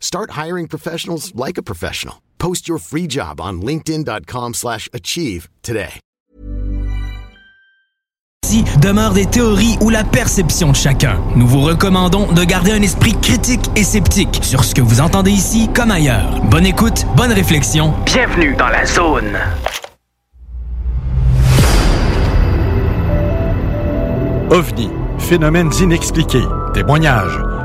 Start hiring professionals like a professional. Post your free job on linkedin.com/achieve slash achieve today. Ici demeurent des théories ou la perception de chacun. Nous vous recommandons de garder un esprit critique et sceptique sur ce que vous entendez ici comme ailleurs. Bonne écoute, bonne réflexion. Bienvenue dans la zone. OVNI, phénomènes inexpliqués, témoignages,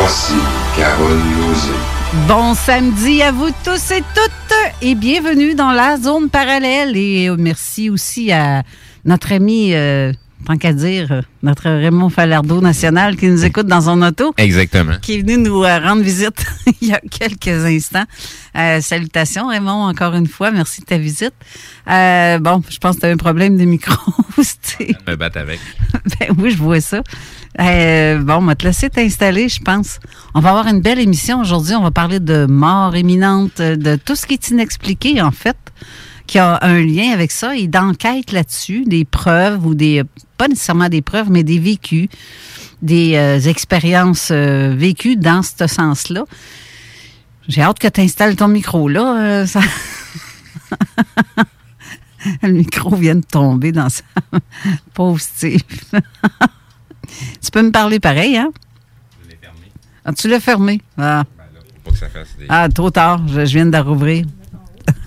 Voici Carole Lozé. Bon samedi à vous tous et toutes et bienvenue dans la zone parallèle et euh, merci aussi à notre ami, euh, tant qu'à dire, euh, notre Raymond Falardeau national qui nous écoute dans son auto. Exactement. Qui est venu nous euh, rendre visite il y a quelques instants. Euh, salutations Raymond, encore une fois, merci de ta visite. Euh, bon, je pense que tu as un problème de micro. Steve. Me battre avec. Ben oui, je vois ça. Euh, bon, on va te laisser t'installer, je pense. On va avoir une belle émission aujourd'hui. On va parler de mort imminente, de tout ce qui est inexpliqué, en fait, qui a un lien avec ça et d'enquête là-dessus, des preuves ou des, pas nécessairement des preuves, mais des vécus, des euh, expériences euh, vécues dans ce sens-là. J'ai hâte que tu ton micro là. Le micro vient de tomber dans sa... Pauvre Steve. tu peux me parler pareil, hein? Je l'ai fermé. Ah, tu l'as fermé. Ah, Ben là, faut pas que ça fasse des. Ah, trop tard. Je, je viens de la rouvrir.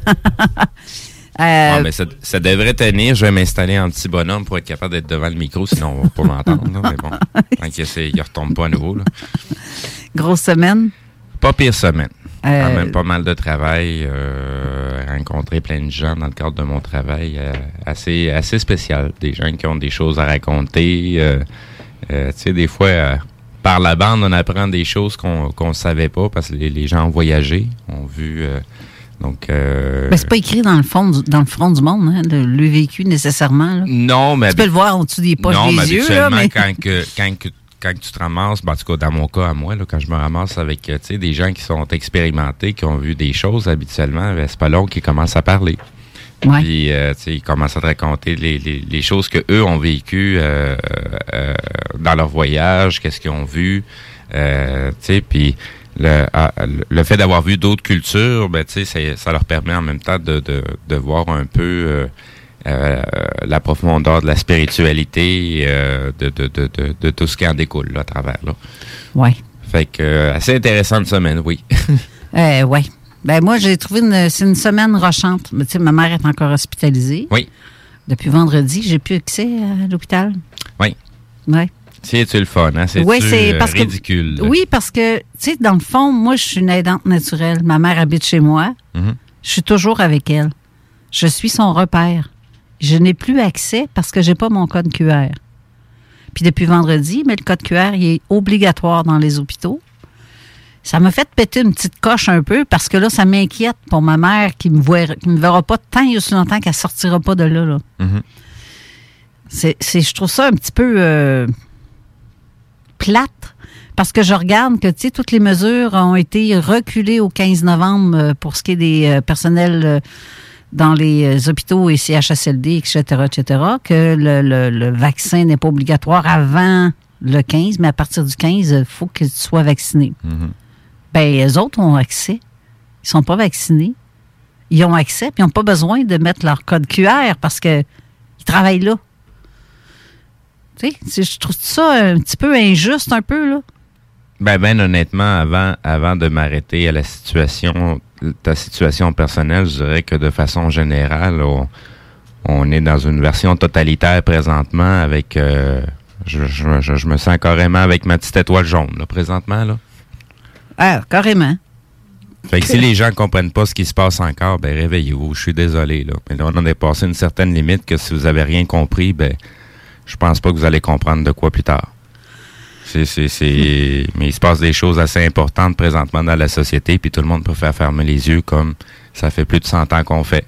Euh, Ah, mais ça, ça devrait tenir. Je vais m'installer en petit bonhomme pour être capable d'être devant le micro, sinon on va pas m'entendre. Mais bon, tant qu'il il retombe pas à nouveau. Là. grosse semaine? Pas pire semaine. Euh, Quand même pas mal de travail. Euh, rencontrer plein de gens dans le cadre de mon travail. euh, assez, assez spécial. Des gens qui ont des choses à raconter. Euh, tu sais, des fois, euh, par la bande, on apprend des choses qu'on qu'on savait pas parce que les, les gens ont voyagé, ont vu. euh, donc, euh, Ben, c'est pas écrit dans le fond du, dans le front du monde, hein, le, le vécu nécessairement. là. non, mais Tu peux le voir au-dessus des poches non, mais des yeux. Là, mais... quand, que, quand, que- quand tu te ramasses, ben, en tout cas, dans mon cas à moi, là, quand je me ramasse avec tu sais, des gens qui sont expérimentés, qui ont vu des choses habituellement, ben, c'est pas long qu'ils commencent à parler. Ouais. Puis, euh, tu sais, ils commencent à te raconter les, les, les choses que eux ont vécues euh, euh, dans leur voyage, qu'est-ce qu'ils ont vu, euh, tu sais, puis le, ah, le- fait d'avoir vu d'autres cultures, ben, tu sais, ça leur permet en même temps de, de, de voir un peu euh, euh, la profondeur de la spiritualité, euh, de, de, de, de, de tout ce qui en découle là, à travers. Là. Ouais. Fait que assez intéressante semaine, oui. Euh, ouais. Ben, moi, j'ai trouvé une, c'est une semaine rochante. Mais, tu sais, ma mère est encore hospitalisée. Oui. Depuis vendredi, j'ai plus accès à l'hôpital. Oui. Ouais. C'est-tu le fun, hein? C'est-tu Oui, c'est euh, parce ridicule? Oui, parce que, tu sais, dans le fond, moi, je suis une aidante naturelle. Ma mère habite chez moi. Mhm. Je suis toujours avec elle. Je suis son repère. Je n'ai plus accès parce que j'ai pas mon code QR. Puis depuis vendredi, mais le code QR, il est obligatoire dans les hôpitaux. Ça m'a fait péter une petite coche un peu parce que là, ça m'inquiète pour ma mère qui me voit, qui me verra pas tant et aussi longtemps qu'elle sortira pas de là. là. Mhm. C'est, c'est- je trouve ça un petit peu euh, plate parce que je regarde que, tu sais, toutes les mesures ont été reculées au 15 novembre euh, pour ce qui est des euh, personnels dans les hôpitaux et CHSLD, etc., etc., que le, le- le vaccin n'est pas obligatoire avant le 15, mais à partir du 15, il faut que tu sois vacciné. Ben, les autres ont accès. Ils sont pas vaccinés. Ils ont accès, puis ils n'ont pas besoin de mettre leur code QR parce que ils travaillent là. Tu sais, je trouve ça un petit peu injuste, un peu, là. Ben, ben honnêtement, avant, avant de m'arrêter à la situation, ta situation personnelle, je dirais que de façon générale, on, on est dans une version totalitaire présentement avec... euh, je, je- je- je me sens carrément avec ma petite étoile jaune, là, présentement. Là. Ah, carrément. Fait que si les gens comprennent pas ce qui se passe encore, ben réveillez-vous. Je suis désolé. Là. Mais là, on a dépassé une certaine limite que si vous avez rien compris, ben je pense pas que vous allez comprendre de quoi plus tard. C'est, c'est, c'est... Mais il se passe des choses assez importantes présentement dans la société, puis tout le monde faire fermer les yeux comme ça fait plus de 100 ans qu'on fait.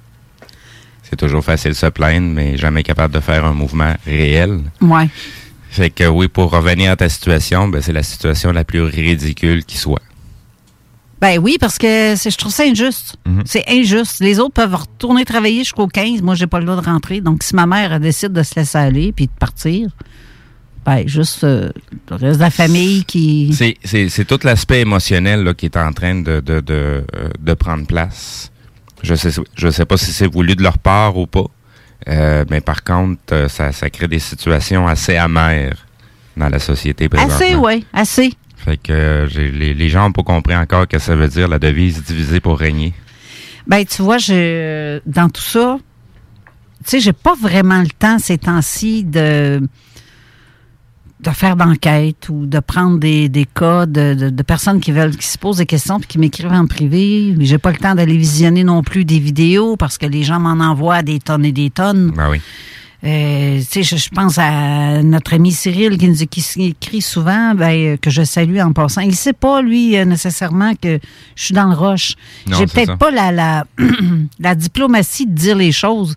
C'est toujours facile de se plaindre, mais jamais capable de faire un mouvement réel. Ouais. Fait que oui, pour revenir à ta situation, ben c'est la situation la plus ridicule qui soit. Ben oui, parce que je trouve ça injuste. Mhm. C'est injuste. Les autres peuvent retourner travailler jusqu'au 15. Moi, j'ai pas le droit de rentrer. Donc, si ma mère décide de se laisser aller puis de partir, ben juste euh, le reste de la famille qui... C'est, tout l'aspect émotionnel là, qui est en train de, de, de, euh, de prendre place. Je sais, je sais pas si c'est voulu de leur part ou pas, euh, mais par contre, ça, ça crée des situations assez amères dans la société présentement. Assez, oui, assez. Fait que euh, les, les gens n'ont pas compris encore que ça veut dire la devise diviser pour régner. Ben, tu vois, je, dans tout ça, tu sais, j'ai pas vraiment le temps ces temps-ci de, de faire d'enquête ou de prendre des, des cas de, de- de personnes qui veulent, qui se posent des questions puis qui m'écrivent en privé. J'ai pas le temps d'aller visionner non plus des vidéos parce que les gens m'en envoient des tonnes et des tonnes. Ben oui. Euh, tu sais, je, je pense à notre ami Cyril qui nous qui écrit souvent, ben, euh, que je salue en passant. Il sait pas, lui, euh, nécessairement que je suis dans le roche. J'ai peut-être pas la, la, la diplomatie de dire les choses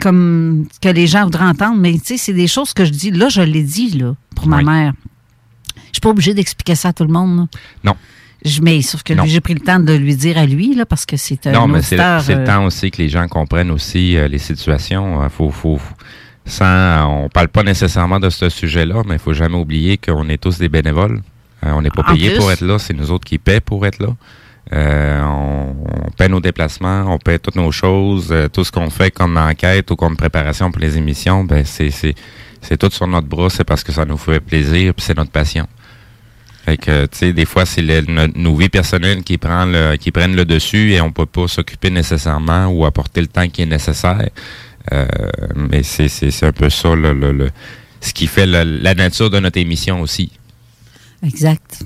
comme que les gens voudraient entendre, mais tu sais, c'est des choses que je dis. Là, je l'ai dit, là, pour ma mère. Je suis pas obligée d'expliquer ça à tout le monde. là. Non. Je, mais sauf que j'ai pris le temps de lui dire à lui, là, parce que c'est un Non, mais c'est le, euh, temps aussi que les gens comprennent aussi euh, les situations. Euh, faut, faut, sans, on parle pas nécessairement de ce sujet-là, mais il faut jamais oublier qu'on est tous des bénévoles. Euh, on n'est pas plus. pour être là, c'est nous autres qui paient pour être là. Euh, on, on paie nos déplacements, on paie toutes nos choses, euh, tout ce qu'on fait comme enquête ou comme préparation pour les émissions, ben c'est tout sur notre bras, c'est parce que ça nous fait plaisir, puis c'est notre passion. Fait que, tu sais, des fois, c'est nos vies personnelles qui, prend le, qui prennent le dessus et on peut pas s'occuper nécessairement ou apporter le temps qui est nécessaire. Euh, mais c'est, un peu ça, le, le- le- ce qui fait la nature de notre émission aussi. Exact.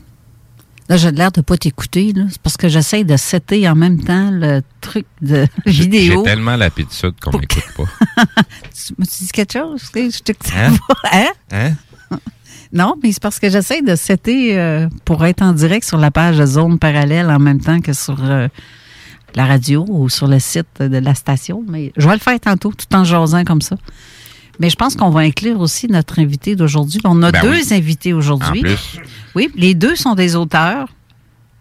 Là, j'ai l'air de pas t'écouter, là. C'est parce que j'essaye de setter en même temps le truc de J'ai vidéo. tellement l'habitude qu'on m'écoute pas. Tu m'as-tu dit quelque chose? Je t'écoute Hein? pas. Hein? Hein? Non, mais c'est parce que j'essaie de setter euh, pour être en direct sur la page de Zone Parallèle en même temps que sur euh, la radio ou sur le site de la station. Mais je vais le faire tantôt, tout en jasant comme ça. Mais je pense qu'on va inclure aussi notre invité d'aujourd'hui. On a Ben deux oui. invités aujourd'hui. Oui, les deux sont des auteurs.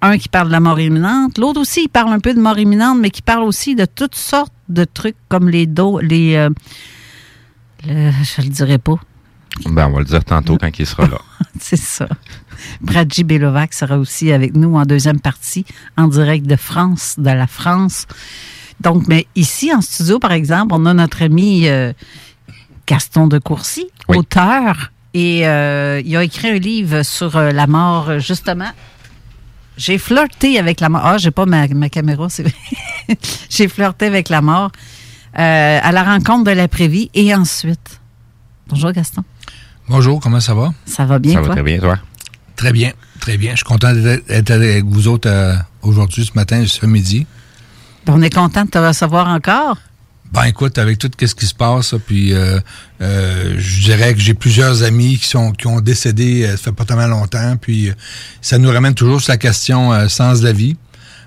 Un qui parle de la mort imminente, l'autre aussi, il parle un peu de mort imminente, mais qui parle aussi de toutes sortes de trucs comme les dos, les. euh, le- je le dirai pas. Ben, on va le dire tantôt quand il sera là. C'est ça. Bradji Belovac sera aussi avec nous en deuxième partie, en direct de France, de la France. Donc, mais ici, en studio, par exemple, on a notre ami euh, Gaston de Courcy, Oui. auteur, et euh, il a écrit un livre sur euh, la mort, justement. J'ai flirté avec la mort. Ah, j'ai pas ma, ma caméra, c'est vrai. j'ai flirté avec la mort à la rencontre de l'après-vie et ensuite. Bonjour Gaston. Bonjour, comment ça va? Ça va bien, ça va très bien, toi? Très bien, très bien. Je suis content d'être avec vous autres euh, aujourd'hui, ce matin, ce midi. On est content de te recevoir encore. Ben écoute, avec tout ce qui se passe, puis euh, euh, je dirais que j'ai plusieurs amis qui sont qui ont décédé, euh, ça fait pas tellement longtemps, puis euh, ça nous ramène toujours sur la question euh, sens de la vie.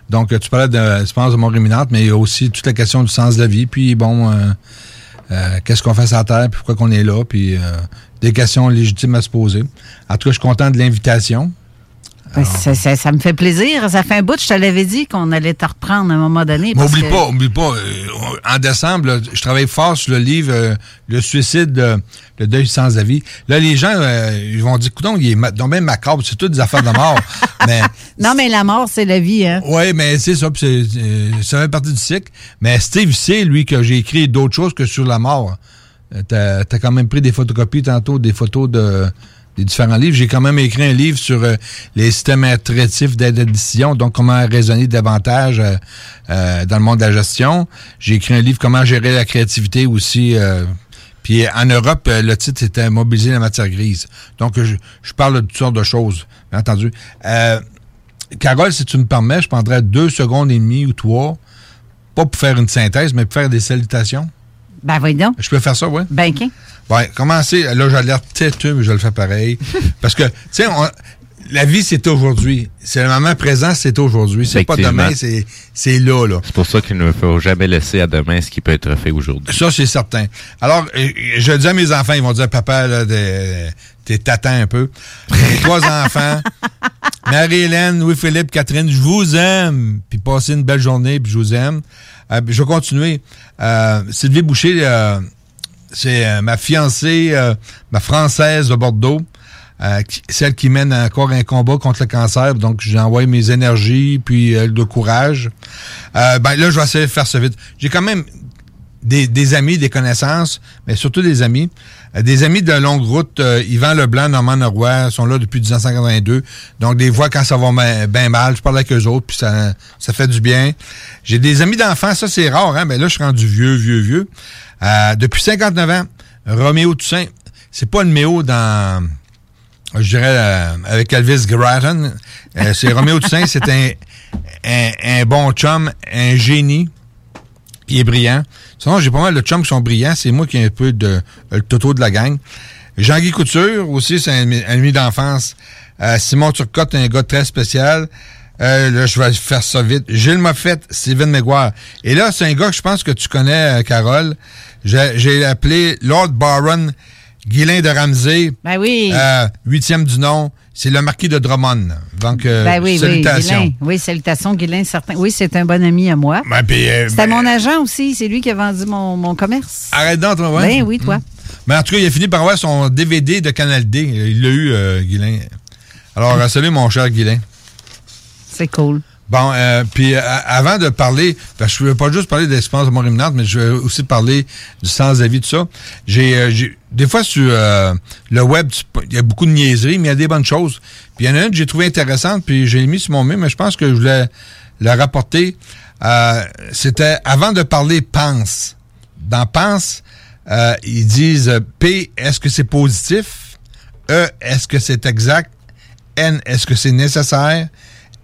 Donc, tu parlais de, je pense, de mort imminente, mais il y a aussi toute la question du sens de la vie. Puis, bon, euh, euh, qu'est-ce qu'on fait sur Terre, puis pourquoi qu'on est là, puis des questions légitimes à se poser. En tout cas, je suis content de l'invitation. Ben, ça, me fait plaisir. Ça fait un bout, je te l'avais dit qu'on allait te reprendre à un moment donné. Oublie pas, oublie pas. en décembre, je travaille fort sur le livre Le suicide, le deuil sans avis. Là, les gens, ils vont dire, écoute, il est donc même macabre, c'est tout des affaires de mort. mais, non, mais la mort, c'est la vie, hein? Oui, mais c'est ça, ça fait partie du cycle. Mais Steve sait, lui, que j'ai écrit d'autres choses que sur la mort. T'as as quand même pris des photocopies tantôt, des photos de des différents livres. J'ai quand même écrit un livre sur euh, les systèmes attractifs d'aide à décision, donc comment raisonner davantage euh, euh, dans le monde de la gestion. J'ai écrit un livre comment gérer la créativité aussi. puis en Europe, le titre c'était Mobiliser la matière grise. Donc je, parle de toutes sortes de choses, bien entendu. Carole, si tu me permets, je prendrais deux secondes et demie ou trois, pas pour faire une synthèse, mais pour faire des salutations. Ben, voyons. Je peux faire ça, oui? Ben, OK. Ouais, commencer. Là, j'ai l'air têteux, mais je le fais pareil. Parce que, tu sais, la vie, c'est aujourd'hui. C'est le moment présent, c'est aujourd'hui. C'est pas demain, c'est là, là. C'est pour ça qu'il ne faut jamais laisser à demain ce qui peut être fait aujourd'hui. Ça, c'est certain. Alors, euh, je dis à mes enfants, ils vont dire, papa, là, t'es tâtant un peu. J'ai trois enfants. Marie-Hélène, Louis-Philippe, Catherine, je vous aime. Puis passez une belle journée, puis je vous aime. Euh, je vais continuer. Euh, Sylvie Boucher, euh, c'est euh, ma fiancée, euh, ma française de Bordeaux, celle qui mène encore un combat contre le cancer. Donc, j'ai envoyé mes énergies, puis le courage. ben là, je vais essayer de faire ça vite. J'ai quand même des, amis, des connaissances, mais surtout des amis. des amis de longue route, Yvan Leblanc, Normand Norroy, sont là depuis 1982. Donc, des fois, quand ça va bien mal, je parle avec eux autres, puis ça, ça fait du bien. J'ai des amis d'enfants, ça c'est rare, hein, mais là, je suis rendu vieux, vieux, vieux. Euh, depuis 59 ans, Roméo Toussaint, c'est pas le méo dans, je dirais, euh, avec Elvis Gratton. Euh, c'est Roméo Toussaint, c'est un, un, bon chum, un génie. Il est brillant. Sinon, j'ai pas mal de chums qui sont brillants. C'est moi qui ai un peu de, le toto de la gang. Jean-Guy Couture, aussi, c'est un, ami d'enfance. Simon Turcotte, un gars très spécial. Euh, là, je vais faire ça vite. Gilles Moffett, Steven McGuire. Et là, c'est un gars que je pense que tu connais, euh, Carole. J'ai appelé Lord Baron Guilain de Ramsey. Ben oui. Euh, huitième du nom. C'est le marquis de Drummond. Donc, euh, ben oui, salutations. Oui, oui, salutations, Guilain, certain. Oui, c'est un bon ami à moi. Ben, C'était ben, mon agent aussi. C'est lui qui a vendu mon, mon commerce. Arrête donc, toi, ouais. Ben oui, toi. Mais en tout cas, il a fini par avoir son DVD de Canal D. Il l'a eu, euh. Alors, salut, mon cher Guilain. C'est cool. Bon, euh, puis euh, avant de parler, parce que je ne veux pas juste parler de l'expérience de mon éminente, mais je veux aussi parler du sans-avis, de ça. J'ai, euh, des fois sur le web, il y a beaucoup de niaiseries, mais il y a des bonnes choses. Puis il y en a une que j'ai trouvé intéressante, puis j'ai mis sur mon mail, mais je pense que je voulais la rapporter. C'était avant de parler pense. Dans pense, ils disent P, est-ce que c'est positif? E, est-ce que c'est exact? N, est-ce que c'est nécessaire?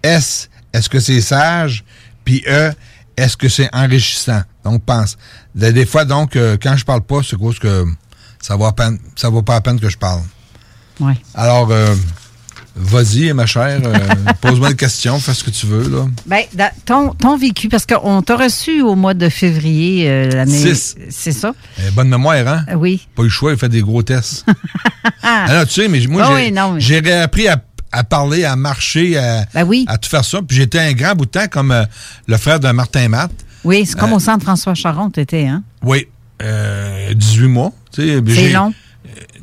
S, est-ce que c'est sage? Puis E, est-ce que c'est enrichissant? Donc, pense. Des fois, donc, euh, quand je parle pas, c'est cause que ça va, peine, ça vaut pas la peine que je parle. Oui. Alors, euh, vas-y, ma chère, euh, pose-moi des questions, fais ce que tu veux. Là. Ben, ton, ton vécu, parce qu'on t'a reçu au mois de février l'année. C'est ça? Eh, bonne mémoire, hein? oui. Pas eu le choix, il fait des gros tests. Alors, tu sais, mais moi, oh j'ai réappris à à parler, à marcher, à, ben à tout faire ça. Puis j'étais un grand bout de temps comme euh, le frère de Martin Matt. Oui, c'est comme euh, au centre François Charon, tu étais, hein? Oui, euh, 18 mois. C'est long.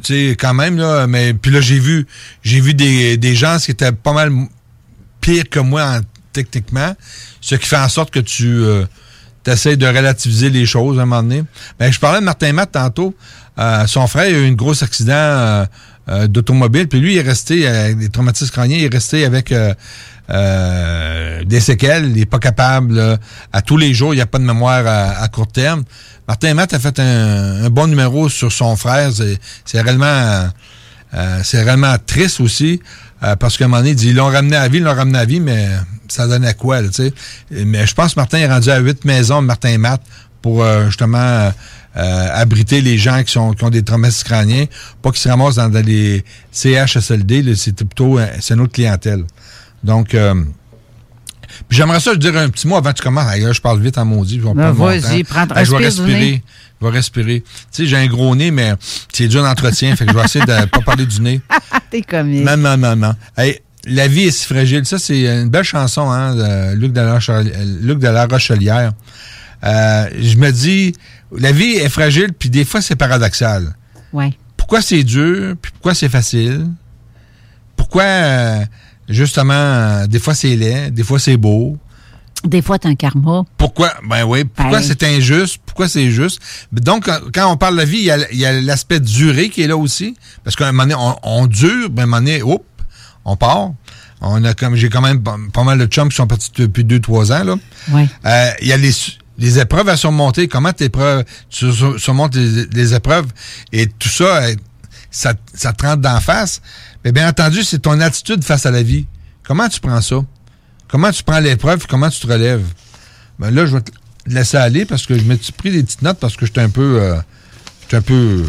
Tu sais, quand même, là, mais puis là, j'ai vu j'ai vu des, des gens qui étaient pas mal pires que moi techniquement, ce qui fait en sorte que tu euh, essaies de relativiser les choses à un moment donné. Mais je parlais de Martin Matt tantôt. son frère a eu un gros accident euh, d'automobile. Puis lui, il est resté, euh, des traumatismes crâniens, il est resté avec euh, des séquelles. Il n'est pas capable, à tous les jours, il n'y a pas de mémoire à, court terme. Martin Matt a fait un, bon numéro sur son frère. C'est réellement... c'est réellement triste aussi, parce qu'à un moment donné, il dit, ils l'ont ramené à vie, ils l'ont ramené à vie, mais ça donne à quoi, tu sais? Mais je pense que Martin est rendu à huit maisons, Martin Matt, pour justement euh, abriter les gens qui, sont, qui ont des traumatismes crâniens, pas qu'ils se ramassent dans, les CHSLD, c'est plutôt euh, c'est notre clientèle. Donc, euh, j'aimerais ça je dire un petit mot avant que tu commences. Là, je parle vite en maudit. Ben, vas-y, prends- Hey, je vais respirer. Je vais respirer. Tu sais, j'ai un gros nez, mais c'est dur d'entretien. fait que je vais essayer de pas parler du nez. T'es comique. Non, non, non, non. Hey, la vie est si fragile. Ça, c'est une belle chanson, hein, de Luc de la, Roche- Luc de la Rochelière. Euh, je me dis, la vie est fragile, puis des fois, c'est paradoxal. Ouais. Pourquoi c'est dur, puis pourquoi c'est facile? Pourquoi, euh, justement, euh, des fois c'est laid, des fois c'est beau? Des fois, t'as un karma. Pourquoi? Ben oui. Pourquoi Ben. c'est injuste? Pourquoi c'est juste? Donc, quand- quand on parle de la vie, il y a, l'aspect duré qui est là aussi. Parce qu'à un moment donné, on, on dure, ben, à un moment donné, hop, on part. On a comme, j'ai quand même pas, pas mal de chums qui sont partis depuis deux, trois ans, là. Ouais. Euh, Il y a les, les épreuves à surmonter. Comment t'épreuves, tu sur- surmontes les, épreuves et tout ça, euh, ça, ça te rentre d'en face. Mais bien entendu, c'est ton attitude face à la vie. Comment tu prends ça? Comment tu prends l'épreuve? Comment tu te relèves? Ben là, je vais te laisser aller parce que je m'étais pris des petites notes parce que j'étais un peu. Euh, j'étais un peu.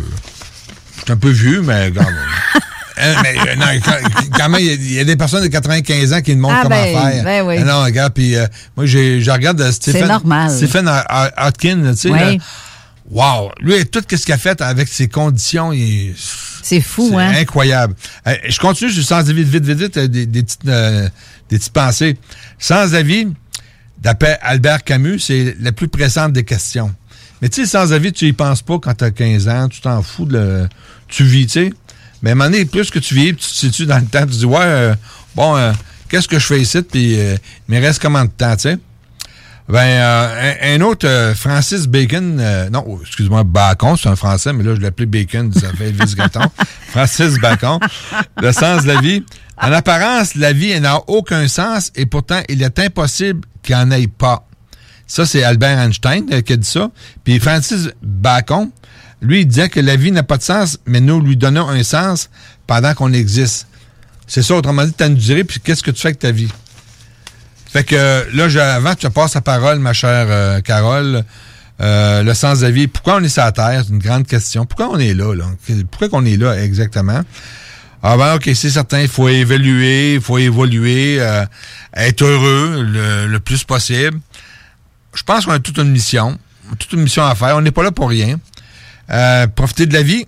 J'étais un peu vieux, mais regarde. Hein, mais, euh, non, quand, quand même, il y a- il y, a des personnes de 95 ans qui me montrent Ah, comment ben, faire. ben oui. Non, regarde, puis euh, moi, je regarde euh, Stephen, normal. Stephen tu sais. Oui. là. Wow! Lui, tout ce qu'il a fait avec ses conditions, il est- C'est fou, c'est hein? incroyable. Euh, je continue sur Sans avis, vite, vite, vite, euh, des, des petites, euh, des petites pensées. Sans avis, d'après Albert Camus, c'est la plus pressante des questions. Mais tu sais, sans avis, tu y penses pas quand tu as 15 ans, tu t'en fous de le, tu vis, tu sais. Mais à un moment donné, plus que tu vis, tu te situes dans le temps, tu te dis, ouais, euh, bon, euh, qu'est-ce que je fais ici, puis euh, il me reste combien de temps, tu sais? Ben, euh, un, un autre, euh, Francis Bacon, euh, non, excuse-moi, Bacon, c'est un français, mais là, je l'appelais Bacon, ça fait Elvis Gratton. Francis Bacon, le sens de la vie. En apparence, la vie n'a aucun sens et pourtant, il est impossible qu'il n'y en ait pas. Ça, c'est Albert Einstein qui a dit ça. Puis Francis Bacon, lui, il disait que la vie n'a pas de sens, mais nous lui donnons un sens pendant qu'on existe. C'est ça, autrement dit, tu as une durée, puis qu'est-ce que tu fais avec ta vie? Fait que là, avant que tu passes la parole, ma chère euh, Carole, euh, le sens de la vie, pourquoi on est sur la Terre? C'est une grande question. Pourquoi on est là? là? Pourquoi qu'on est là exactement? Ah ben ok, c'est certain, il faut évaluer, il faut évoluer, euh, être heureux le, le plus possible. Je pense qu'on a toute une mission, toute une mission à faire. On n'est pas là pour rien. Euh, profiter de la vie.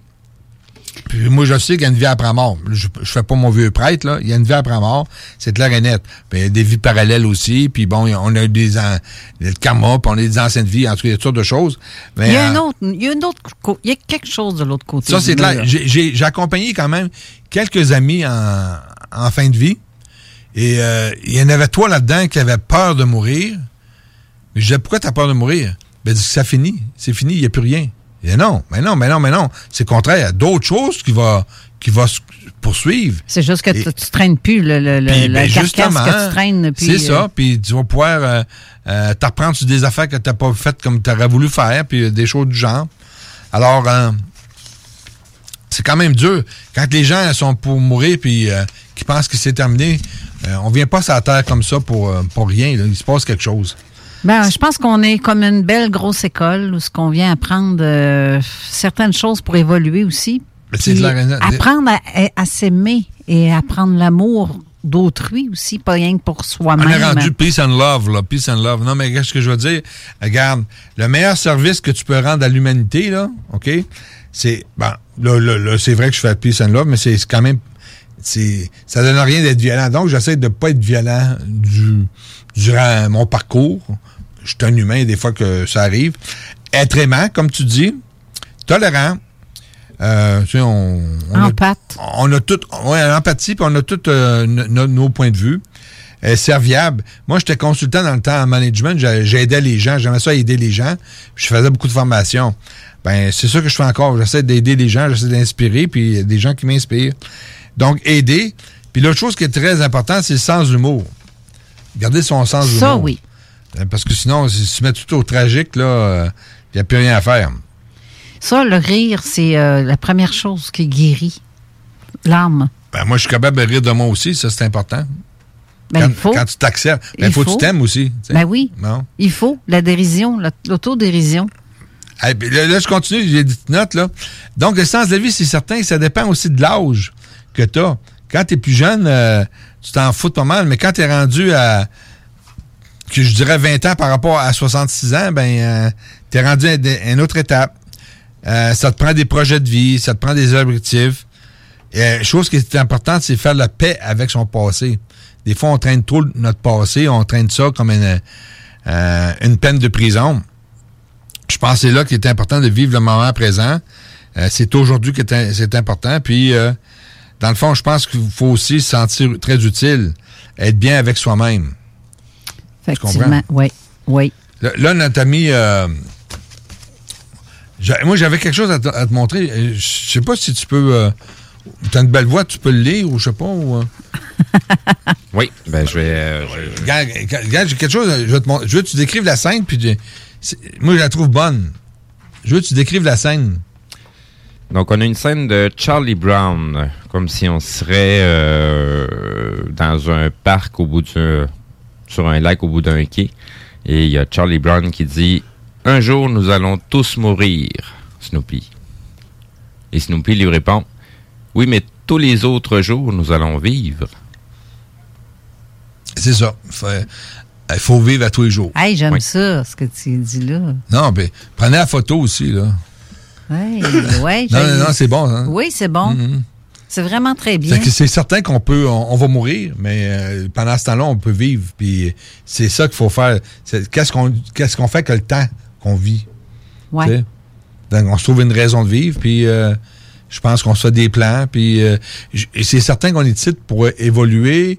Puis moi, je sais qu'il y a une vie après mort. Je, je fais pas mon vieux prêtre, là. Il y a une vie après mort. C'est clair et net. Puis il y a des vies parallèles aussi. Puis bon, on a des an- le karma, puis on a des anciennes vies. En tout cas, il y a toutes sortes de choses. Mais, Il y a un euh, autre, il y a une autre, il y a quelque chose de l'autre côté. ça, c'est clair. J'ai- accompagné quand même quelques amis en, en fin de vie. Et euh, il y en avait toi là-dedans qui avaient peur de mourir. Mais je disais, pourquoi tu as peur de mourir? Ben, ça finit. C'est fini, il n'y a plus rien. Dit, non, mais non, mais non, mais non. C'est le contraire. Il y a d'autres choses qui vont qui va se poursuivre. C'est juste que Et- tu, tu traînes plus le, le, Puis, la ben, carcasse que tu traînes. C'est euh, ça, puis tu vas pouvoir euh, euh, te reprendre sur des affaires que tu n'as pas faites comme tu aurais voulu faire, puis euh, des choses du genre. Alors, euh, c'est quand même dur. Quand les gens sont pour mourir, puis euh, qui pensent que c'est terminé, euh, on vient pas sur la terre comme ça pour, euh, pour rien. là. Il se passe quelque chose. Ben, je pense qu'on est comme une belle grosse école où ce qu'on vient apprendre euh, certaines choses pour évoluer aussi. Puis la- apprendre à, s'aimer et apprendre l'amour d'autrui aussi, pas rien que pour On soi-même. est rendu peace and love, là, peace and love. Non, mais qu'est-ce que je veux dire? Regarde, le meilleur service que tu peux rendre à l'humanité, là, OK? C'est, bon, là, là, là, c'est vrai que je fais peace and love, mais c'est quand même, c'est, ça donne rien d'être violent. Donc, j'essaie de pas être violent du, durant mon parcours. Je suis un humain, des fois que ça arrive. Être aimant, comme tu dis, tolérant, euh, tu sais, on, on a- on a tout, ouais, l'empathie, puis on a tous euh, no- no- nos points de vue. Euh, serviable. Moi, j'étais consultant dans le temps en management, j'ai- j'aidais les gens, j'aimais ça aider les gens, puis je faisais beaucoup de formations. Ben, c'est ça que je fais encore. J'essaie d'aider les gens, j'essaie d'inspirer, puis il y a des gens qui m'inspirent. Donc, aider. Puis l'autre chose qui est très importante, c'est le sens de l'humour. Garder son sens d'humour. Ça, oui. Euh, Parce que sinon, si tu mets tout au tragique, là, il n'y a plus rien à faire. Ça, le rire, c'est euh, la première chose qui guérit l'âme. Ben, moi, je suis capable de rire de moi aussi, ça, c'est important. Ben, quand, il faut. quand tu t'acceptes, ben, il faut, que tu t'aimes aussi. Ben oui. Non? Il faut. La dérision, la- l'autodérision. Hey, là, là, je continue, j'ai des petites notes, là. Donc, le sens de la vie, c'est certain, ça dépend aussi de l'âge que tu as. Quand tu es plus jeune, euh, tu t'en fous pas mal, mais quand tu es rendu à que je dirais 20 ans par rapport à 66 ans, ben, euh, tu es rendu à une autre étape. Euh, ça te prend des projets de vie, ça te prend des objectifs. Et, chose qui est importante, c'est faire la paix avec son passé. Des fois, on traîne trop notre passé, on traîne ça comme une, euh, une peine de prison. Je pense que c'est là qu'il est important de vivre le moment présent. Euh, c'est aujourd'hui que c'est important. Puis, euh, dans le fond, je pense qu'il faut aussi se sentir très utile, être bien avec soi-même. Effectivement, oui, oui. Là, notre ami, moi, j'avais quelque chose à te, montrer. Je sais pas si tu peux tu as une belle voix, tu peux le lire ou je sais pas. Ou, oui, ben je vais. regarde, j'ai quelque chose. Je veux, je veux que tu décrives la scène, puis moi, je la trouve bonne. Je veux que tu décrives la scène. Donc, on a une scène de Charlie Brown, comme si on serait euh, dans un parc au bout d'un. Sur un lac au bout d'un quai. Et il y a Charlie Brown qui dit Un jour, nous allons tous mourir, Snoopy. Et Snoopy lui répond oui, mais tous les autres jours, nous allons vivre. C'est ça. Il faut vivre à tous les jours. Hey, j'aime ça, ce que tu dis là. Non, mais prenez la photo aussi, là. Oui, oui. non, non, non c'est bon. Hein? Oui, c'est bon. Mm-hmm. C'est vraiment très bien. C'est certain qu'on peut, on, va mourir, mais euh, pendant ce temps-là, on peut vivre. Puis c'est ça qu'il faut faire. Qu'est-ce qu'on qu'est-ce qu'on fait que le temps qu'on vit? Oui. Donc, on se trouve une raison de vivre, puis euh, je pense qu'on se fait des plans, puis euh, c'est certain qu'on est titre pour évoluer,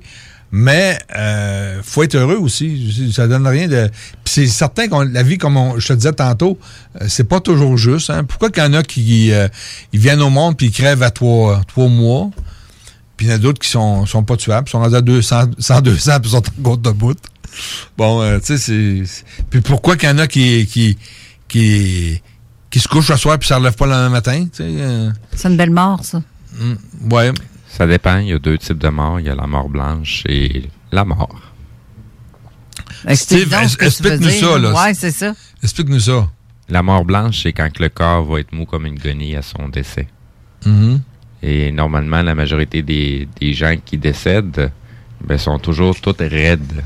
mais euh, faut être heureux aussi. Ça donne rien de. Puis c'est certain que la vie, comme je te disais tantôt, euh, c'est pas toujours juste. Hein. Pourquoi qu'il y en a qui euh, ils viennent au monde puis ils crèvent à trois, trois mois, puis il y en a d'autres qui sont, sont pas tuables, sont rendus à 200, 100, 200 puis sont en compte de bout. Bon, tu sais, c'est. Puis pourquoi qu'il y en a qui, qui, qui qui se couche le soir puis ça ne relève pas le lendemain matin. Euh. C'est une belle mort, ça. Mm, ouais. Ça dépend. Il y a deux types de morts. Il y a la mort blanche et la mort. Steve, explique-nous ça. Là? Ouais, c'est ça. Explique-nous ça. La mort blanche, c'est quand le corps va être mou comme une guenille à son décès. Mm-hmm. Et normalement, la majorité des, des gens qui décèdent ben, sont toujours toutes raides.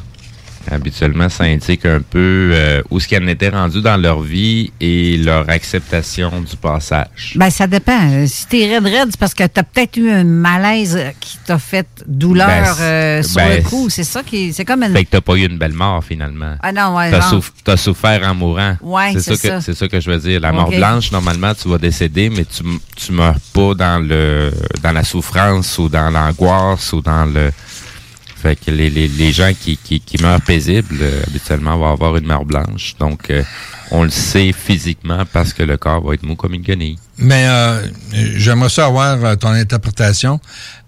Habituellement, ça indique un peu euh, où ce qu'elles étaient rendues dans leur vie et leur acceptation du passage. Ben, ça dépend. Euh, si t'es raide raide, c'est parce que t'as peut-être eu un malaise qui t'a fait douleur ben, euh, sur le ben, coup. C'est ça qui c'est comme une... Fait que t'as pas eu une belle mort, finalement. Ah non, ouais. T'as, souffert en mourant. Ouais, c'est, ça. Que, c'est ça que je veux dire. La mort blanche, normalement, tu vas décéder, mais tu, tu meurs pas dans le dans la souffrance ou dans l'angoisse ou dans le fait que les, les, les gens qui, qui, qui, meurent paisibles, euh, habituellement, vont avoir une mort blanche. Donc, euh, on le sait physiquement parce que le corps va être mou comme une guenille. Mais euh, j'aimerais ça avoir ton interprétation.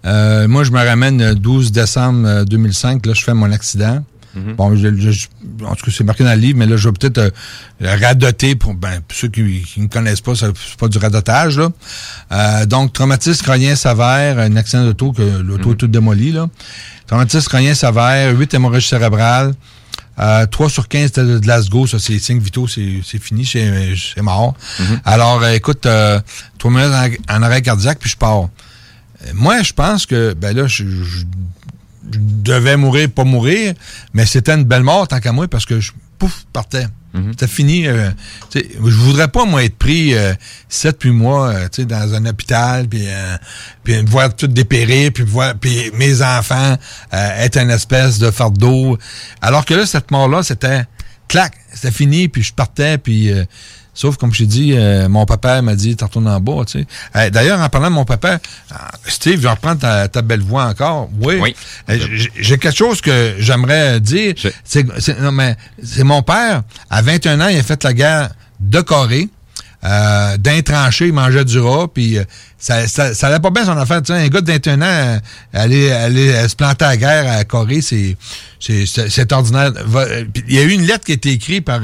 moi, je me ramène le 12 décembre 2005. Là, je fais mon accident. Mm-hmm. Bon, en tout cas, c'est marqué dans le livre, mais là, je vais peut-être radoter pour, ben, ceux qui ne me connaissent pas, c'est pas du radotage, là. donc, traumatisme crânien sévère, un accident d'auto que l'auto est mm-hmm. tout démoli, là. Traumatisme crânien sévère, 8 hémorragies cérébrales, euh, 3 sur 15 de Glasgow, ça c'est 5 vitaux, c'est fini, c'est mort. Mm-hmm. Alors, euh, écoute, euh, 3 minutes en, arrêt cardiaque, puis je pars. Euh, moi, je pense que, ben là, je, devais mourir, pas mourir, mais c'était une belle mort tant qu'à moi, parce que je, pouf, partais. Mhm. C'était fini. Euh, je voudrais pas, moi, être pris euh, sept puis mois euh, dans un hôpital, puis puis voir tout dépérir, puis voir puis mes enfants être une espèce de fardeau. Alors que là, cette mort-là, c'était clac, c'était fini, puis je partais, puis Sauf, comme je t'ai dit, euh, mon papa m'a dit, t'en retournes en bas, tu sais. D'ailleurs, en parlant de mon papa, euh, Steve, je vais reprendre ta, belle voix encore. Oui. Euh, j'ai quelque chose que j'aimerais dire. C'est mon père, à 21 ans, il a fait la guerre de Corée. d'un tranché, il mangeait du rat, puis ça, ça, ça allait pas bien son affaire. Tu sais, un gars de 21 ans, aller, aller se planter à la guerre à Corée, c'est, c'est, ordinaire. Il y a eu une lettre qui a été écrite par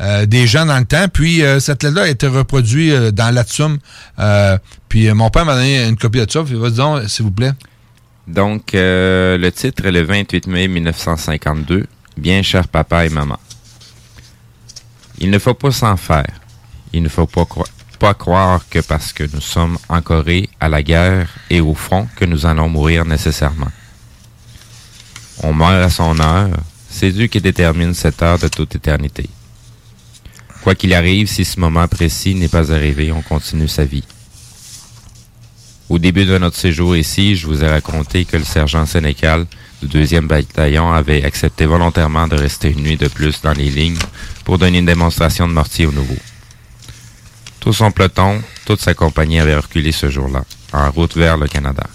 euh, des gens dans le temps. Puis euh, cette lettre-là a été reproduite euh, dans l'Atsum. puis mon père m'a donné une copie de ça. Vas-y s'il vous plaît. Donc, le titre est le 28 mai 1952. Bien cher papa et maman. Il ne faut pas s'en faire. Il ne faut pas, pas croire que parce que nous sommes en Corée, à la guerre et au front, que nous allons mourir nécessairement. On meurt à son heure, C'est Dieu qui détermine cette heure de toute éternité. Quoi qu'il arrive, si ce moment précis n'est pas arrivé, on continue sa vie. Au début de notre séjour ici, je vous ai raconté que le sergent Sénécal du deuxième bataillon avait accepté volontairement de rester une nuit de plus dans les lignes pour donner une démonstration de mortier au nouveau. Tout son peloton, toute sa compagnie avait reculé ce jour-là, en route vers le Canada.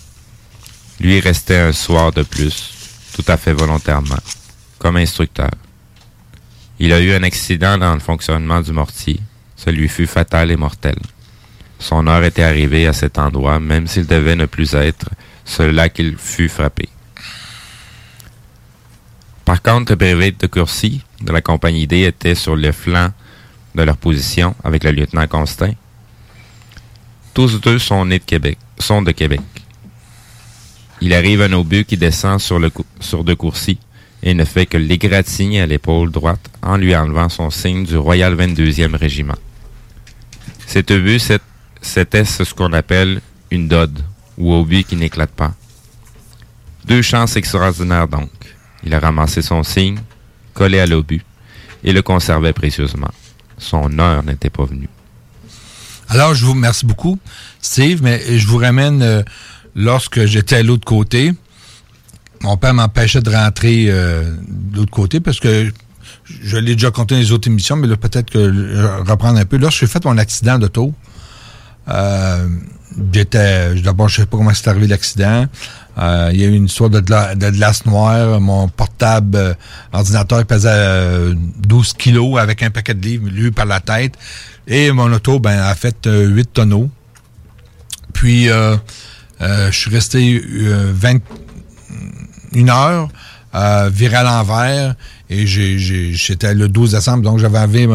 Lui restait un soir de plus, tout à fait volontairement, comme instructeur. Il a eu un accident dans le fonctionnement du mortier. Celui fut fatal et mortel. Son heure était arrivée à cet endroit, même s'il devait ne plus être celui-là qu'il fut frappé. Par contre, le brevet de Courcy de la compagnie D était sur le flanc de leur position avec le lieutenant Constant. Tous deux sont nés de Québec, sont de Québec. Il arrive un obus qui descend sur, le, sur de Courcy et ne fait que l'égratigner à l'épaule droite en lui enlevant son signe du Royal 22e Régiment. Cet obus, c'était ce qu'on appelle une dode, ou obus qui n'éclate pas. Deux chances extraordinaires donc. Il a ramassé son signe, collé à l'obus, et le conservait précieusement. Son heure n'était pas venue. Alors, je vous remercie beaucoup, Steve, mais je vous ramène euh, lorsque j'étais à l'autre côté. Mon père m'empêchait de rentrer euh, de l'autre côté parce que je l'ai déjà compté dans les autres émissions, mais là, peut-être que je reprendre un peu. Lorsque j'ai fait mon accident d'auto, euh, j'étais. D'abord, je sais pas comment c'est arrivé l'accident. Euh, il y a eu une histoire de, glace noire. Mon portable euh, ordinateur pesait 12 kilos avec un paquet de livres lu par la tête. Et mon auto ben, a fait 8 tonneaux. Puis, je suis resté 21 heures viré à l'envers. Et j'étais le 12 décembre, donc j'avais enlevé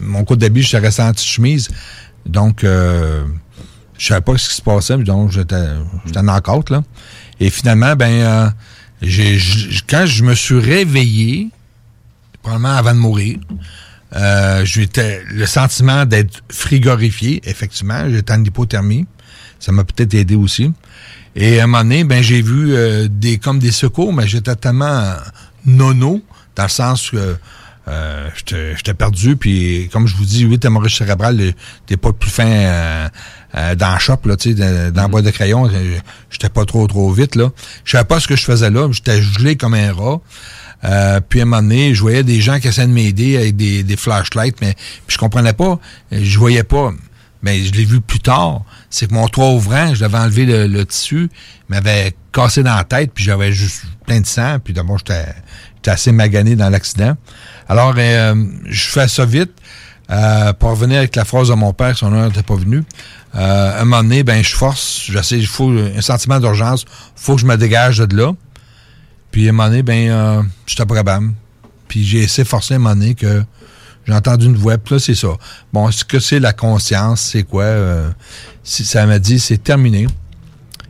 mon code d'habit, j'étais resté en petite chemise. Donc, euh, je savais pas ce qui se passait, donc j'étais en knock là. Et finalement, ben, euh, quand je me suis réveillé, probablement avant de mourir, euh, j'étais le sentiment d'être frigorifié, effectivement, j'étais en hypothermie. Ça m'a peut-être aidé aussi. Et à un moment donné, ben, j'ai vu euh, des comme des secours, mais j'étais tellement nono, dans le sens que euh, j'étais perdu, puis comme je vous dis, oui, t'es cérébral, t'es pas plus fin euh, euh, dans le shop, là, tu sais, dans, le mm-hmm. bois de crayon, j'étais pas trop trop vite, là. Je savais pas ce que je faisais là, j'étais gelé comme un rat. puis à un moment donné, je voyais des gens qui essaient de m'aider avec des, des flashlights, mais je comprenais pas, je voyais pas. Mais je l'ai vu plus tard. C'est que mon toit ouvrant, je devais enlever le, tissu, m'avait cassé dans la tête, puis j'avais juste plein de sang, puis d'abord j'étais assez magané dans l'accident. Alors, euh, je fais ça vite. Euh, pour revenir avec la phrase de mon père, son heure n'était pas venu. Euh, à un moment donné, ben, je force, j'essaie, il faut un sentiment d'urgence, faut que je me dégage de là. Puis à un moment donné, ben, euh, j'étais probable. Puis j'ai essayé de forcer à un moment donné que j'ai entendu une voix, puis là, c'est ça. Bon, ce que c'est la conscience, c'est quoi? Euh, ça m'a dit, c'est terminé.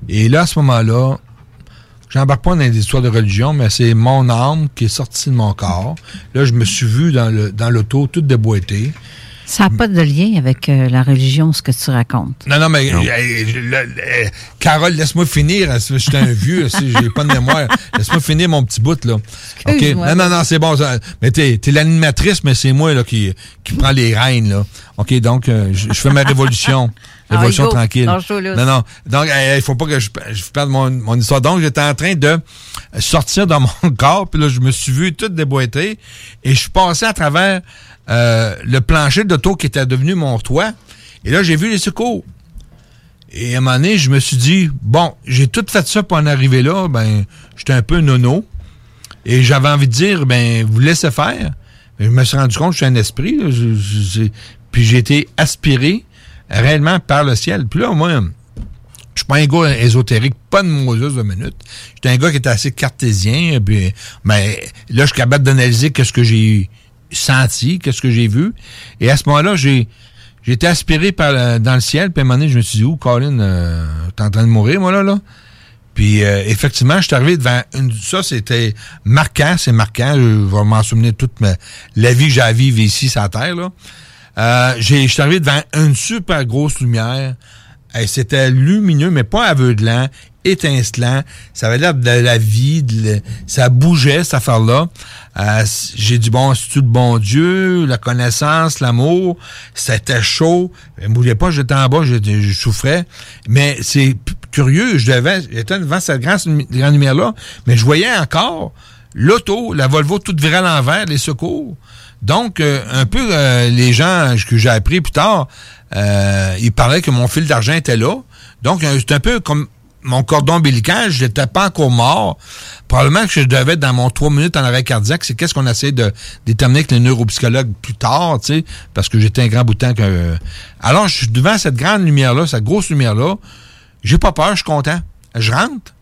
Et là, à ce moment-là, j'embarque pas dans des histoires de religion, mais c'est mon âme qui est sortie de mon corps. Là, je me suis vu dans le dans l'auto, toute déboîtée. Ça n'a pas de lien avec euh, la religion, ce que tu racontes. Non, non, mais euh, euh, Carole, laisse-moi finir. Je suis un vieux, j'ai pas de mémoire. Laisse-moi finir mon petit bout, là. OK? Non, non, non, c'est bon. mais t'es es, l'animatrice, mais c'est moi là, qui, qui prend les rênes, là. OK, donc, je fais ma révolution. Ah, révolution tranquille. Non, non. Donc, il faut pas que je, je perde mon, mon histoire. Donc, j'étais en train de sortir dans mon corps, puis là, je me suis vu tout déboîté, et je suis passé à travers euh, le plancher d'auto qui était devenu mon toit. Et là, j'ai vu les secours. Et à un moment donné, je me suis dit, bon, j'ai tout fait ça pour en arriver là, ben, j'étais un peu nono. Et j'avais envie de dire, ben, vous laissez faire. je me suis rendu compte que je suis un esprit, puis j'ai été aspiré réellement par le ciel. Puis là, moi, je suis pas un gars ésotérique, pas de Moses de minute. J'étais un gars qui était assez cartésien, mais là, je suis capable d'analyser qu'est-ce que j'ai senti, qu'est-ce que j'ai vu. Et à ce moment-là, j'ai été aspiré par dans le ciel, puis à un moment donné, je me suis dit, où, Colin, euh, t'es en train de mourir, moi, là, là? Puis euh, effectivement, je suis arrivé devant une. Ça, c'était marquant, c'est marquant. Je vais m'en souvenir toute ma, la vie que j'ai à vivre ici, sur la Terre, là. Euh, je suis arrivé devant une super grosse lumière. C'était lumineux, mais pas aveuglant, étincelant. Ça avait l'air de la vie. ça bougeait, cette affaire-là. Euh, j'ai dit, bon, c'est-tu le bon Dieu, la connaissance, l'amour? C'était chaud. Ne bougeait pas, j'étais en bas, j'étais- je souffrais. Mais c'est curieux, je devais, j'étais devant cette grande, grande lumière-là, mais je voyais encore l'auto, la Volvo toute virée à l'envers, les secours. Donc, euh, un peu, euh, les gens que j'ai appris plus tard, ils parlaient que mon fil d'argent était là. Donc, c'est un peu comme mon cordon ombilical, je n'étais pas encore mort. Probablement que je devais être dans mon trois minutes en arrêt cardiaque. C'est qu'est-ce qu'on essaie de déterminer avec les neuropsychologues plus tard, tu sais, parce que j'étais un grand bout de temps que... Alors, je suis devant cette grande lumière-là, cette grosse lumière-là. J'ai pas peur, je suis content. Je rentre.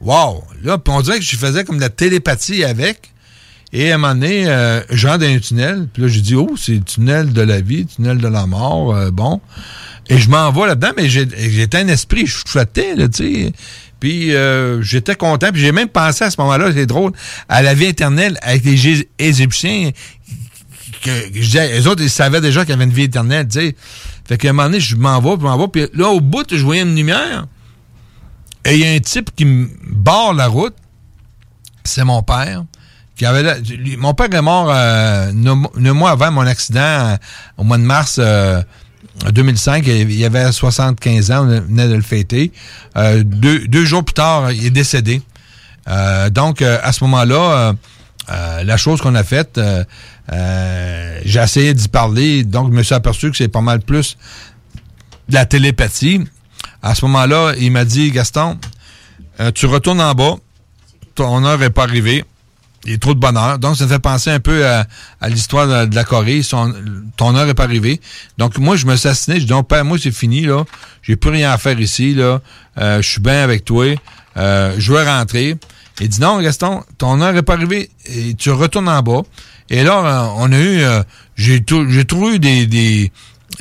Wow! Là, on dirait que je faisais comme de la télépathie avec. Et à un moment donné, euh, je rentre dans un tunnel. Puis là, j'ai dit, oh, c'est le tunnel de la vie, tunnel de la mort. euh, bon. Et je m'en vais là-dedans, mais j'étais un esprit, je flottais, là, tu sais. Puis euh, j'étais content. Puis j'ai même pensé à ce moment-là, c'est drôle, à la vie éternelle avec les Égyptiens. Que, je disais, les autres, ils savaient déjà qu'il y avait une vie éternelle, tu sais. Fait qu'à un moment donné, je m'en vais, je m'en vais. Puis là, au bout, je voyais une lumière. Et il y a un type qui me barre la route. C'est mon père. Mon père est mort euh, neuf mois avant mon accident, euh, au mois de mars euh, 2005. Il avait 75 ans, on venait de le fêter. Euh, deux, deux jours plus tard, il est décédé. Donc, à ce moment-là, la chose qu'on a faite, j'ai essayé d'y parler, donc je me suis aperçu que c'est pas mal plus de la télépathie. À ce moment-là, il m'a dit, Gaston, tu retournes en bas, ton heure n'est pas arrivée, il est trop de bonheur. Donc, ça me fait penser un peu à, à l'histoire de, la Corée. Son- ton heure n'est pas arrivée. Donc, moi, je me suis assassiné. Je dis, non, père, moi, c'est fini, là. J'ai plus rien à faire ici, là. Euh, je suis bien avec toi. Euh, je veux rentrer. Il dit, non, Gaston, ton heure n'est pas arrivée. Et tu retournes en bas. Et là, euh, on a eu, euh, j'ai eu des, des,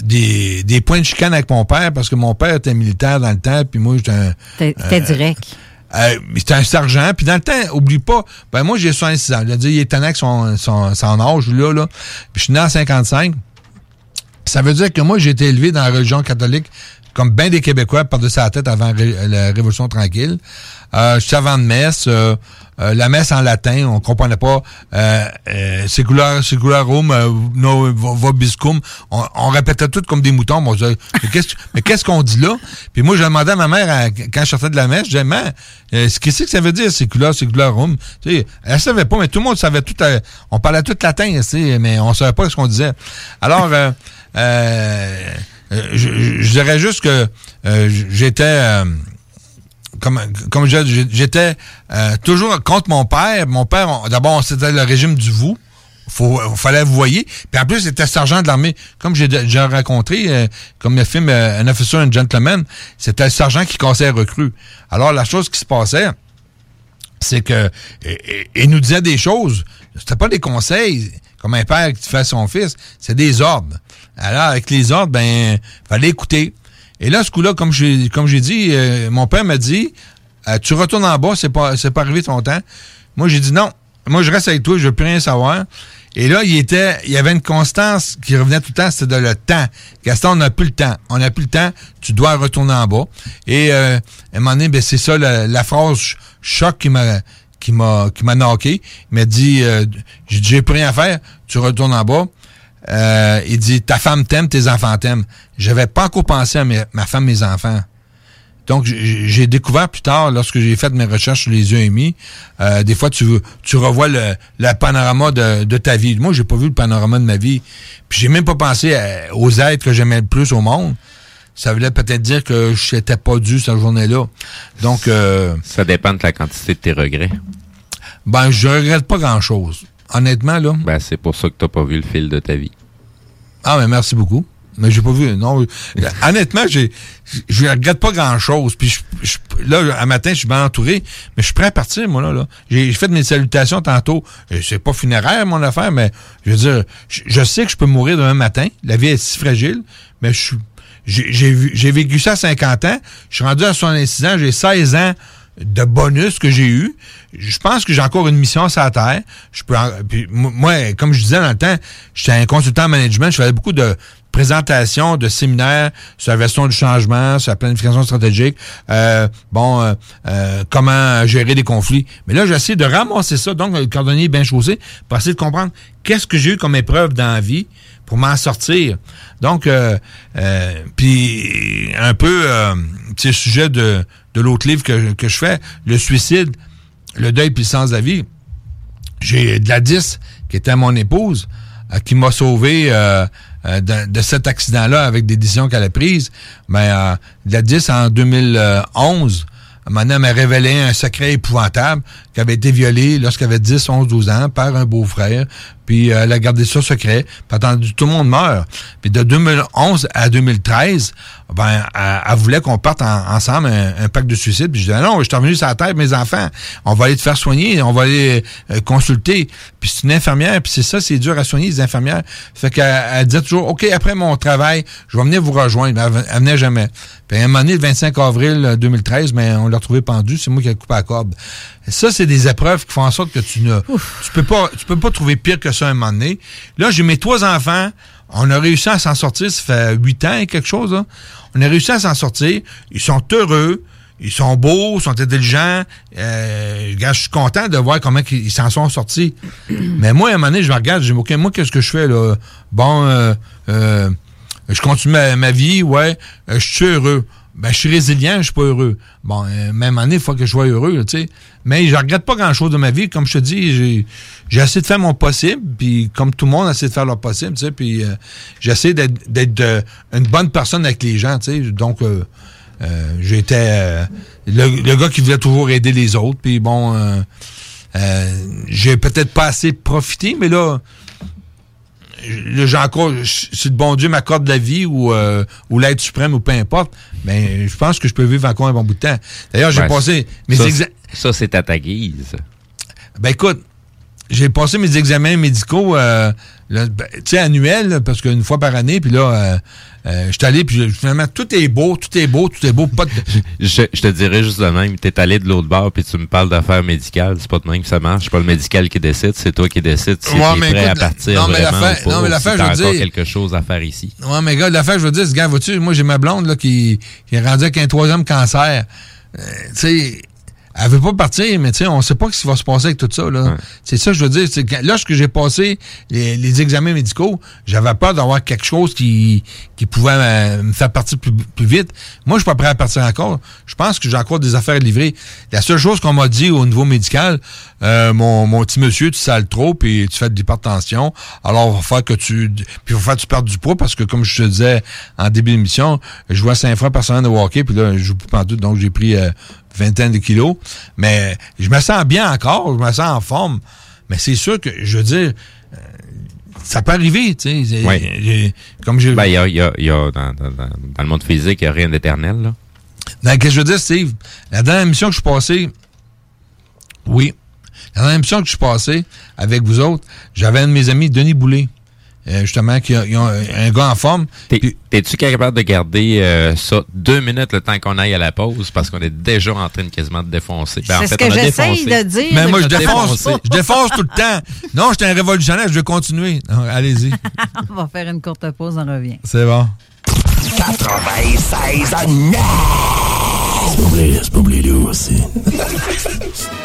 des, des points de chicane avec mon père parce que mon père était militaire dans le temps, puis moi, j'étais un, direct. Euh, c'était un sergent. Puis dans le temps, oublie pas, ben moi j'ai 66 ans. Il a dit, il est tannant avec son, son, âge, là, là. Puis je suis né en 55. Ça veut dire que moi, j'ai été élevé dans la religion catholique comme bien des Québécois par-dessus la tête avant la Révolution tranquille. Euh, je suis avant de messe. euh, euh, la messe en latin, on comprenait pas. Euh, euh, secularum, euh, no vobiscum. On, on répétait tout comme des moutons. Disais, mais qu'est-ce mais qu'on dit là? Puis moi, je demandais à ma mère, quand je sortais de la messe, je disais, Maman, euh, qu'est-ce que ça veut dire, secula, secularum? Tu sais, elle savait pas, mais tout le monde savait tout. euh, on parlait tout latin, tu sais, mais on savait pas ce qu'on disait. Alors, je, je- dirais juste que j'étais... comme, j'étais euh, toujours contre mon père. Mon père, d'abord, c'était le régime du vous. Faut, fallait vous voyez. Puis en plus, il était sergent de l'armée. Comme j'ai déjà rencontré, euh, comme le film euh, Un officer, un gentleman, c'était le sergent qui cassait les recrues. Alors, la chose qui se passait, c'est que il nous disait des choses. C'était pas des conseils, comme un père qui fait à son fils, c'est des ordres. Alors, avec les ordres, ben, fallait écouter. Et là, ce coup-là, comme j'ai comme j'ai dit, euh, mon père m'a dit euh, Tu retournes en bas, c'est pas c'est pas arrivé ton temps. Moi, j'ai dit non. Moi, je reste avec toi, je veux plus rien savoir. Et là, il était, il y avait une constance qui revenait tout le temps, c'était de le temps. Gaston, on n'a plus le temps. On n'a plus le temps. Tu dois retourner en bas. Et euh, à un moment donné, ben, c'est ça la, la phrase ch- choc qui m'a qui m'a qui m'a knocké. Il m'a dit, euh, j'ai plus rien à faire. Tu retournes en bas. Euh, il dit, ta femme t'aime, tes enfants t'aiment. J'avais pas encore pensé à mes- ma femme, mes enfants. Donc, j'ai découvert plus tard, lorsque j'ai fait mes recherches sur les EMI, euh, des fois, tu, tu revois le, le panorama de, de ta vie. Moi, j'ai pas vu le panorama de ma vie. Puis, j'ai même pas pensé à- aux êtres que j'aimais le plus au monde. Ça voulait peut-être dire que je n'étais pas dû cette journée-là. Donc, euh, Ça dépend de la quantité de tes regrets. ben, je regrette pas grand-chose. Honnêtement, là. Ben, c'est pour ça que t'as pas vu le fil de ta vie. Ah, mais merci beaucoup. Mais j'ai pas vu. Non. Honnêtement, j'ai, je regrette pas grand chose. Puis je, je- là, un matin, je suis bien entouré, mais je suis prêt à partir, moi, là. là. J'ai fait mes salutations tantôt. Euh, C'est pas funéraire, mon affaire, mais je veux dire, je, je sais que je peux mourir demain matin. La vie est si fragile, mais je suis. J'ai j'ai vu- j'ai vécu ça à 50 ans. Je suis rendu à 66 ans. J'ai 16 ans de bonus que j'ai eu. Je pense que j'ai encore une mission sur la terre. Je peux moi, comme je disais dans le temps, j'étais un consultant en management, je faisais beaucoup de présentations, de séminaires sur la version du changement, sur la planification stratégique, euh, bon, euh, euh, comment gérer des conflits. Mais là, j'essaie de ramasser ça, donc le cordonnier bien chaussé, pour essayer de comprendre qu'est-ce que j'ai eu comme épreuve dans la vie pour m'en sortir. Donc, puis un peu, le sujet de de l'autre livre que, je fais, Le suicide, le deuil puis sans avis. J'ai Gladys, qui était mon épouse, euh, qui m'a sauvé euh, euh, de, cet accident-là avec des décisions qu'elle a prises. Mais Gladys, en 2011, Maintenant, m'a révélé un secret épouvantable qui avait été violé lorsqu'elle avait 10, 11, 12 ans par un beau-frère. Puis elle a gardé ça secret. Puis attendu, tout le monde meurt. Puis de 2011 à 2013, ben, elle, voulait qu'on parte ensemble un, pacte de suicide. Puis je disais, non, je suis revenu sur la tête, mes enfants. On va aller te faire soigner, on va aller euh, consulter. Puis c'est une infirmière, puis c'est ça, c'est dur à soigner, les infirmières. Fait qu'elle elle disait toujours, OK, après mon travail, je vais venir vous rejoindre. Elle, elle venait jamais. Puis à un moment donné, le 25 avril 2013, mais on l'a retrouvé pendu, c'est moi qui ai coupé la corde. Ça, c'est des épreuves qui font en sorte que tu ne tu peux pas tu peux pas trouver pire que ça à un moment donné. Là, j'ai mes trois enfants. On a réussi à s'en sortir, ça fait huit ans et quelque chose. Là. On a réussi à s'en sortir. Ils sont heureux. Ils sont beaux, ils sont intelligents. Euh, je suis content de voir comment ils s'en sont sortis. Mais moi, à un moment donné, je me regarde, je dis, OK, moi, qu'est-ce que je fais là? Bon, euh, euh, je continue ma, vie, ouais, je suis heureux ben, je suis résilient, je suis pas heureux. Bon, euh, même année, il faut que je sois heureux, tu sais. Mais je regrette pas grand-chose de ma vie. Comme je te dis, j'ai essayé de faire mon possible, puis comme tout le monde essaie de faire leur possible, tu sais, puis euh, j'essaie d'être euh, une bonne personne avec les gens, tu sais. Donc, j'étais le, gars qui voulait toujours aider les autres, puis bon, j'ai peut-être pas assez profité, mais là, si le bon Dieu m'accorde la vie ou, euh, ou l'aide suprême ou peu importe, mais je pense que je peux vivre encore un bon bout de temps. D'ailleurs, j'ai passé mes examens. Ça, c'est à ta guise. Ben écoute, j'ai passé mes examens médicaux, euh, ben, tu sais, annuels, parce qu'une fois par année, puis là, euh, euh, je suis allé, puis finalement, tout est beau, tout est beau, tout est beau. Pas je, te dirais juste de même, t'es allé de l'autre bord, puis tu me parles d'affaires médicales, c'est pas de même que ça marche, c'est pas le médical qui décide, c'est toi qui décides si ouais, t'es prêt à partir non, mais vraiment ou pas, non, mais l'affaire, si je veux encore quelque chose à faire ici. Ouais, mais gars, l'affaire, je veux dire, ce gars, vois-tu, moi, j'ai ma blonde, là, qui, qui est rendue avec un troisième cancer. tu sais elle veut pas partir, mais tu sais, on sait pas ce qui va se passer avec tout ça. là. C'est ça je veux dire. C'est lorsque j'ai passé les, examens médicaux, j'avais peur d'avoir quelque chose qui, qui pouvait me faire partir plus, vite. Moi, je suis pas prêt à partir encore. Je pense que j'ai encore des affaires à livrer. La seule chose qu'on m'a dit au niveau médical, euh, mon, mon petit monsieur, tu sales trop, puis tu fais de l'hypertension. Alors, il va falloir que tu... Puis il va falloir que tu perdes du poids, parce que comme je te disais en début d'émission, je vois cinq fois par semaine de hockey, puis là, je joue plus partout, donc j'ai pris euh, vingtaine de kilos. Mais je me sens bien encore, je me sens en forme. Mais c'est sûr que, je veux dire, euh, ça peut arriver, tu sais. Oui. Comme je... Ben, il y a, y a, y a dans, dans, dans, le monde physique, il n'y a rien d'éternel, là. Non, qu'est-ce que je veux dire, Steve? La dernière émission que je suis passée, oui. La dernière émission que je suis passée avec vous autres, j'avais un de mes amis, Denis Boulet. Euh, justement, qui a, un gars en forme. T'es-tu capable de garder euh, ça deux minutes le temps qu'on aille à la pause? Parce qu'on est déjà en train de quasiment de défoncer. Ben, c'est ce que j'essaye de dire. Mais moi, je défonce, je défonce tout le temps. Non, j'étais un révolutionnaire, je vais continuer. Allez-y. on va faire une courte pause, on revient. C'est bon. 96 à C'est pas oublié, aussi.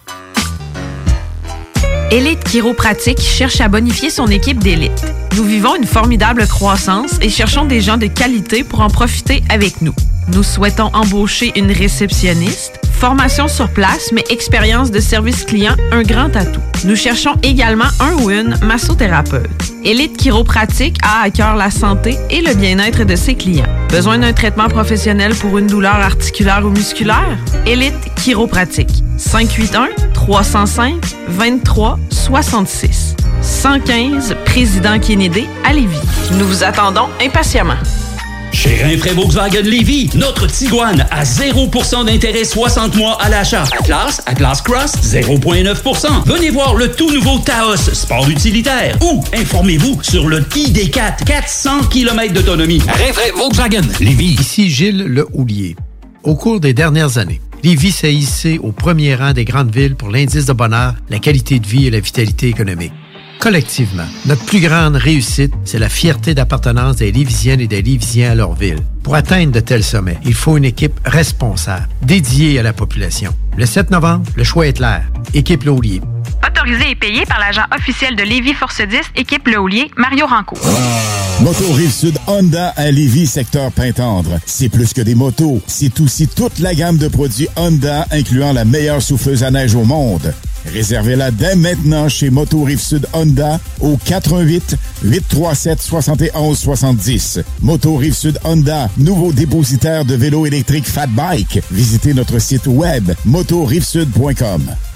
Elite Chiropratique cherche à bonifier son équipe d'élite. Nous vivons une formidable croissance et cherchons des gens de qualité pour en profiter avec nous. Nous souhaitons embaucher une réceptionniste Formation sur place, mais expérience de service client, un grand atout. Nous cherchons également un ou une massothérapeute. Élite Chiropratique a à cœur la santé et le bien-être de ses clients. Besoin d'un traitement professionnel pour une douleur articulaire ou musculaire? Élite Chiropratique. 581-305-2366. 115, Président Kennedy à Lévis. Nous vous attendons impatiemment. Chez Rinfraie Volkswagen Lévis, notre Tiguan à 0% d'intérêt 60 mois à l'achat. Atlas, Atlas Cross, 0,9%. Venez voir le tout nouveau Taos, sport utilitaire. Ou informez-vous sur le ID4, 400 km d'autonomie. Rinfraie Volkswagen Lévis. Ici Gilles Le Houlier. Au cours des dernières années, Lévis s'est hissé au premier rang des grandes villes pour l'indice de bonheur, la qualité de vie et la vitalité économique. Collectivement, notre plus grande réussite, c'est la fierté d'appartenance des Lévisiennes et des Lévisiens à leur ville. Pour atteindre de tels sommets, il faut une équipe responsable, dédiée à la population. Le 7 novembre, le choix est clair. Équipe Laulier. Autorisé et payé par l'agent officiel de Lévis Force 10, équipe Le Houlier, Mario Ranco. Moto Rive-Sud Honda à Lévis, secteur Pintendre. C'est plus que des motos, c'est aussi toute la gamme de produits Honda, incluant la meilleure souffleuse à neige au monde. Réservez-la dès maintenant chez Moto Rive-Sud Honda au 88 837 71 70. Moto Rive-Sud Honda, nouveau dépositaire de vélos électriques Fat Bike. Visitez notre site web motorivesud.com.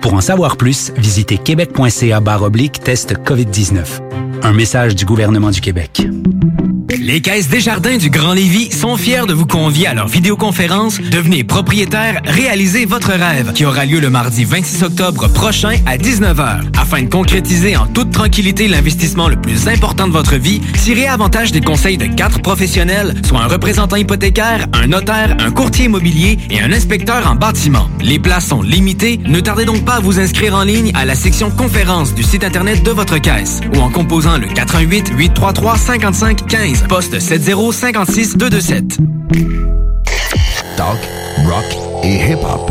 Pour en savoir plus, visitez québec.ca oblique test COVID-19. Un message du gouvernement du Québec. Les Caisses Desjardins du Grand Lévis sont fiers de vous convier à leur vidéoconférence Devenez propriétaire, réalisez votre rêve qui aura lieu le mardi 26 octobre prochain à 19h. Afin de concrétiser en toute tranquillité l'investissement le plus important de votre vie, tirez avantage des conseils de quatre professionnels, soit un représentant hypothécaire, un notaire, un courtier immobilier et un inspecteur en bâtiment. Les places sont limitées, ne tardez donc pas à vous inscrire en ligne à la section conférence du site internet de votre caisse ou en composant le 88 833 55 15 poste 7056 227. Talk, rock et hip-hop.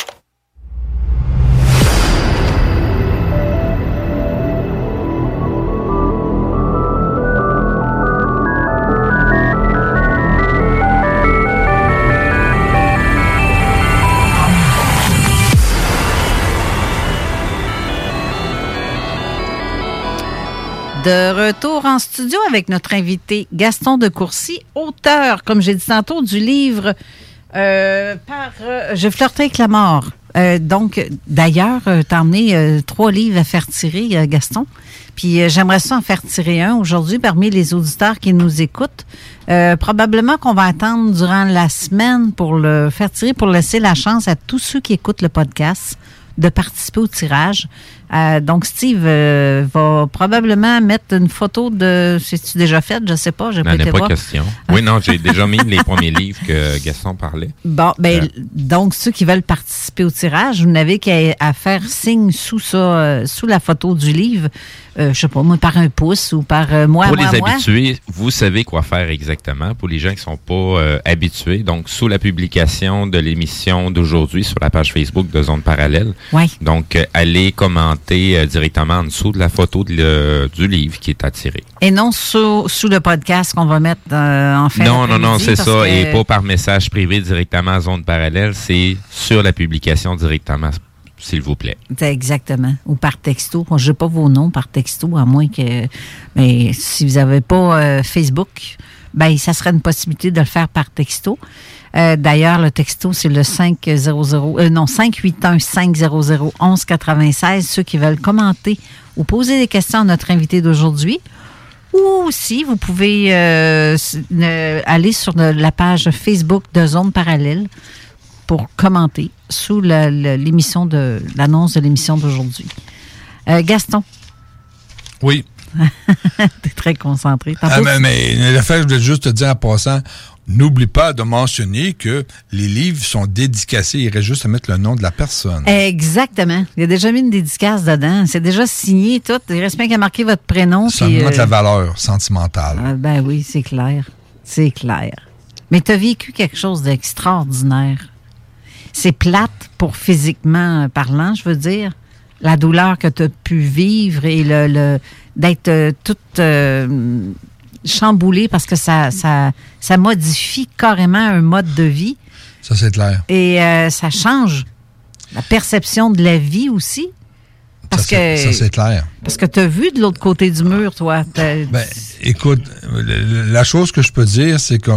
De retour en studio avec notre invité Gaston de Courcy, auteur, comme j'ai dit tantôt, du livre euh, par euh, Je flirtais avec la mort. Euh, donc, d'ailleurs, t'as emmené trois livres à faire tirer, Gaston. Puis j'aimerais ça en faire tirer un aujourd'hui parmi les auditeurs qui nous écoutent. probablement qu'on va attendre durant la semaine pour le faire tirer, pour laisser la chance à tous ceux qui écoutent le podcast de participer au tirage. Euh, donc, Steve euh, va probablement mettre une photo de. C'est-tu déjà fait? Je sais pas. J'ai pas été pas voir. question. Oui, non, j'ai déjà mis les premiers livres que Gaston parlait. Bon, ben, Euh. donc, ceux qui veulent participer au tirage, vous n'avez qu'à à faire signe sous ça, sous la photo du livre. Je sais pas, moi, par un pouce ou par moi, Pour moi, les moi. habitués, vous savez quoi faire exactement. Pour les gens qui sont pas habitués, donc sous la publication de l'émission d'aujourd'hui sur la page Facebook de Zone Parallèle, Oui. donc allez commenter euh, directement en dessous de la photo de le- du livre qui est attiré. Et non sous, sous le podcast qu'on va mettre euh, en fin non, non, non, c'est ça. que- Et pas par message privé directement à Zone Parallèle, c'est sur la publication directement, s'il vous plaît. Exactement. Ou par texto. Je n'ai pas vos noms par texto, à moins que. Mais si vous n'avez pas euh, Facebook, ben, ça serait une possibilité de le faire par texto. Euh, D'ailleurs, le texto, c'est le 500, euh, non, 581-500-1196. Ceux qui veulent commenter ou poser des questions à notre invité d'aujourd'hui. Ou aussi, vous pouvez euh, aller sur la page Facebook de Zone Parallèle pour commenter sous l'émission de l'annonce de l'émission d'aujourd'hui. Gaston, Oui. t'es très concentré. Ah, mais, mais le fait, je voulais juste te dire en passant, n'oublie pas de mentionner que les livres sont dédicacés. Il reste juste à mettre le nom de la personne. Exactement. Il y a déjà mis une dédicace dedans. C'est déjà signé tout. Il reste bien qu'à marquer votre prénom. Ça puis, me montre euh, la valeur sentimentale. ah, ben oui, c'est clair. C'est clair. Mais tu as vécu quelque chose d'extraordinaire. C'est plate pour physiquement parlant, je veux dire. La douleur que tu as pu vivre et le, le- d'être euh, toute euh, chamboulée parce que ça, ça, ça modifie carrément un mode de vie Ça, c'est clair. et euh, ça change la perception de la vie aussi. Parce Ça, c'est- que ça, c'est clair. parce que tu as vu de l'autre côté du mur, toi. Ben, écoute, la chose que je peux dire, c'est que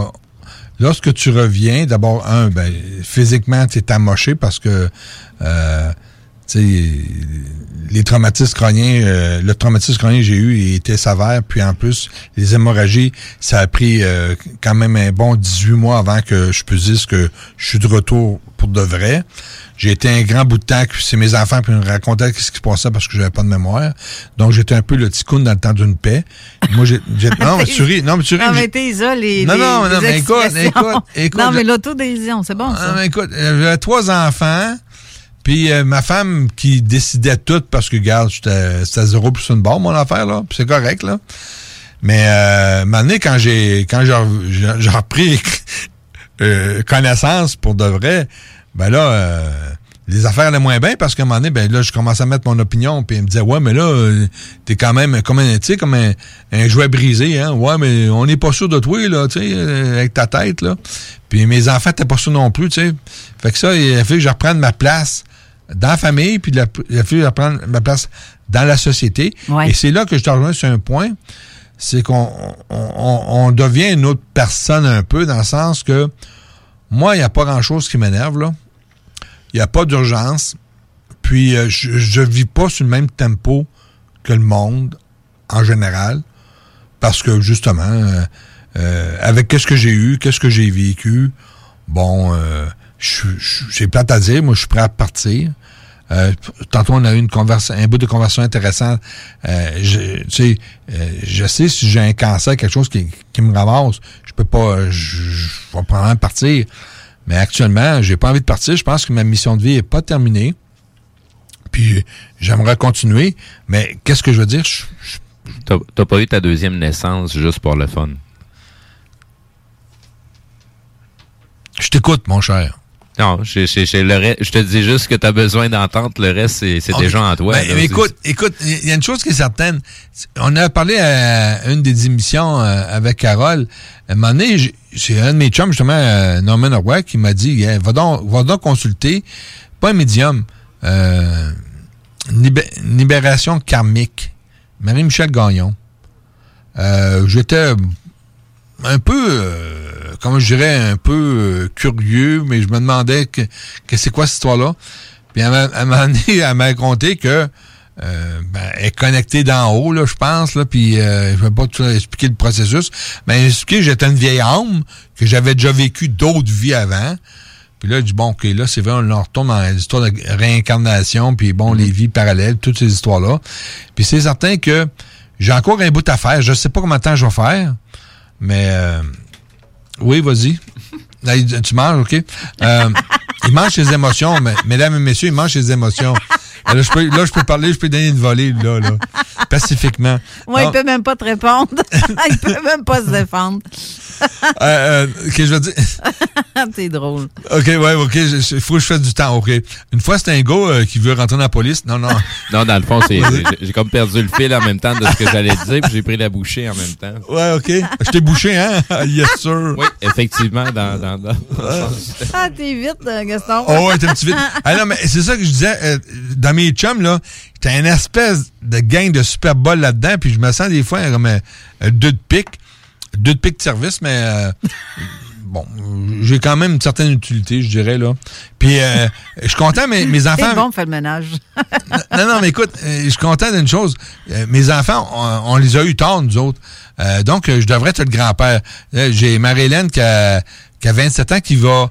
lorsque tu reviens, d'abord, un, ben, physiquement, tu es amoché parce que, euh, tu sais, les traumatismes crâniens, euh, le traumatisme crânien que j'ai eu il était sévère, puis en plus, les hémorragies, ça a pris euh, quand même un bon 18 mois avant que je puisse dire que je suis de retour pour de vrai. J'ai été un grand bout de temps c'est mes enfants qui me racontaient ce qui se passait parce que j'avais pas de mémoire. Donc j'étais un peu le ticoun dans le temps d'une paix. Moi j'ai non mais tu ris, non mais tu ris. Non, mais t'es les. Non, non, non, mais écoute, écoute, écoute, Non, mais l'autodérision, c'est bon, Ah, ça. mais écoute, euh, j'avais trois enfants, puis euh, ma femme qui décidait tout parce que, regarde, c'était zéro plus une barre, mon affaire, là, c'est correct, là. Mais, euh, donné, quand j'ai, quand j'ai, repris euh, connaissance pour de vrai, ben là, euh, les affaires allaient moins bien parce qu'à un moment donné, ben là, je commençais à mettre mon opinion, puis il me disait, ouais, mais là, euh, t'es quand même comme un, comme un, un jouet brisé, hein. Ouais, mais on n'est pas sûr de toi, là, tu sais, euh, avec ta tête, là. Puis mes enfants n'étaient pas sûrs non plus, tu sais. Fait que ça, il a fallu que je reprenne ma place dans la famille, puis il a il a fallu que je reprenne ma place dans la société. Ouais. Et c'est là que je te rejoins sur un point, c'est qu'on on, on- on devient une autre personne un peu, dans le sens que moi, il n'y a pas grand-chose qui m'énerve, là. Il n'y a pas d'urgence. Puis, euh, je ne vis pas sur le même tempo que le monde, en général, parce que, justement, euh, euh, avec qu'est-ce que j'ai eu, qu'est-ce que j'ai vécu, bon, c'est plate à dire, moi, je suis prêt à partir. Euh, tantôt, on a eu une conversa- un bout de conversation intéressant. Euh, je, tu sais, euh, je sais si j'ai un cancer, quelque chose qui, qui me ramasse, je peux pas, je, je vais probablement partir. Mais actuellement, j'ai pas envie de partir. Je pense que ma mission de vie est pas terminée. Puis j'aimerais continuer. Mais qu'est-ce que je veux dire? Je- je- T'as t'as pas eu ta deuxième naissance juste pour le fun? je t'écoute, mon cher. Non, je, je- je- le re- je te dis juste que tu as besoin d'entendre. Le reste, c'est c'est Ok. déjà en toi. Ben, là. écoute, écoute, il y a une chose qui est certaine. On a parlé à une des émissions euh, avec Carole. À un moment donné, c'est un de mes chums, justement, euh, Norman Orwell, qui m'a dit, Eh, va, donc, va donc consulter, pas un médium, euh, libé- libération karmique. Marie-Michel Gagnon. Euh, J'étais un peu, euh, comment je dirais, un peu euh, curieux, mais je me demandais que, que c'est quoi cette histoire-là. Puis elle m'a- elle m'a raconté que euh, ben, elle est connectée d'en haut, là, je pense, là, puis euh, je vais pas tout expliquer le processus, mais elle m'a expliqué que j'étais une vieille âme, que j'avais déjà vécu d'autres vies avant. Puis là, je dis, bon, OK, là, c'est vrai, on en retourne dans les histoires de réincarnation, puis bon, les vies parallèles, toutes ces histoires-là. Puis c'est certain que j'ai encore un bout à faire. Je sais pas combien de temps je vais faire, mais euh, oui, vas-y. Tu manges, OK? Euh, il mange ses émotions, mais, mesdames et messieurs, il mange ses émotions. Là, je peux, là, je peux parler, je peux donner une volée, là, là, pacifiquement. Moi, il Non, peut même pas te répondre. il peut même pas se défendre. euh, euh, OK, je veux dire... T'es drôle. OK, ouais, OK, il faut que je fasse du temps, OK. Une fois, c'était un gars euh, qui veut rentrer dans la police. Non, non. Non, dans le fond, c'est j'ai- comme perdu le fil en même temps de ce que j'allais dire, puis j'ai pris la bouchée en même temps. Ouais, OK. Je t'ai bouché, hein? yes, sir. Oui, effectivement, dans, dans, dans- Ah, t'es vite, euh, Gaston. Oh, ouais, t'es un petit vite. Ah non, mais c'est ça que je disais. euh, dans mes chums, là, t'as une espèce de gang de Super Bowl là-dedans, puis je me sens des fois comme euh, deux de pique. Deux de pique de service, mais euh, bon, j'ai quand même une certaine utilité, je dirais, là. Puis, euh, je suis content, mais mes enfants... C'est bon, fait le ménage. non, non, mais écoute, je suis content d'une chose. Mes enfants, on, les a eu tard, nous autres. donc, je devrais être le grand-père. J'ai Marie-Hélène qui a, qui a 27 ans qui va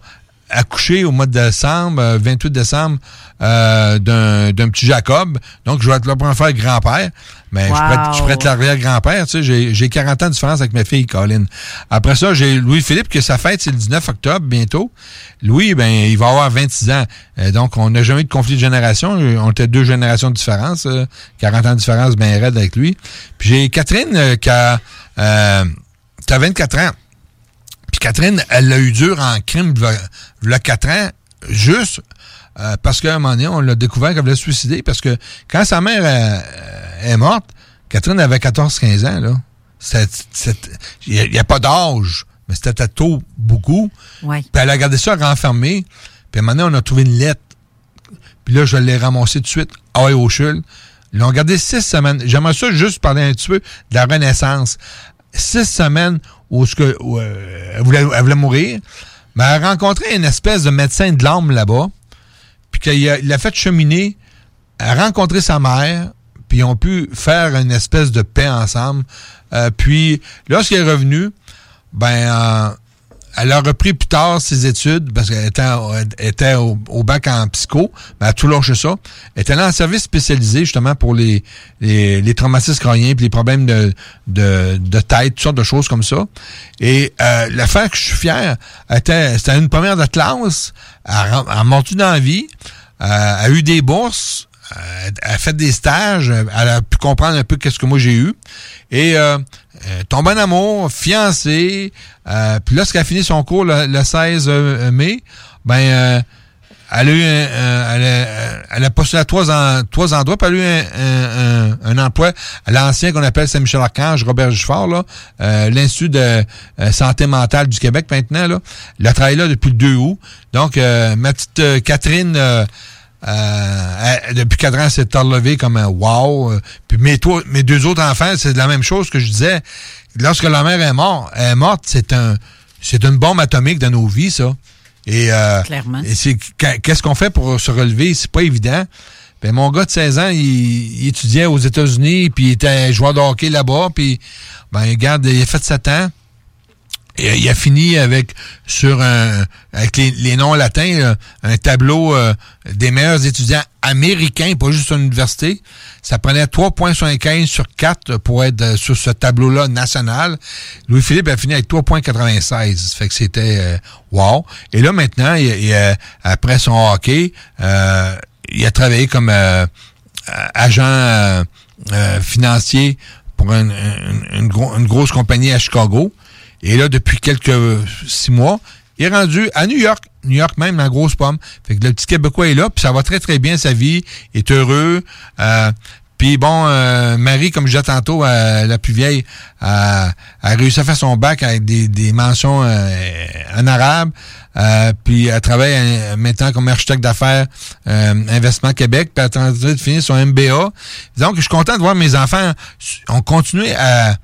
accoucher au mois de décembre, 28 décembre, euh, d'un petit Jacob. Donc, je vais être là pour en faire grand-père. Mais je pourrais être, l'arrière-grand-père. Tu sais, j'ai 40 ans de différence avec ma fille, Colin. Après ça, j'ai Louis-Philippe, que sa fête, c'est le 19 octobre, bientôt. Louis, ben, il va avoir 26 ans. Euh, donc, on n'a jamais eu de conflit de génération. On était deux générations de différence. 40 ans de différence, bien raide avec lui. Puis j'ai Catherine euh, qui, a, qui a 24 ans. Puis Catherine, elle l'a eu dur en crime il y a 4 ans, juste euh, parce qu'à un moment donné, on l'a découvert qu'elle voulait se suicider parce que quand sa mère euh, est morte, Catherine avait 14-15 ans, là. Il n'y a, pas d'âge, mais c'était tôt beaucoup. Puis elle a gardé ça renfermé. Puis à un moment donné, on a trouvé une lettre. Puis là, je l'ai ramassée tout de suite. Ah ouais, au chul. Ils l'ont gardé six semaines. J'aimerais ça juste parler un petit peu de la Renaissance. Six semaines où, euh, elle, voulait, elle, mourir. Mais elle a rencontré une espèce de médecin de l'âme là-bas puis qu'il a, il a fait cheminer, a rencontré sa mère, puis ils ont pu faire une espèce de paix ensemble. Euh, puis, lorsqu'elle est revenue, ben, elle a repris plus tard ses études parce qu'elle était, était au, bac en psycho, mais elle a tout lâché ça. Elle était là en service spécialisé justement pour les, les, les traumatismes crâniens puis les problèmes de, de, de tête, toutes sortes de choses comme ça. Et euh, l'affaire que je suis fier, c'était une première de classe, elle a monté dans la vie, euh, elle a eu des bourses, euh, elle a fait des stages, elle a pu comprendre un peu qu'est-ce que moi j'ai eu. Et euh, euh, en amour, fiancée. Euh, puis lorsqu'elle a fini son cours le, 16 euh, mai, ben elle a eu un, elle, a, elle a postulé à trois, endroits, puis elle a eu un, un, emploi à l'ancien qu'on appelle Saint-Michel-Archange, Robert Giffard, là, l'Institut de santé mentale du Québec maintenant. Là. Elle a travaillé là depuis le 2 août. Donc, ma petite Catherine euh, depuis quatre ans, c'est relevé comme un wow. Euh, puis mes, mes deux autres enfants, c'est la même chose que je disais. Lorsque la mère est morte, est morte, c'est un, c'est une bombe atomique dans nos vies, ça. Et, euh, Clairement. Et c'est, qu'est-ce qu'on fait pour se relever? C'est pas évident. Ben, mon gars de 16 ans, il, étudiait aux États-Unis, puis il était joueur de hockey là-bas, puis ben, regarde, il a fait 7 ans. Et il a fini avec sur un avec les, noms latins un tableau euh, des meilleurs étudiants américains, pas juste à l'université. Ça prenait 3.75 sur 4 pour être euh, sur ce tableau-là national. Louis-Philippe a fini avec 3.96. Fait que c'était euh, wow. Et là maintenant, il, après son hockey, il a travaillé comme agent financier pour une, une, grosse compagnie à Chicago. Et là, depuis quelques six mois, il est rendu à New York. New York même, la grosse pomme. Fait que le petit Québécois est là, puis ça va très, très bien, sa vie. Il est heureux. Euh, puis bon, euh, Marie, comme je disais tantôt, euh, la plus vieille, a réussi à faire son bac avec des, des mentions en arabe. puis elle travaille maintenant comme architecte d'affaires Investissement Québec, puis elle est en train de finir son MBA. Donc, je suis content de voir mes enfants ont continué à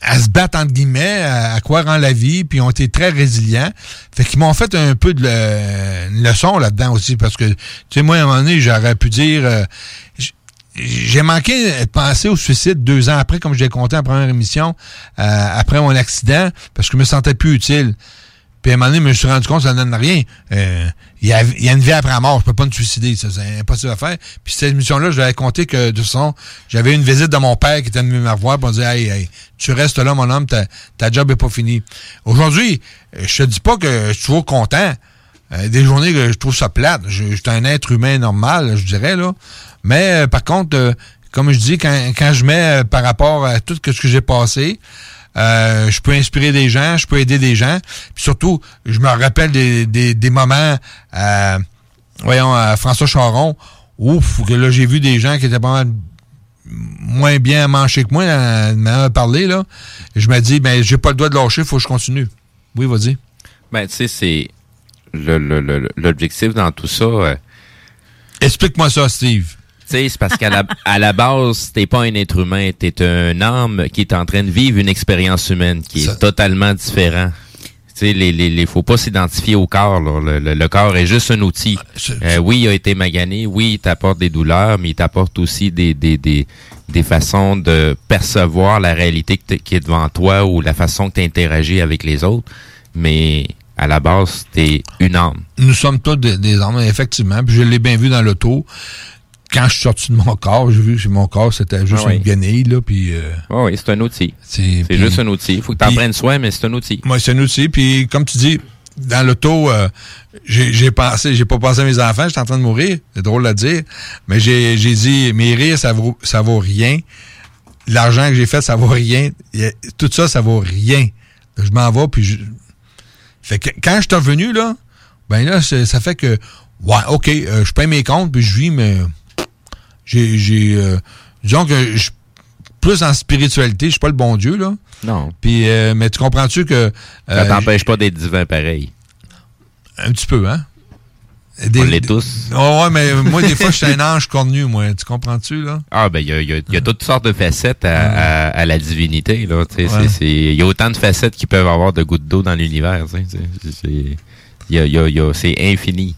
à se battre entre guillemets, à, croire en la vie, puis ont été très résilients. Fait qu'ils m'ont fait un peu de le, leçon là-dedans aussi, parce que, tu sais, moi, à un moment donné, j'aurais pu dire... Euh, j'ai manqué de penser au suicide deux ans après, comme je l'ai compté en première émission, euh, après mon accident, parce que je me sentais plus utile. Puis à un moment donné, je me suis rendu compte que ça ne donne rien. Euh, il y, a, a, une vie après la mort, je peux pas me suicider, c'est impossible à faire. Puis cette émission-là, je l'avais compté que de toute façon, j'avais une visite de mon père qui était venu me revoir pour me dire Hey, hey, tu restes là, mon homme, ta, ta job est pas finie. Aujourd'hui, je te dis pas que je suis toujours content. Euh, des journées que je trouve ça plate. Je, suis un être humain normal, je dirais, là. Mais euh, par contre, comme je dis, quand, quand je mets par rapport à tout ce que j'ai passé, euh, je peux inspirer des gens, je peux aider des gens. Puis surtout, je me rappelle des, des, des moments, euh, voyons, à François Charon, ouf, que là, j'ai vu des gens qui étaient pas mal moins bien manchés que moi, de parler, là. je me dis, ben, j'ai pas le droit de lâcher, faut que je continue. Oui, vas-y. Ben, tu sais, c'est l'objectif le, dans tout ça. Euh, Explique-moi ça, Steve c'est parce qu'à la, à la base, t'es pas un être humain, t'es un âme qui est en train de vivre une expérience humaine qui est totalement différente. sais, les, les, les, faut pas s'identifier au corps. Là. Le, le, corps est juste un outil. Euh, oui, il a été magané. Oui, il t'apporte des douleurs, mais il t'apporte aussi des, des, des, des façons de percevoir la réalité qui est devant toi ou la façon que tu interagis avec les autres. Mais à la base, t'es une âme. Nous sommes tous des, des âmes, effectivement. Puis je l'ai bien vu dans l'auto quand je suis sorti de mon corps, j'ai vu que mon corps, c'était juste Ah une guenille, là, puis... Euh, oui, c'est un outil. C'est juste un outil. Il faut que tu en prennes soin, mais c'est un outil. Moi, c'est un outil. Puis, comme tu dis, dans l'auto, euh, j'ai pensé, j'ai pas pensé à mes enfants, j'étais en train de mourir. C'est drôle à dire. Mais j'ai dit, mes rires, ça vaut, ça vaut rien. L'argent que j'ai fait, ça vaut rien. Tout ça, ça vaut rien. Je m'en vais, puis je... Fait que quand je suis revenu, là, ben là, ça fait que, ouais, OK, euh, je paye mes comptes, puis je vis, mais j'ai... j'ai euh, disons que je plus en spiritualité, je suis pas le bon Dieu, là. Non. Puis, euh, mais tu comprends-tu que... Ça euh, t'empêche pas d'être divin pareil. un petit peu, hein? On l'est tous. Oh, ouais, mais moi, des fois, je suis un ange cornu, moi. Tu comprends-tu, là? Ah, ben, il y a, y a- il y a toutes sortes de facettes à, à- à la divinité, là. Ouais. Il y a autant de facettes qui peuvent avoir de gouttes d'eau dans l'univers, c'est infini.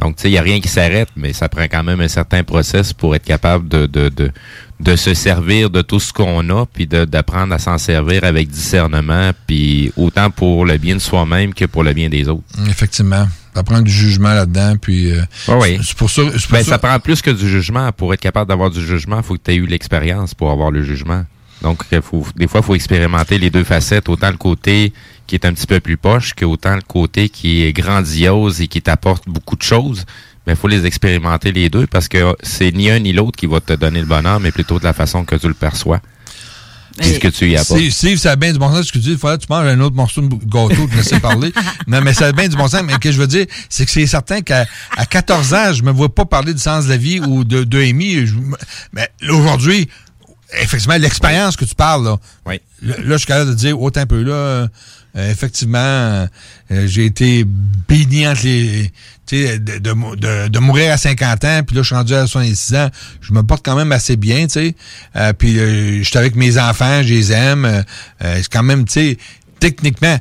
Donc, tu sais, il n'y a rien qui s'arrête, mais ça prend quand même un certain process pour être capable de, de, de, de se servir de tout ce qu'on a, puis d'apprendre à s'en servir avec discernement, puis autant pour le bien de soi-même que pour le bien des autres. Effectivement. Ça prend du jugement là-dedans, puis... euh, Ah oui. C'est pour ça... pour Ben, ça- ça prend plus que du jugement. Pour être capable d'avoir du jugement, il faut que tu aies eu l'expérience pour avoir le jugement. Donc, faut, des fois, il faut expérimenter les deux facettes, autant le côté qui est un petit peu plus poche que autant le côté qui est grandiose et qui t'apporte beaucoup de choses. Mais il faut les expérimenter les deux parce que c'est ni un ni l'autre qui va te donner le bonheur, mais plutôt de la façon que tu le perçois. C'est ce que tu y apportes? Steve, Steve, ça a bien du bon sens ce que tu dis. Il faudrait que tu manges un autre morceau de gâteau, de laisser parler. non, mais ça a bien du bon sens. Mais ce que je veux dire, c'est que c'est certain qu'à à 14 ans, je me vois pas parler du sens de la vie ou de, de Amy. Je- mais là, aujourd'hui, effectivement, l'expérience que tu parles, là, Oui. là, là, je suis capable de dire, autant un peu là, euh, effectivement, euh, j'ai été béni entre les. De, de, de- de mourir à 50 ans, puis là, je suis rendu à 66 ans. Je me porte quand même assez bien, tu sais. Euh, puis je suis avec mes enfants, je les aime. c'est quand même, tu sais, techniquement,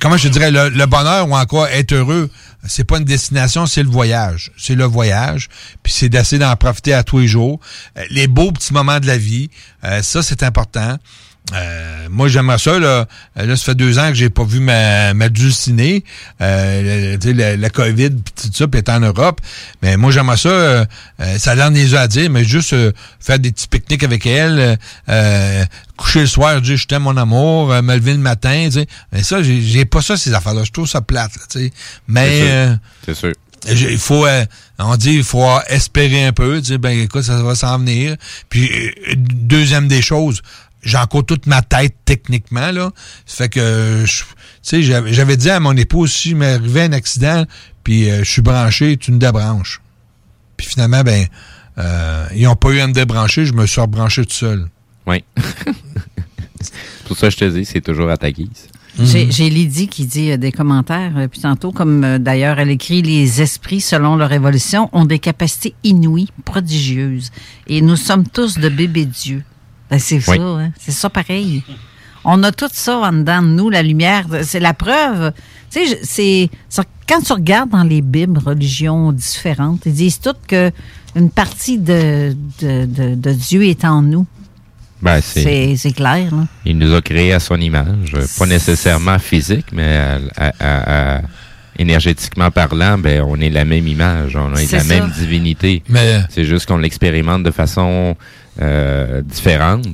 comment je dirais, le, le bonheur ou encore être heureux, c'est pas une destination, c'est le voyage. C'est le voyage. Puis c'est d'essayer d'en profiter à tous les jours. Les beaux petits moments de la vie, ça, c'est important. Euh, moi, j'aimerais ça. Là, Euh, là, ça fait deux ans que j'ai pas vu ma, ma dulcinée. Euh, le- tu sais, la, la COVID, tout ça, puis en Europe. Mais moi, j'aimerais ça. euh, euh, ça a l'air à dire, mais juste euh, faire des petits pique-niques avec elle. coucher le soir, dire je t'aime mon amour, euh, me lever le matin. Tu sais. Mais ça, j'ai pas ça, ces affaires-là. Je trouve ça plate. Là, tu sais. Mais... C'est sûr. il faut, euh, on dit, il faut espérer un peu, dire, ben écoute, ça va s'en venir. Puis, euh, deuxième des choses, j'ai encore toute ma tête techniquement, là. Ça fait que, tu sais, j'avais dit à mon épouse, si m'arrivait un accident, puis euh, je suis branché, tu me débranches. Puis finalement, ben, euh, ils n'ont pas eu à me débrancher, je me suis rebranché tout seul. Oui. Pour ça, je te dis, c'est toujours à ta guise. J'ai j'ai Lydie qui dit euh, des commentaires, euh, puis tantôt, comme euh, d'ailleurs elle écrit, les esprits, selon leur évolution, ont des capacités inouïes, prodigieuses. Et nous sommes tous de bébés dieux. Ben, c'est Oui. ça, hein? c'est ça pareil. On a tout ça en dedans de nous, la lumière. C'est la preuve. Tu sais, c'est quand tu regardes dans les Bibles, religions différentes, ils disent toutes que une partie de, de, de, de Dieu est en nous. Ben, c'est. Clair. Là. Il nous a créés à son image, pas nécessairement physique, mais à- à- à- à- énergétiquement parlant, ben on est la même image, on est la ça. même divinité. Mais C'est juste qu'on l'expérimente de façon euh, différente.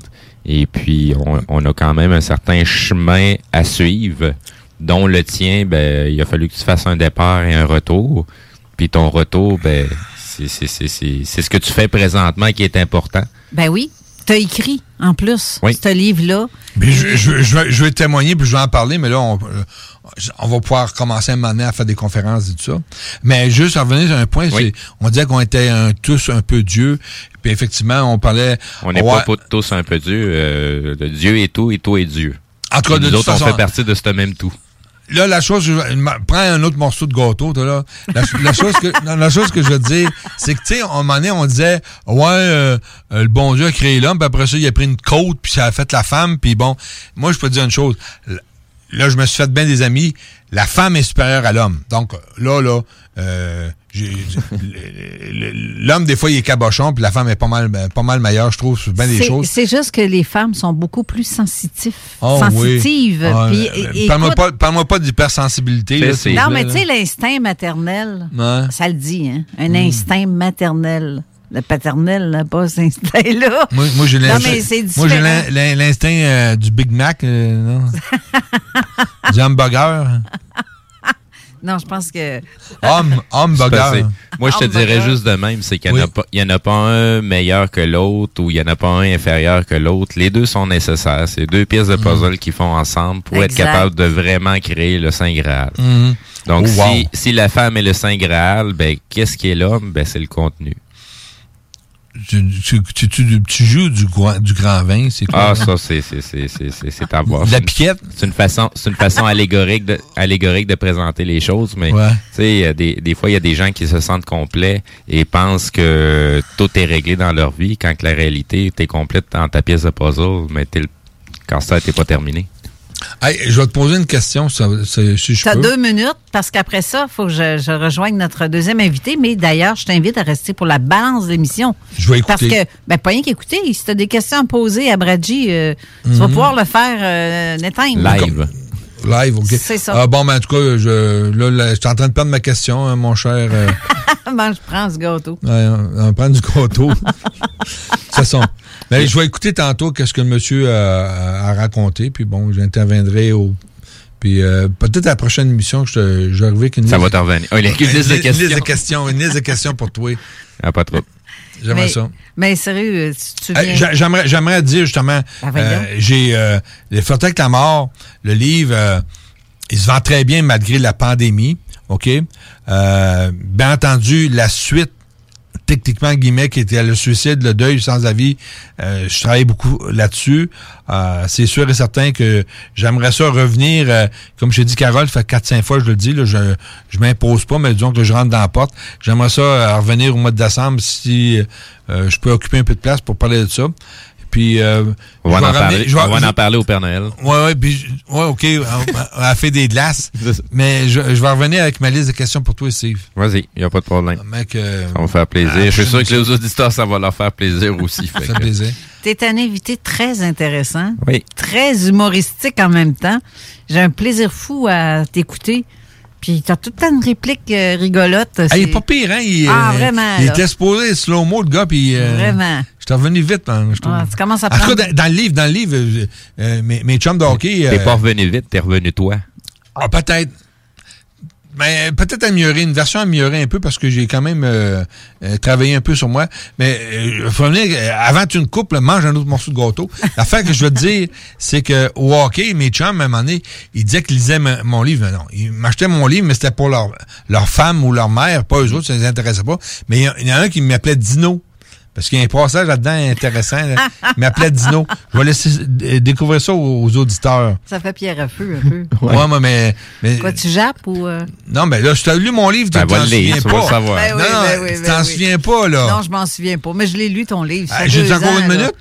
Et puis on, on a quand même un certain chemin à suivre, dont le tien, ben il a fallu que tu fasses un départ et un retour. Puis ton retour, ben c'est c'est- c'est- c'est c'est ce que tu fais présentement qui est important. Ben oui. Tu as écrit, en plus, Oui. ce livre-là. Je, je, je, vais, je vais témoigner, puis je vais en parler, mais là, on, on va pouvoir commencer à m'amener à faire des conférences et tout ça. Mais juste en revenir sur un point, Oui. c'est on disait qu'on était un- tous un peu Dieu, puis effectivement, on parlait... On n'est ouais, pas, tous un peu Dieu. euh, Dieu est tout et tout est Dieu. En tout cas, de nous autres, façon- on fait partie de ce même tout. Là, la chose, je, prends un autre morceau de gâteau, toi, là. La, la chose que, la chose que je veux te dire, c'est que, tu sais, à un moment donné, on disait, ouais, euh, euh, le bon Dieu a créé l'homme, puis après ça, il a pris une côte, puis ça a fait la femme, puis bon, moi, je peux te dire une chose. Là, je me suis fait bien des amis. La femme est supérieure à l'homme. Donc, là, là, euh, l'homme, des fois, il est cabochon, puis la femme est pas mal, pas mal meilleure, je trouve, sur bien des choses. C'est juste que les femmes sont beaucoup plus sensitifs, Oh, sensitives. oui. Ah, euh, Parle-moi pas, parle-moi pas d'hypersensibilité. Non, mais tu sais, l'instinct maternel, Ouais. ça le dit, hein? Un Hmm. instinct maternel. Le paternel n'a pas cet instinct-là. Moi, moi, j'ai Non, l'instinct- mais c'est moi, j'ai différent. l'in- l'in- l'instinct euh, du Big Mac, euh, non? du hamburger. Non, je pense que. Homme, homme burger. Moi, je te dirais juste de même, c'est qu'il n'y en, Oui. a pas- il y en a pas un meilleur que l'autre ou il n'y en a pas un inférieur que l'autre. Les deux sont nécessaires. C'est deux pièces de puzzle qu'ils font ensemble pour être capable de vraiment créer le Saint Graal. Mhm. Donc, Oh, wow. si, si la femme est le Saint Graal, ben, qu'est-ce qui est l'homme? Ben, c'est le contenu. Tu, tu, tu, tu- tu joues du, du grand vin, c'est quoi? Ah, là? ça, c'est, c'est, c'est, c'est, c'est, c'est à voir. De la piquette? C'est une façon, c'est une façon allégorique de, allégorique de présenter les choses, mais, Ouais. tu sais, des, des fois, il y a des gens qui se sentent complets et pensent que tout est réglé dans leur vie quand que la réalité, t'es complète dans ta pièce de puzzle, mais t'es le, quand ça t'es pas terminé. Hey, je vais te poser une question, ça, ça- si je Tu as peux. deux minutes, parce qu'après ça, il faut que je, je rejoigne notre deuxième invité. Mais d'ailleurs, je t'invite à rester pour la balance de l'émission. Je vais écouter. Parce que, ben, pas rien qu'écouter. Si tu as des questions à poser à Bradji, euh, tu vas Mhm. pouvoir le faire euh. Live. Live, OK. C'est ça. Ah, bon, ben, en tout cas, je, là, là, je suis en train de perdre ma question, hein, mon cher. euh, ben, je prends ce gâteau. ouais, on, on va prendre du gâteau. C'est ça. Ben, je vais écouter tantôt qu'est-ce que le monsieur a, a raconté, puis bon, j'interviendrai au. Puis euh, peut-être à la prochaine émission, je, te- je vais arriver avec une Ça liste- va t'en revenir. Oh, il y a une liste de Une questions. liste de questions, une liste de questions pour toi. Ah, pas trop. J'aimerais ça. mais sérieux, euh, tu, tu Hey, viens... j'a- J'aimerais, j'aimerais dire justement, Ah, euh, j'ai euh, Les Flirter avec la mort, le livre, il se vend très bien malgré la pandémie, OK? Bien entendu, la suite, techniquement, guillemets, qui était le suicide, le deuil sans avis, euh, je travaille beaucoup là-dessus. Euh, c'est sûr et certain que j'aimerais ça revenir, euh, comme j'ai dit Carole, fait 4-5 fois je le dis, je je m'impose pas, mais disons que je rentre dans la porte. J'aimerais ça euh, revenir au mois de décembre si euh, je peux occuper un peu de place pour parler de ça. Puis, euh, On va en ramener- parler, je vais- on va je- en parler au Père Noël. Ouais, ouais, puis, ouais, OK, on, on a fait des glaces. mais je, je vais revenir avec ma liste de questions pour toi, Steve. Vas-y, il n'y a pas de problème. Mec, euh, Ça va me faire plaisir. ah, je suis sûr que les auditeurs, ça va leur faire plaisir aussi. ça Fait que- plaisir. T'es un invité très intéressant, Oui. très humoristique en même temps. J'ai un plaisir fou à t'écouter. Puis t'as tout le temps une réplique euh, rigolote. Ah, il est pas pire, hein? Il, Ah, euh, vraiment, Il là. était supposé slow-mo, le gars, puis... euh, Vraiment. J'étais revenu vite, hein, je trouve. Ah, tu commences à En tout cas, prendre... dans, dans le livre, dans le livre, euh, euh, mes, mes chums de hockey... T'es euh, pas revenu vite, t'es revenu toi. Ah, peut-être. Mais peut-être améliorer, une version améliorée un peu parce que j'ai quand même euh, euh, travaillé un peu sur moi. Mais euh, faut venir, avant une coupe, là, mange un autre morceau de gâteau. L'affaire que je veux te dire, c'est que au hockey, mes chums, à un moment donné, ils disaient qu'ils lisaient mon livre. Mais non, ils m'achetaient mon livre, mais c'était pour leur, leur femme ou leur mère, pas eux autres, ça les intéressait pas. Mais il y, a- il y en a un qui m'appelait Dino. Parce qu'il y a un passage là-dedans intéressant. là. Il m'appelait Dino. Je vais laisser euh, découvrir ça aux, aux auditeurs. Ça fait pierre à feu un peu. Ouais, moi, mais, mais Quoi, tu jappes ou... euh? non, mais là, je t'ai lu mon livre, tu Ben, t'en va le lire, souviens pas. le savoir. Ben oui, non, ben oui, tu ben t'en oui. souviens pas, là. Non, je m'en souviens pas. Mais je l'ai lu, ton livre. Hey, J'ai encore une minute?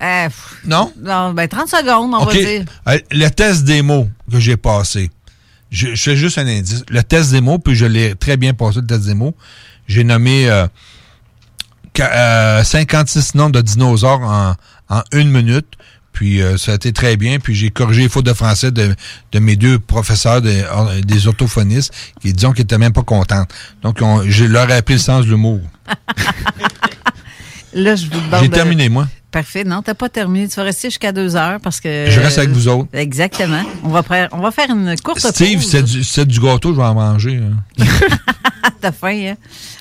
Euh, pff, Non? non, ben 30 secondes, on va dire. Euh, Le test des mots que j'ai passé. Je, je fais juste un indice. Le test des mots, puis je l'ai très bien passé, le test des mots. J'ai nommé euh, euh, 56 noms de dinosaures en, en une minute. Puis euh, ça a été très bien. Puis j'ai corrigé les fautes de français de, de mes deux professeurs de- euh, des orthophonistes qui disaient qu'ils n'étaient même pas contents. Donc on- je leur ai appris le sens de l'humour. Là, je vous. J'ai terminé, moi. Parfait. Non, t'as pas terminé. Tu vas rester jusqu'à deux heures parce que... Je reste avec vous autres. Exactement. On va, faire, on va faire une courte Steve, pause. c'est du, c'est du gâteau, je vais en manger. hein. T'as faim, hein?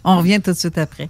On revient tout de suite après.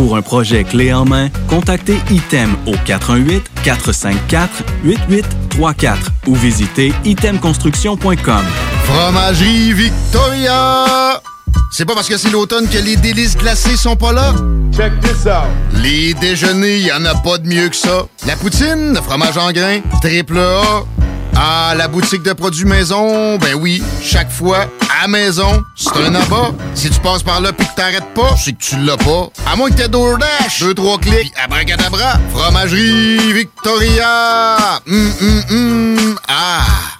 Pour un projet clé en main, contactez ITEM au 418-454-8834 ou visitez itemconstruction.com. Fromagerie Victoria! C'est pas parce que c'est l'automne que les délices glacées sont pas là? Check this out! Les déjeuners, y en a pas de mieux que ça. La poutine, le fromage en grains, triple A. Ah, la boutique de produits maison, ben oui, chaque fois, à maison, c'est un abat. Si tu passes par là pis que t'arrêtes pas, c'est que tu l'as pas. À moins que t'aies DoorDash, deux, trois clics, abracadabra, fromagerie Victoria, hum, hum, hum, ah...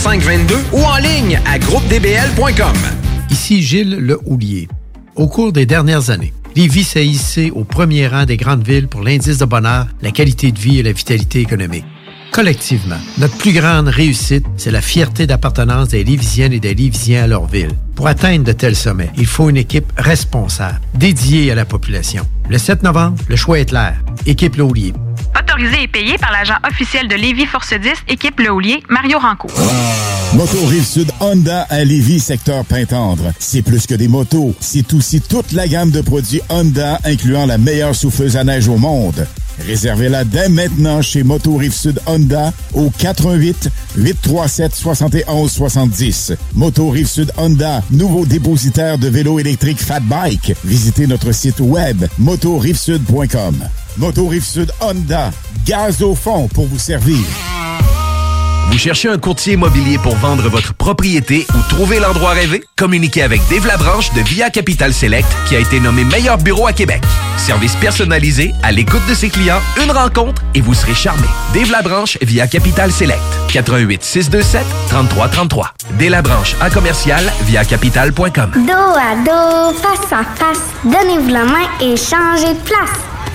2522 ou en ligne à groupedbl.com. Ici Gilles Le Houlier. Au cours des dernières années, Lévis s'est hissé au premier rang des grandes villes pour l'indice de bonheur, la qualité de vie et la vitalité économique. Collectivement, notre plus grande réussite, c'est la fierté d'appartenance des Lévisiennes et des Lévisiens à leur ville. Pour atteindre de tels sommets, il faut une équipe responsable, dédiée à la population. Le 7 novembre, le choix est clair. Équipe Le Houlier. Autorisé et payé par l'agent officiel de Lévis Force 10, équipe Le Houlier, Mario Rancourt. Moto Rive-Sud Honda à Lévis, secteur Pintendre. C'est plus que des motos, c'est aussi toute la gamme de produits Honda, incluant la meilleure souffleuse à neige au monde. Réservez-la dès maintenant chez Moto Rive-Sud Honda au 88 837 71 70. Moto Rive-Sud Honda, nouveau dépositaire de vélos électriques Fat Bike. Visitez notre site web motorivesud.com. Moto Rive-Sud Honda, gaz au fond pour vous servir. Vous cherchez un courtier immobilier pour vendre votre propriété ou trouver l'endroit rêvé? Communiquez avec Dave Labranche de Via Capital Select qui a été nommé meilleur bureau à Québec. Service personnalisé, à l'écoute de ses clients, une rencontre et vous serez charmé. Dave Labranche via Capital Select. 88 627 3333. Dave Labranche à commercial via capital.com. Dos à dos, face à face, donnez-vous la main et changez de place.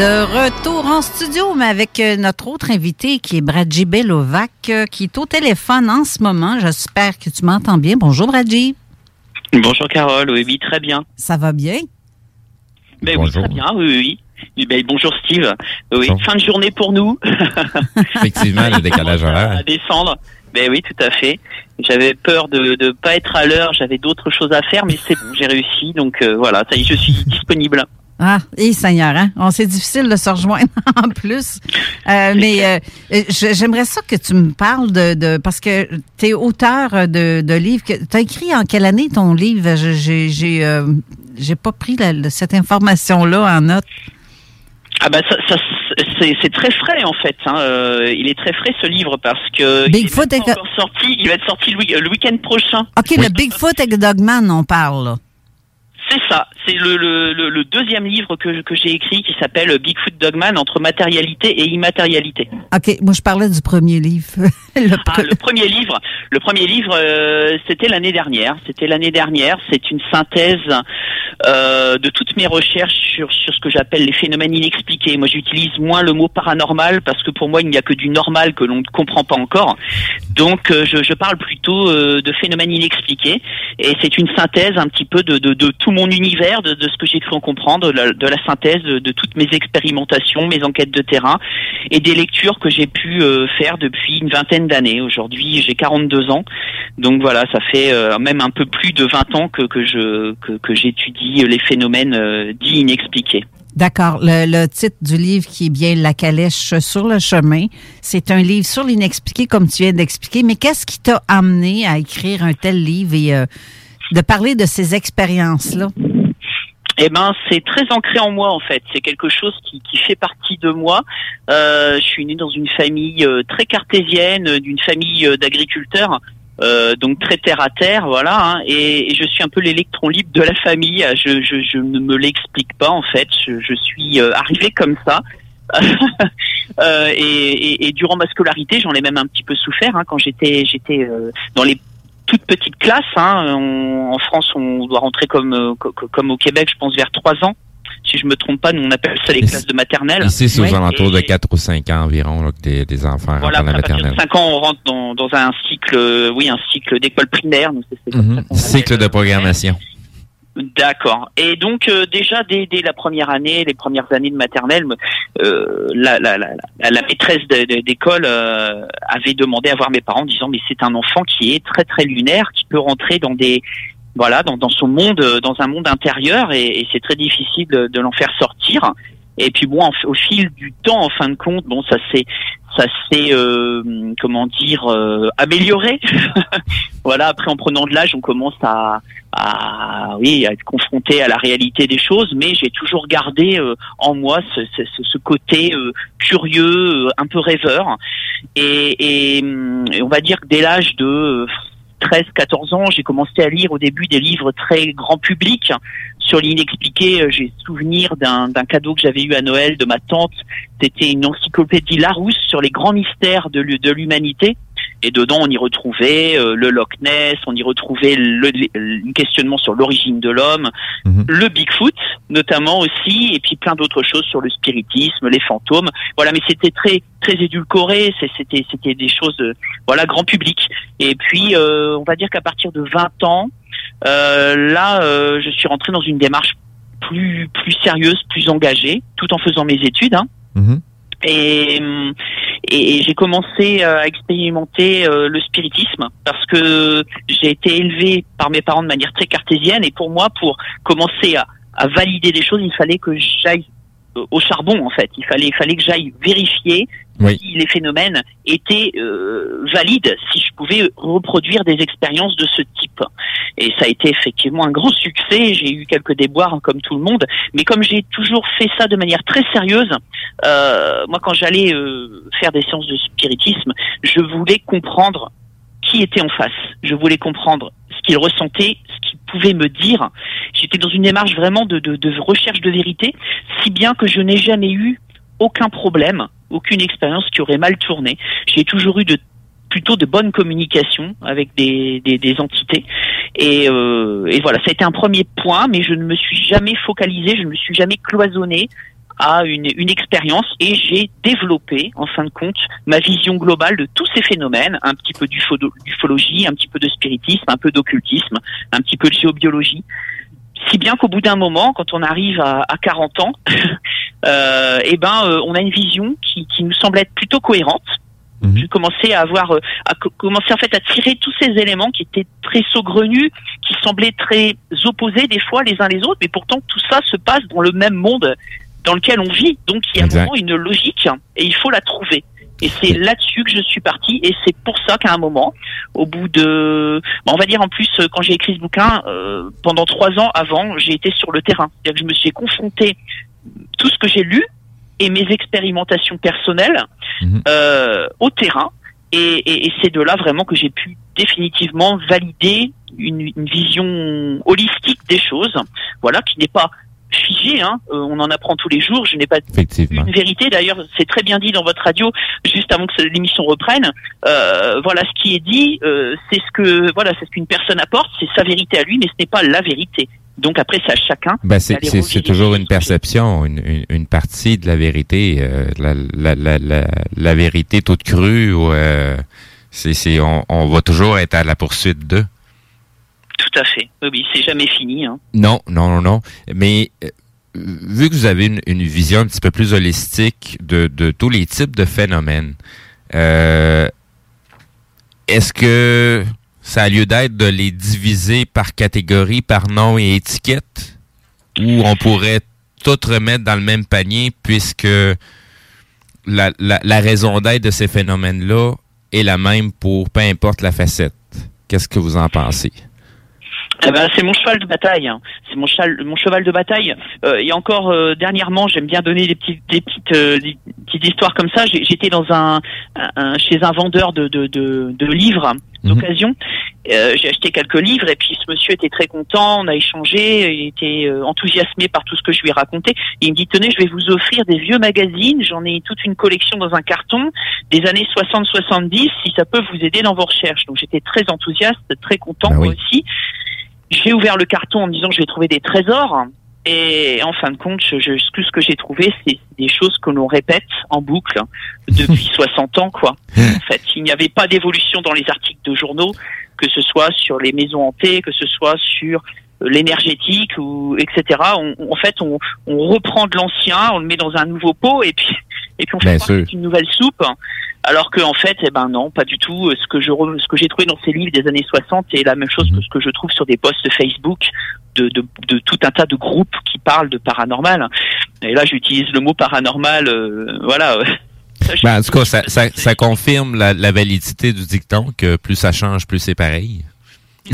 De retour en studio, mais avec euh, notre autre invité qui est Bradji Belovac, euh, qui est au téléphone en ce moment. J'espère que tu m'entends bien. Bonjour Bradji. Bonjour Carole, oui, oui, très bien. Ça va bien? Ben oui, très bien, oui, oui. oui. Ben, bonjour Steve. Oui, fin de journée pour nous. Effectivement, le décalage horaire. à descendre. Ben oui, tout à fait. J'avais peur de ne pas être à l'heure, j'avais d'autres choses à faire, mais c'est bon, j'ai réussi. Donc euh, voilà, ça y est, je suis disponible. Ah, et Seigneur, hein? On c'est difficile de se rejoindre en plus. Euh, mais euh, j'aimerais ça que tu me parles de, de parce que tu es auteur de, de livres. Tu as écrit en quelle année ton livre? J'ai j'ai euh, j'ai pas pris la, cette information-là en note. Ah ben ça, ça c'est très frais en fait. Hein. Euh, il est très frais ce livre parce que Bigfoot il, est encore sorti, il va être sorti le, week- le week-end prochain. OK, le Bigfoot et Dogman, on parle. là. C'est ça. C'est le, le, le, le deuxième livre que, que j'ai écrit qui s'appelle Bigfoot Dogman entre matérialité et immatérialité. OK, moi je parlais du premier livre. le, ah, le premier livre, le premier livre, euh, c'était l'année dernière. C'était l'année dernière. C'est une synthèse euh, de toutes mes recherches sur, sur ce que j'appelle les phénomènes inexpliqués. Moi, j'utilise moins le mot paranormal parce que pour moi, il n'y a que du normal que l'on ne comprend pas encore. Donc, euh, je, je, parle plutôt de phénomènes inexpliqués. Et c'est une synthèse un petit peu de, de, de tout mon univers, de, ce que j'ai cru en comprendre, de la, synthèse de, toutes mes expérimentations, mes enquêtes de terrain et des lectures que j'ai pu euh, faire depuis une vingtaine d'années. Aujourd'hui, j'ai 42 ans. Donc voilà, ça fait même un peu plus de 20 ans que, que je que, j'étudie les phénomènes dits inexpliqués. D'accord. Le, le, titre du livre qui est bien La calèche sur le chemin, c'est un livre sur l'inexpliqué, comme tu viens d'expliquer. Mais qu'est-ce qui t'a amené à écrire un tel livre et euh, de parler de ces expériences-là? Eh ben, c'est très ancré en moi en fait. C'est quelque chose qui, qui, fait partie de moi. Euh, je suis né dans une famille euh, très cartésienne, d'une famille euh, d'agriculteurs. Euh, donc très terre à terre, voilà. Hein, et, et, je suis un peu l'électron libre de la famille. Je, je, je ne me l'explique pas en fait. Je, je suis euh, arrivé comme ça. euh, et, et, et, durant ma scolarité, j'en ai même un petit peu souffert hein, quand j'étais j'étais euh, dans les toutes petites classes. Hein. On, en France, on doit rentrer comme euh, comme au Québec, je pense vers trois ans si je me trompe pas, nous on appelle ça les classes de maternelle. Ici, c'est aux alentours de 4 ou 5 ans environ là, que des, des enfants voilà, rentrent dans la maternelle. À 5 ans, on rentre dans, dans un cycle, euh, oui, un cycle d'école primaire. Mm -hmm. Cycle de programmation. D'accord. Et donc euh, déjà dès, dès, la première année, les premières années de maternelle, euh, la, la, la, la, maîtresse d'école euh, avait demandé à voir mes parents, en disant mais c'est un enfant qui est très très lunaire, qui peut rentrer dans des voilà, dans, son monde, dans un monde intérieur, et, c'est très difficile de l'en faire sortir. Et puis bon, au fil du temps, en fin de compte, bon, ça s'est, ça s'est, euh, comment dire, euh, amélioré. voilà. Après, en prenant de l'âge, on commence à, à, oui, à être confronté à la réalité des choses. Mais j'ai toujours gardé euh, en moi ce, ce, ce côté euh, curieux, un peu rêveur. Et, et, et, on va dire que dès l'âge de 13, 14 ans, j'ai commencé à lire au début des livres très grand public sur l'inexpliqué. J'ai souvenir d'un cadeau que j'avais eu à Noël de ma tante. C'était une encyclopédie Larousse sur les grands mystères de l'humanité. Et dedans, on y retrouvait euh, le Loch Ness, on y retrouvait le, le questionnement sur l'origine de l'homme, mmh. le Bigfoot notamment aussi, et puis plein d'autres choses sur le spiritisme, les fantômes. Voilà, mais c'était très très édulcoré, c'était c'était des choses euh, voilà grand public. Et puis, euh, on va dire qu'à partir de 20 ans, euh, là, euh, je suis rentré dans une démarche plus plus sérieuse, plus engagée, tout en faisant mes études. Hein. Mmh. Et, et j'ai commencé à expérimenter euh, le spiritisme parce que j'ai été élevé par mes parents de manière très cartésienne et pour moi, pour commencer à, à valider des choses, il fallait que j'aille au charbon en fait. Il fallait, il fallait que j'aille vérifier oui. si les phénomènes étaient euh, valides, si je pouvais reproduire des expériences de ce type. Et ça a été effectivement un grand succès. J'ai eu quelques déboires hein, comme tout le monde, mais comme j'ai toujours fait ça de manière très sérieuse, euh, moi quand j'allais euh, faire des séances de spiritisme, je voulais comprendre qui était en face. Je voulais comprendre ce qu'il ressentait, pouvait me dire. J'étais dans une démarche vraiment de, de, recherche de vérité, si bien que je n'ai jamais eu aucun problème, aucune expérience qui aurait mal tourné. J'ai toujours eu de plutôt de bonnes communications avec des, des, entités. Et, euh, et voilà, ça a été un premier point, mais je ne me suis jamais focalisé, je ne me suis jamais cloisonné à une, une expérience et j'ai développé, en fin de compte, ma vision globale de tous ces phénomènes, un petit peu d'ufologie, un petit peu de spiritisme, un peu d'occultisme, un petit peu de géobiologie. Si bien qu'au bout d'un moment, quand on arrive à, à 40 ans, euh, eh ben, euh, on a une vision qui, qui nous semble être plutôt cohérente. Mmh. J'ai commencé à avoir, à commencer en fait à tirer tous ces éléments qui étaient très saugrenus, qui semblaient très opposés des fois les uns les autres, mais pourtant tout ça se passe dans le même monde dans lequel on vit. Donc il y a exact. vraiment une logique et il faut la trouver. Et c'est là-dessus que je suis partie et c'est pour ça qu'à un moment, au bout de, on va dire en plus quand j'ai écrit ce bouquin, euh, pendant trois ans avant, j'ai été sur le terrain. C'est-à-dire que je me suis confronté tout ce que j'ai lu et mes expérimentations personnelles mmh. euh, au terrain Et, et- et c'est de là vraiment que j'ai pu définitivement valider une, une vision holistique des choses, voilà, qui n'est pas figée. Hein. Euh, on en apprend tous les jours. Je n'ai pas une vérité. D'ailleurs, c'est très bien dit dans votre radio, juste avant que l'émission reprenne. Euh, voilà, ce qui est dit, euh, c'est ce que voilà, c'est ce qu'une personne apporte, c'est sa vérité à lui, mais ce n'est pas la vérité. Donc après, c'est à chacun. Ben, c'est toujours une perception, une, une, une partie de la vérité, euh, la, la, la, la, vérité toute crue. Ou, c'est on, on va toujours être à la poursuite de. Tout à fait. Oui, c'est jamais fini. Hein. Non, non, non, non. Mais euh, vu que vous avez une, vision un petit peu plus holistique de, tous les types de phénomènes, euh, est-ce que ça a lieu d'être de les diviser par catégorie, par nom et étiquette? Ou on pourrait tout remettre dans le même panier puisque la raison d'être de ces phénomènes-là est la même pour peu importe la facette? Qu'est-ce que vous en pensez? Eh ben, c'est mon cheval de bataille. hein. C'est mon cheval, mon cheval de bataille. Euh, et encore euh, dernièrement, j'aime bien donner des petites, des petites, euh, des petites histoires comme ça. J'étais dans un, un- chez un vendeur de, de, de, de livres d'occasion. Euh, J'ai acheté quelques livres et puis ce monsieur était très content. On a échangé. Il était euh, enthousiasmé par tout ce que je lui ai raconté. Et il me dit tenez, je vais vous offrir des vieux magazines. J'en ai toute une collection dans un carton des années 60-70. Si ça peut vous aider dans vos recherches. Donc j'étais très enthousiaste, très content moi aussi. J'ai ouvert le carton en me disant que je vais trouver des trésors. Et en fin de compte, je, je- ce que- j'ai trouvé, c'est des choses que l'on répète en boucle depuis 60 ans, quoi. En fait, il n'y avait pas d'évolution dans les articles de journaux, que ce soit sur les maisons hantées, que ce soit sur l'énergétique ou etc. On, on- en fait, on, on reprend de l'ancien, on le met dans un nouveau pot et puis et puis on fait Bien croire que sûr. c'est une nouvelle soupe. Alors que en fait, eh ben non, pas du tout. Ce que je ce que j'ai trouvé dans ces livres des années 60 est la même chose que ce que je trouve sur des posts Facebook de, de, de tout un tas de groupes qui parlent de paranormal. Et là, j'utilise le mot paranormal. euh, voilà. Ben, en tout cas, ça, ça, ça confirme la, la validité du dicton que plus ça change, plus c'est pareil.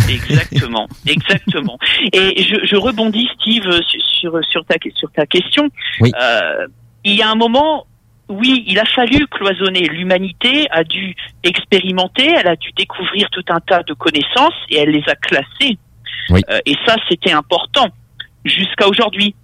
Exactement, exactement. Et je, je rebondis, Steve, sur, sur, sur ta, sur ta question. Oui. Euh, il y a un moment, oui, il a fallu cloisonner. L'humanité a dû expérimenter, elle a dû découvrir tout un tas de connaissances et elle les a classées. Oui. Euh, et ça, c'était important jusqu'à aujourd'hui.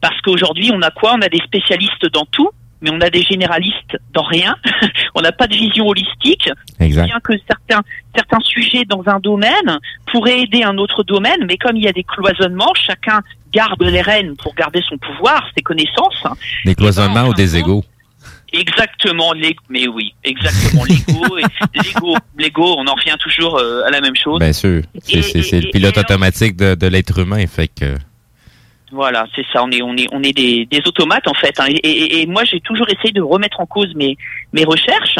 Parce qu'aujourd'hui, on a quoi? On a des spécialistes dans tout, mais on a des généralistes dans rien. on n'a pas de vision holistique. Exact. Bien que certains, certains sujets dans un domaine pourraient aider un autre domaine, mais comme il y a des cloisonnements, chacun garde les rênes pour garder son pouvoir, ses connaissances. Des cloisonnements ou des égaux. Exactement, mais oui, exactement, l'ego, l'ego, l'ego, on en revient toujours euh, à la même chose. Bien sûr. C'est le pilote automatique de, de l'être humain. Fait que. Voilà, c'est ça. On est, on est, on est des, des automates en fait. hein. Et, et- et moi, j'ai toujours essayé de remettre en cause mes, mes recherches.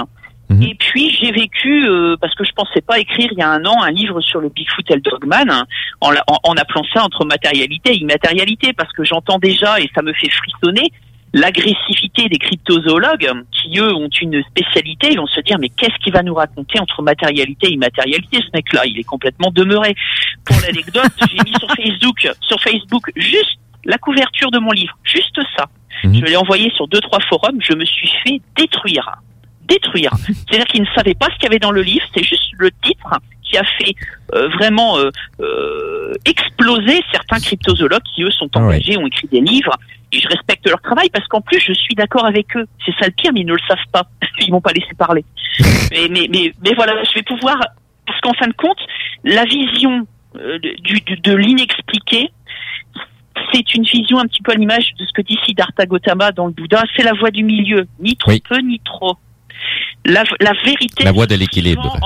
Et puis j'ai vécu euh, parce que je pensais pas écrire il y a un an un livre sur le Bigfoot et le Dogman hein, en, la- en, en appelant ça entre matérialité et immatérialité parce que j'entends déjà et ça me fait frissonner l'agressivité des cryptozoologues qui eux ont une spécialité. Ils vont se dire mais qu'est-ce qu'il va nous raconter entre matérialité et immatérialité ce mec-là? Il est complètement demeuré. Pour l'anecdote, j'ai mis sur Facebook, sur Facebook juste la couverture de mon livre, juste ça. Je l'ai envoyé sur deux trois forums. Je me suis fait détruire, détruire. C'est-à-dire qu'ils ne savaient pas ce qu'il y avait dans le livre. C'est juste le titre qui a fait euh, vraiment euh, euh, exploser certains cryptozoologues qui eux sont engagés, ont écrit des livres. Et je respecte leur travail parce qu'en plus je suis d'accord avec eux. C'est ça le pire, mais ils ne le savent pas. Ils m'ont pas laissé parler. Mais, mais, mais, mais voilà, je vais pouvoir parce qu'en fin de compte, la vision du, du- de l'inexpliqué, c'est une vision un petit peu à l'image de ce que dit Siddhartha Gautama dans le Bouddha. C'est la voie du milieu, ni trop Oui. peu ni trop. La, la vérité. La voie de l'équilibre.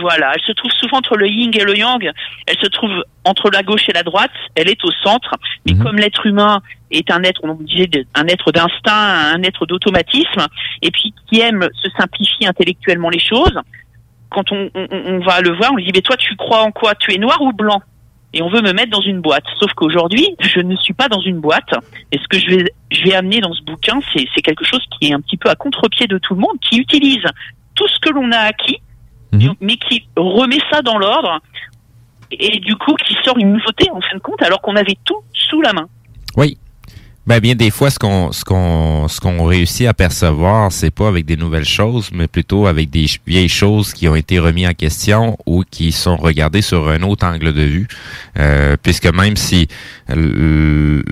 Voilà, elle se trouve souvent entre le yin et le yang. Elle se trouve entre la gauche et la droite. Elle est au centre. Mais comme l'être humain est un être, on disait, un être d'instinct, un être d'automatisme, et puis qui aime se simplifier intellectuellement les choses, quand on, on- on va le voir, on lui dit, mais toi, tu crois en quoi? Tu es noir ou blanc? Et on veut me mettre dans une boîte. Sauf qu'aujourd'hui, je ne suis pas dans une boîte. Et ce que je vais, je vais amener dans ce bouquin, c'est quelque chose qui est un petit peu à contre-pied de tout le monde, qui utilise tout ce que l'on a acquis, mais qui remet ça dans l'ordre, et du coup qui sort une nouveauté en fin de compte, alors qu'on avait tout sous la main. Oui. Ben bien des fois ce qu'on ce qu'on ce qu'on réussit à percevoir, c'est pas avec des nouvelles choses, mais plutôt avec des vieilles choses qui ont été remises en question ou qui sont regardées sur un autre angle de vue. Euh, puisque même si euh,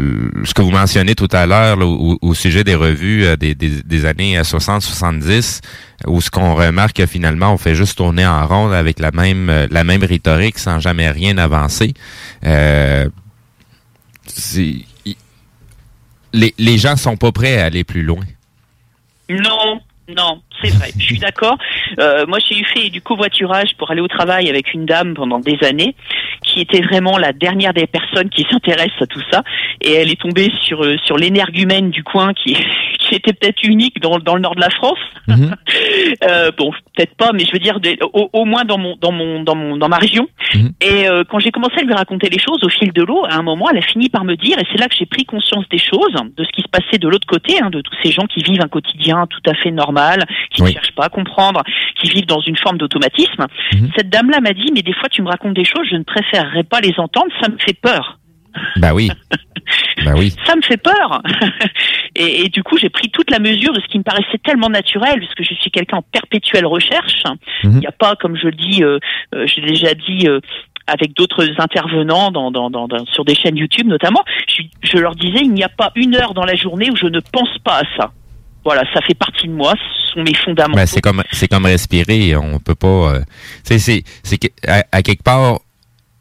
ce que vous mentionnez tout à l'heure au, au sujet des revues euh, des, des, des années 60-70, où ce qu'on remarque que finalement on fait juste tourner en rond avec la même euh, la même rhétorique sans jamais rien avancer. Euh, les, les gens sont pas prêts à aller plus loin. Non, non, c'est vrai. Je suis d'accord. Euh, moi, j'ai eu fait du covoiturage pour aller au travail avec une dame pendant des années, qui était vraiment la dernière des personnes qui s'intéressent à tout ça, et elle est tombée sur euh, sur l'énergumène du coin qui qui était peut-être unique dans, dans le nord de la France. Euh, bon, peut-être pas, mais je veux dire des- au, au moins dans mon dans mon dans mon dans ma région. Et euh, quand j'ai commencé à lui raconter les choses au fil de l'eau, à un moment, elle a fini par me dire, et c'est là que j'ai pris conscience des choses, de ce qui se passait de l'autre côté, hein, de tous ces gens qui vivent un quotidien tout à fait normal, qui ne cherchent pas à comprendre, qui vivent dans une forme d'automatisme. Cette dame-là m'a dit, mais des fois tu me racontes des choses, je ne préférerais pas les entendre, ça me fait peur. Ben oui. ben oui. Ça me fait peur. et, et du coup, j'ai pris toute la mesure de ce qui me paraissait tellement naturel, puisque je suis quelqu'un en perpétuelle recherche. Il Mhm. n'y a pas, comme je le dis, euh, euh, j'ai déjà dit euh, avec d'autres intervenants dans, dans, dans, dans- sur des chaînes YouTube notamment, je, je leur disais, il n'y a pas une heure dans la journée où je ne pense pas à ça. Voilà, ça fait partie de moi, ce sont mes fondamentaux. Ben, c'est comme c'est comme respirer, on peut pas euh, c'est c'est à, à quelque part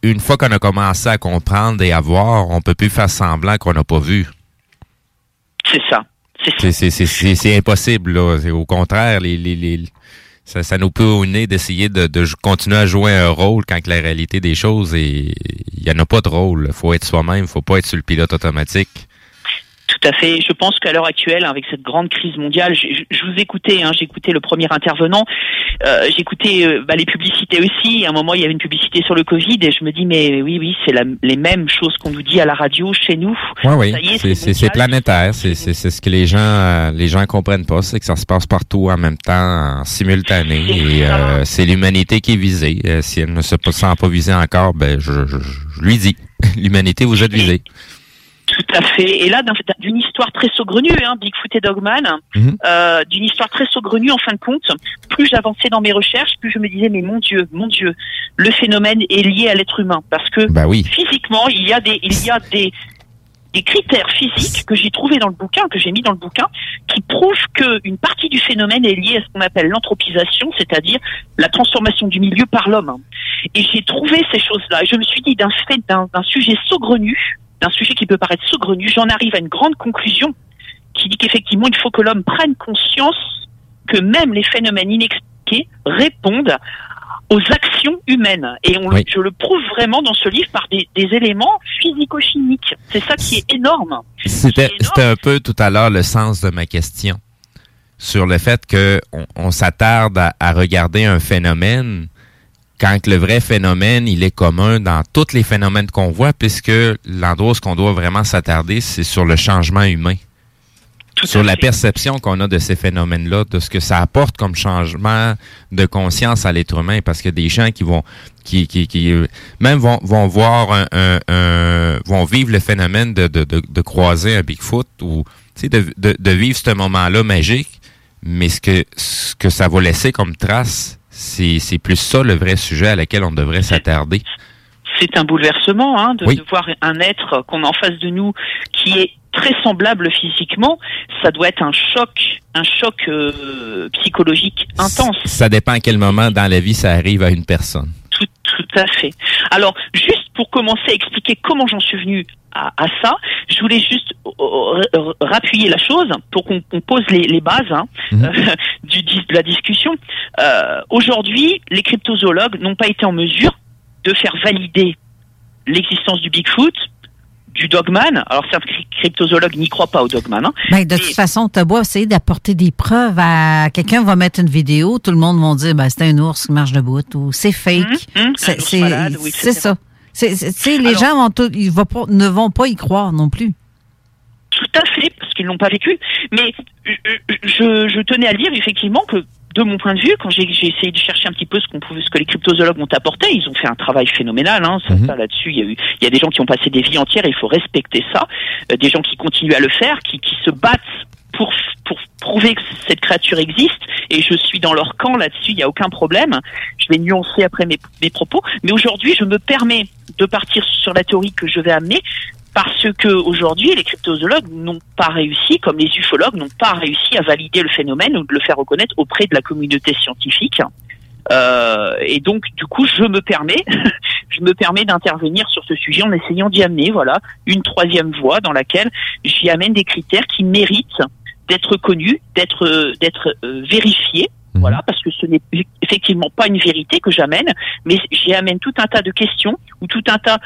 une fois qu'on a commencé à comprendre et à voir, on peut plus faire semblant qu'on n'a pas vu. C'est ça. C'est c'est c'est c'est c'est impossible là, au contraire les les, les ça, ça nous peut au nez d'essayer de, de continuer à jouer un rôle quand que la réalité des choses est il y en a pas de rôle, faut être soi-même, faut pas être sur le pilote automatique. Tout à fait. Je pense qu'à l'heure actuelle, avec cette grande crise mondiale, je, je- vous écoutais, hein, j'écoutais le premier intervenant, euh, j'écoutais euh, bah, les publicités aussi. À un moment, il y avait une publicité sur le Covid et je me dis, mais oui, oui, c'est la- les mêmes choses qu'on nous dit à la radio chez nous. Oui, oui. C'est- planétaire. C'est ce que les gens euh, les gens comprennent pas, c'est que ça se passe partout en même temps, en simultané. Et euh, c'est l'humanité qui est visée. Si elle ne se sent pas visée encore, ben je, je, je lui dis, l'humanité vous êtes visée. Tout à fait. Et là, d'un- d'une histoire très saugrenue, hein, Bigfoot et Dogman, Mhm. euh, d'une histoire très saugrenue, en fin de compte, plus j'avançais dans mes recherches, plus je me disais, mais mon Dieu, mon Dieu, le phénomène est lié à l'être humain. Parce que Bah oui. physiquement, il y a des, il y a des, des critères physiques que j'ai trouvés dans le bouquin, que j'ai mis dans le bouquin, qui prouvent qu'une partie du phénomène est liée à ce qu'on appelle l'anthropisation, c'est-à-dire la transformation du milieu par l'homme. Et j'ai trouvé ces choses-là. Et je me suis dit, d'un fait, d'un sujet saugrenu, d'un sujet qui peut paraître saugrenu, j'en arrive à une grande conclusion qui dit qu'effectivement, il faut que l'homme prenne conscience que même les phénomènes inexpliqués répondent aux actions humaines. Et on, le- Oui. je le prouve vraiment dans ce livre par des, des éléments physico-chimiques. C'est ça qui est énorme. C'était un peu tout à l'heure le sens de ma question sur le fait que on, on s'attarde à, à regarder un phénomène quand le vrai phénomène, il est commun dans tous les phénomènes qu'on voit, puisque l'endroit où ce qu'on doit vraiment s'attarder, c'est sur le changement humain. sur la perception qu'on a de ces phénomènes-là, de ce que ça apporte comme changement de conscience à l'être humain, parce que des gens qui vont, qui, qui, qui même vont, vont voir un, un- un- vont vivre le phénomène de, de, de, de croiser un Bigfoot ou, tu sais, de, de, de vivre ce moment-là magique, mais ce que, ce que ça va laisser comme trace, c'est, plus ça le vrai sujet à laquelle on devrait s'attarder. C'est un bouleversement hein, de, Oui. de voir un être qu'on a en face de nous qui est très semblable physiquement. Ça doit être un choc, un choc euh, psychologique intense. Ça dépend à quel moment dans la vie ça arrive à une personne. À fait. Alors, juste pour commencer à expliquer comment j'en suis venu à, à ça, je voulais juste euh, euh, rappuyer la chose pour qu'on pose les, les bases hein, euh, du, dis- de la discussion. Euh, Aujourd'hui, les cryptozoologues n'ont pas été en mesure de faire valider l'existence du Bigfoot, du Dogman. Alors, certains cry- cryptozoologues n'y croient pas au Dogman. hein. Ben, de toute façon, tu beau essayer d'apporter des preuves à quelqu'un va mettre une vidéo, tout le monde va dire ben, c'est un ours qui marche debout ou c'est fake. Hum, C'est- ours c'est oui, ça. C'est- c'est- tu sais, les Alors- gens vont tout- ils vont pas- ne vont pas y croire non plus. Tout à fait, parce qu'ils l'ont pas vécu. Mais je, je- je tenais à dire effectivement que de mon point de vue, quand j'ai essayé de chercher un petit peu ce qu'on pouvait, ce que les cryptozoologues ont apporté, ils ont fait un travail phénoménal. Hein, ça, ça, là-dessus, il y a eu, il y a des gens qui ont passé des vies entières. et Il faut respecter ça. Euh, des gens qui continuent à le faire, qui, qui se battent pour pour prouver que cette créature existe. Et je suis dans leur camp là-dessus. Il y a aucun problème. Je vais nuancer après mes, mes propos. Mais aujourd'hui, je me permets de partir sur la théorie que je vais amener parce que aujourd'hui les cryptozoologues n'ont pas réussi, comme les ufologues n'ont pas réussi à valider le phénomène ou de le faire reconnaître auprès de la communauté scientifique. Euh, et donc du coup je me permets, je me permets d'intervenir sur ce sujet en essayant d'y amener voilà une troisième voie dans laquelle j'y amène des critères qui méritent d'être connus, d'être d'être euh, vérifiés. Voilà, parce que ce n'est effectivement pas une vérité que j'amène, mais j'y amène tout un tas de questions ou tout un tas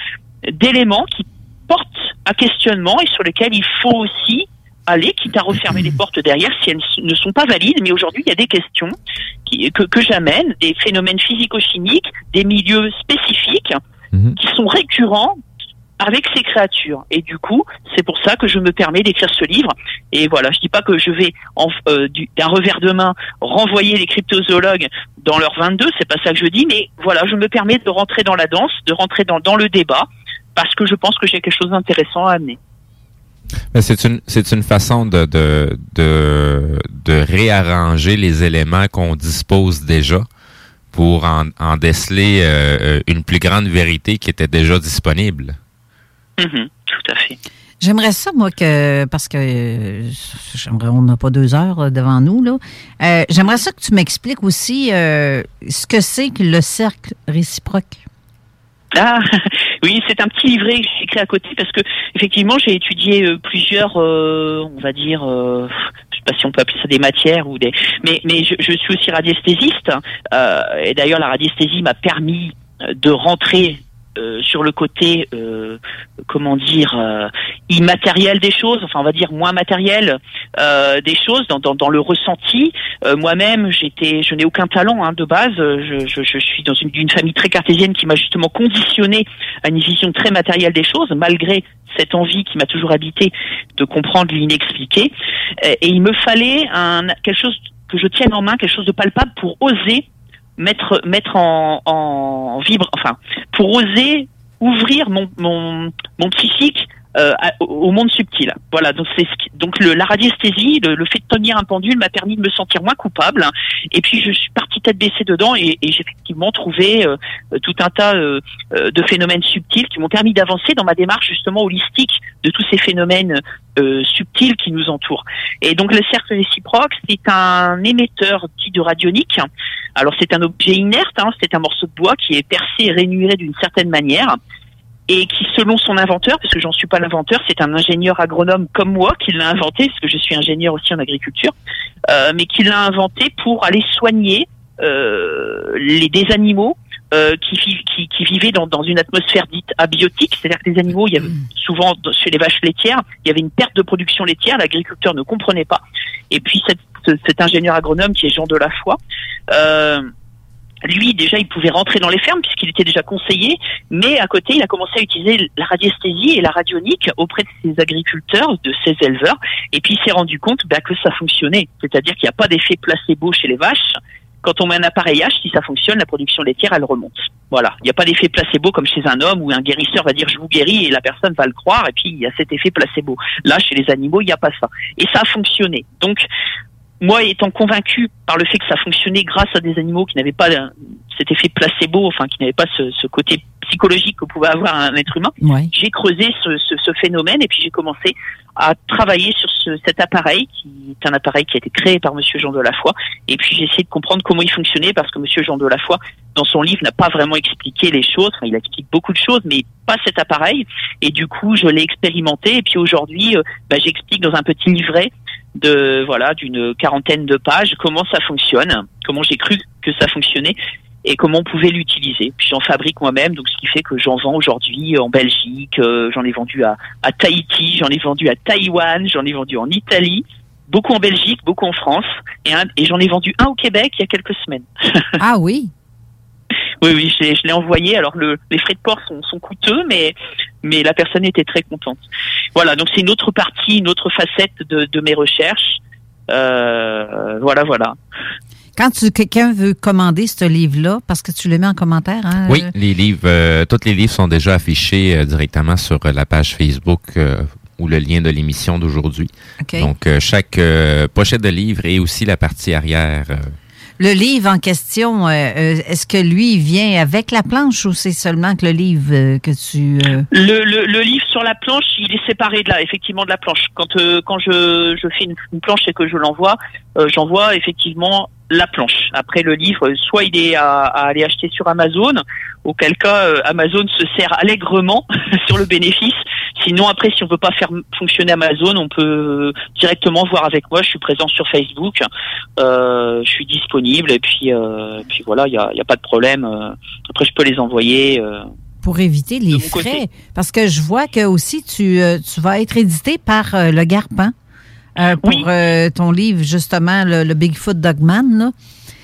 d'éléments qui portent à questionnement et sur lesquels il faut aussi aller, quitte à refermer les portes derrière si elles ne sont pas valides. Mais aujourd'hui, il y a des questions qui, que, que j'amène, des phénomènes physico-chimiques, des milieux spécifiques qui sont récurrents avec ces créatures. Et du coup, c'est pour ça que je me permets d'écrire ce livre. Et voilà, je dis pas que je vais en, euh, du- d'un revers de main renvoyer les cryptozoologues dans leur 22, c'est pas ça que je dis, mais voilà, je me permets de rentrer dans la danse, de rentrer dans, dans le débat, parce que je pense que j'ai quelque chose d'intéressant à amener. Mais c'est une c'est une façon de de de, de réarranger les éléments qu'on dispose déjà pour en, en déceler euh, euh, une plus grande vérité qui était déjà disponible. Mhm, tout à fait. J'aimerais ça, moi, que parce que euh, j'aimerais, on n'a pas deux heures devant nous, là. Euh, j'aimerais ça que tu m'expliques aussi euh, ce que c'est que le cercle réciproque. Ah oui, c'est un petit livret que j'ai écrit à côté parce que effectivement j'ai étudié euh, plusieurs, euh, on va dire, euh, je sais pas si on peut appeler ça des matières ou des, mais mais je, je suis aussi radiesthésiste euh, et d'ailleurs la radiesthésie m'a permis de rentrer euh, sur le côté, euh, comment dire, euh, immatériel des choses, enfin on va dire moins matériel euh, des choses, dans, dans, dans le ressenti. Euh, Moi-même, j'étais, je n'ai aucun talent hein, de base. Je, je, je suis dans une, d'une famille très cartésienne qui m'a justement conditionné à une vision très matérielle des choses, malgré cette envie qui m'a toujours habité de comprendre l'inexpliqué. Euh, Et il me fallait un, quelque chose que je tienne en main, quelque chose de palpable pour oser mettre mettre en, en vibre, enfin pour oser ouvrir mon mon, mon psychique euh, au monde subtil. Voilà, donc c'est ce donc le, la radiesthésie, le, le fait de tenir un pendule m'a permis de me sentir moins coupable. Et puis je suis partie tête baissée dedans et, et j'ai effectivement trouvé euh, tout un tas euh, euh, de phénomènes subtils qui m'ont permis d'avancer dans ma démarche justement holistique de tous ces phénomènes euh, subtils qui nous entourent. Et donc le cercle réciproque, c'est un émetteur dit de radionique. Alors c'est un objet inerte, hein, c'est un morceau de bois qui est percé et rainuré d'une certaine manière et qui, selon son inventeur, parce que j'en suis pas l'inventeur, c'est un ingénieur agronome comme moi qui l'a inventé, parce que je suis ingénieur aussi en agriculture, euh, mais qui l'a inventé pour aller soigner euh, les des animaux euh, qui, qui, qui vivaient dans, dans une atmosphère dite abiotique, c'est-à-dire que les animaux, il y avait souvent dans- chez les vaches laitières, il y avait une perte de production laitière, l'agriculteur ne comprenait pas. Et puis cette- cet ingénieur agronome qui est Jean Delafoy, euh, lui déjà il pouvait rentrer dans les fermes puisqu'il était déjà conseiller, mais à côté il a commencé à utiliser la radiesthésie et la radionique auprès de ses agriculteurs, de ses éleveurs, et puis il s'est rendu compte bah, que ça fonctionnait, c'est-à-dire qu'il n'y a pas d'effet placebo chez les vaches. Quand on met un appareillage, si ça fonctionne, la production laitière elle remonte. Voilà, il n'y a pas d'effet placebo comme chez un homme où un guérisseur va dire je vous guéris et la personne va le croire et puis il y a cet effet placebo. Là, chez les animaux, il n'y a pas ça. Et ça a fonctionné. Donc moi étant convaincu par le fait que ça fonctionnait grâce à des animaux qui n'avaient pas euh, cet effet placebo, enfin qui n'avaient pas ce, ce côté psychologique que pouvait avoir un être humain, j'ai creusé ce, ce, ce phénomène et puis j'ai commencé à travailler sur ce, cet appareil qui est un appareil qui a été créé par Monsieur Jean Delafoy et puis j'ai essayé de comprendre comment il fonctionnait parce que Monsieur Jean Delafoy dans son livre n'a pas vraiment expliqué les choses, enfin, il explique beaucoup de choses mais pas cet appareil. Et du coup je l'ai expérimenté. Et puis aujourd'hui euh, bah, j'explique dans un petit livret de voilà d'une quarantaine de pages comment ça fonctionne, comment j'ai cru que ça fonctionnait et comment on pouvait l'utiliser. Puis j'en fabrique moi-même, donc ce qui fait que j'en vends aujourd'hui en Belgique, euh, j'en ai vendu à, à Tahiti, j'en ai vendu à Taïwan, j'en ai vendu en Italie, beaucoup en Belgique, beaucoup en France, et, et j'en ai vendu un au Québec il y a quelques semaines. Ah oui? Oui, oui, je l'ai, je l'ai envoyé. Alors le, les frais de port sont, sont coûteux, mais mais la personne était très contente. Voilà, donc c'est une autre partie, une autre facette de, de mes recherches. Euh, voilà, voilà. Quand tu quelqu'un veut commander ce livre-là, parce que tu le mets en commentaire, hein? Oui, euh, les livres, euh, tous les livres sont déjà affichés euh, directement sur euh, la page Facebook euh, ou le lien de l'émission d'aujourd'hui. OK. Donc, euh, chaque euh, pochette de livre et aussi la partie arrière. Le livre en question, euh, euh, est-ce que lui vient avec la planche ou c'est seulement que le livre euh, que tu... Le, le, le livre sur la planche, il est séparé de là, effectivement, de la planche. Quand quand je, je fais une, une planche et que je l'envoie, j'envoie effectivement la planche. Après le livre, soit il est à, à aller acheter sur Amazon, auquel cas euh, Amazon se sert allègrement sur le bénéfice. Sinon, après, si on veut pas faire fonctionner Amazon, on peut euh, directement voir avec moi. Je suis présent sur Facebook, euh, je suis disponible et puis euh, puis voilà, il y a, y a pas de problème. Après, je peux les envoyer. pour éviter les frais. Parce que je vois que aussi tu, tu vas être édité par le Garpin euh, pour euh, ton livre, justement, le, le Bigfoot Dogman. Là.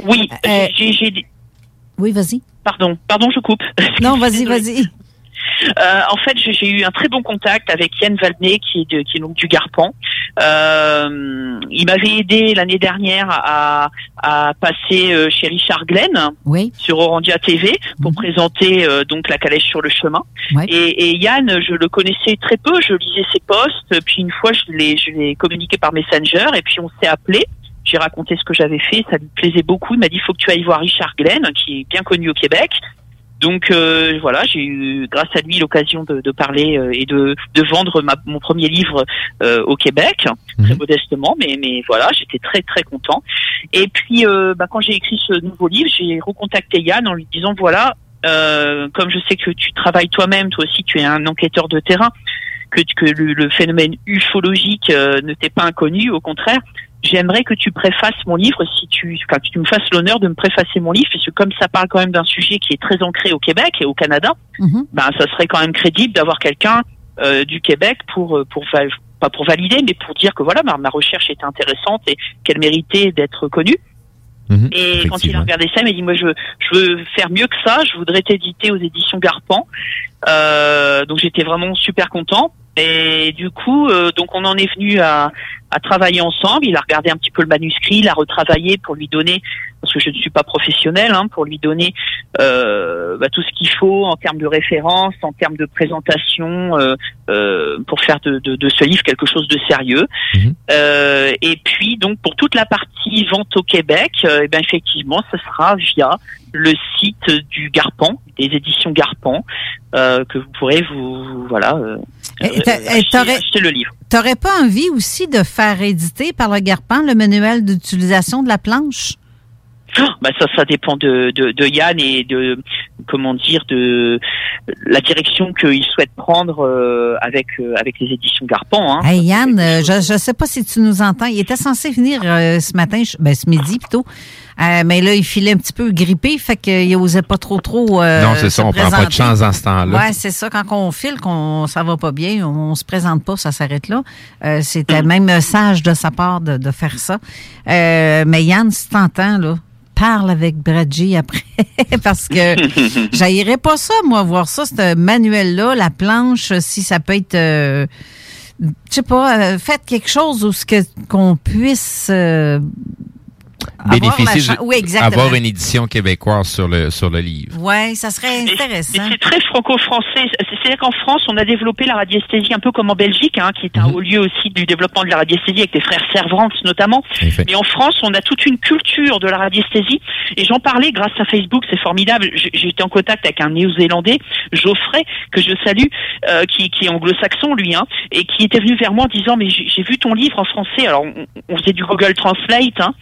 Oui, Euh, j'ai- Oui, vas-y. Pardon, pardon, je coupe. Non, vas-y, vas-y. Euh, en fait, j'ai eu un très bon contact avec Yann Valdney, qui est, de, qui est donc du Garpan. Euh, il m'avait aidé l'année dernière à, à passer euh, chez Richard Glenn Oui. sur Orandia TV pour présenter euh, donc la calèche sur le chemin. Et, et Yann, je le connaissais très peu, je lisais ses posts, puis une fois je l'ai je l'ai communiqué par Messenger et puis on s'est appelé. J'ai raconté ce que j'avais fait, ça lui plaisait beaucoup. Il m'a dit il faut que tu ailles voir Richard Glenn, qui est bien connu au Québec. Donc euh, voilà, j'ai eu grâce à lui l'occasion de, de parler euh, et de, de vendre ma- mon premier livre euh, au Québec, très modestement, mais, mais voilà, j'étais très très content. Et puis euh, bah, quand j'ai écrit ce nouveau livre, j'ai recontacté Yann en lui disant voilà, euh, comme je sais que tu travailles toi-même, toi aussi tu es un enquêteur de terrain, que, que le, le phénomène ufologique euh, ne t'est pas inconnu, au contraire. J'aimerais que tu préfaces mon livre, si tu, enfin, que tu me fasses l'honneur de me préfacer mon livre, parce que comme ça parle quand même d'un sujet qui est très ancré au Québec et au Canada, ben ça serait quand même crédible d'avoir quelqu'un euh, du Québec pour pour va- pas pour valider, mais pour dire que voilà ma, ma recherche était intéressante et qu'elle méritait d'être connue. Et quand il a regardé ça, il m'a dit moi je je veux faire mieux que ça, je voudrais t'éditer aux éditions Garpan. Euh, donc j'étais vraiment super content. Et du coup, euh, donc on en est venu à, à travailler ensemble. Il a regardé un petit peu le manuscrit, il a retravaillé pour lui donner, parce que je ne suis pas professionnel, hein, pour lui donner euh, bah, tout ce qu'il faut en termes de référence, en termes de présentation, euh, euh, pour faire de, de, de ce livre quelque chose de sérieux. Euh, et puis donc pour toute la partie vente au Québec, euh, eh ben effectivement, ce sera via le site du Garpan, des éditions Garpan, euh, que vous pourrez vous voilà euh, Et euh, et acheter, le livre. T'aurais pas envie aussi de faire éditer par le Garpan le manuel d'utilisation de la planche? Bah ça, ça dépend de, de, de Yann et de comment dire de la direction qu'il souhaite prendre avec avec les éditions Garpan. Hein. Hey Yann, je ne sais pas si tu nous entends. Il était censé venir euh, ce matin, ben, ce midi plutôt. Euh, mais là, il filait un petit peu grippé, fait qu'il osait pas trop trop. euh, non, c'est ça, on prend pas de chance dans ce temps-là. Ouais, c'est ça. Quand on file, qu'on ça va pas bien, on, se présente pas, ça s'arrête là. Euh, C'était même sage de sa part de, de faire ça. Euh, mais Yann, si t'entends, là, parle avec Bradji après, parce que j'aillerais pas ça, moi, voir ça, ce manuel-là, la planche, si ça peut être... euh, je sais pas, euh, faites quelque chose où ce que qu'on puisse euh, Bénéficier, de- oui, exactement. avoir une édition québécoise sur le, sur le livre. Ouais, ça serait intéressant. C'est très franco-français. C'est-à-dire qu'en France, on a développé la radiesthésie un peu comme en Belgique, hein, qui est un haut lieu aussi du développement de la radiesthésie avec les frères Servante notamment. Mais en France, on a toute une culture de la radiesthésie. Et j'en parlais grâce à Facebook, c'est formidable. J'ai j'ai été en contact avec un néo-zélandais, Geoffrey, que je salue, euh, qui, qui est anglo-saxon lui, hein, et qui était venu vers moi en disant mais j'ai j'ai vu ton livre en français. Alors on, on faisait du Google Translate, hein,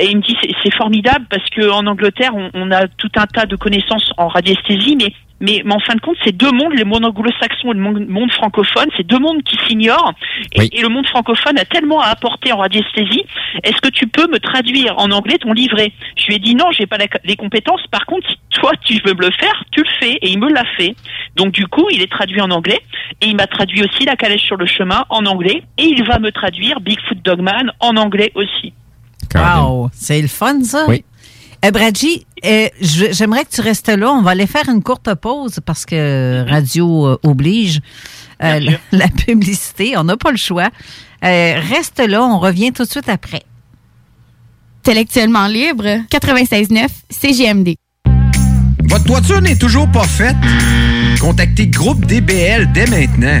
et il me dit c'est- formidable parce que en Angleterre on, on a tout un tas de connaissances en radiesthésie, mais mais, mais en fin de compte, c'est deux mondes, le monde anglo-saxon et le monde, monde francophone, c'est deux mondes qui s'ignorent. Et, et le monde francophone a tellement à apporter en radiesthésie. Est-ce que tu peux me traduire en anglais ton livret? Je lui ai dit non, j'ai pas la- les compétences. Par contre, si toi tu veux me le faire, tu le fais. Et il me l'a fait. Donc du coup, il est traduit en anglais. Et il m'a traduit aussi La calèche sur le chemin en anglais. Et il va me traduire Bigfoot Dogman en anglais aussi. Wow, c'est le fun, ça. Oui. Euh, Bradji, euh, j'aimerais que tu restes là. On va aller faire une courte pause parce que radio euh, oblige euh, la, la publicité. On n'a pas le choix. Euh, reste là, on revient tout de suite après. Intellectuellement libre, 96.9 CGMD. Votre toiture n'est toujours pas faite? Contactez Groupe DBL dès maintenant.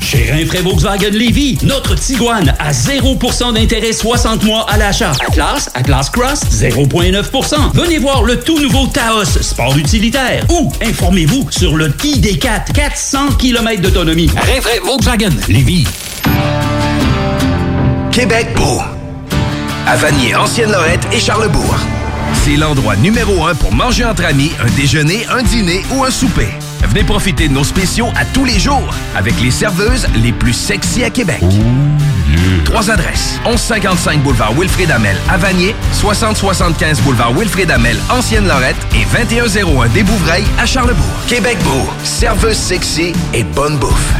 Chez Rinfraie Volkswagen Lévy, notre Tiguan à 0% d'intérêt 60 mois à l'achat. Atlas, Atlas Cross, 0,9%. Venez voir le tout nouveau Taos, sport utilitaire. Ou informez-vous sur le ID4, 400 km d'autonomie. Rinfraie Volkswagen Lévy. Québec beau. À Vanier, Ancienne-Lorette et Charlebourg. C'est l'endroit numéro un pour manger entre amis, un déjeuner, un dîner ou un souper. Venez profiter de nos spéciaux à tous les jours avec les serveuses les plus sexy à Québec. Trois adresses. 1155 boulevard Wilfrid Amel à Vanier, 6075 boulevard Wilfrid Amel, Ancienne-Lorette et 2101 des Bouvrailles à Charlebourg. Québec beau, serveuse sexy et bonne bouffe.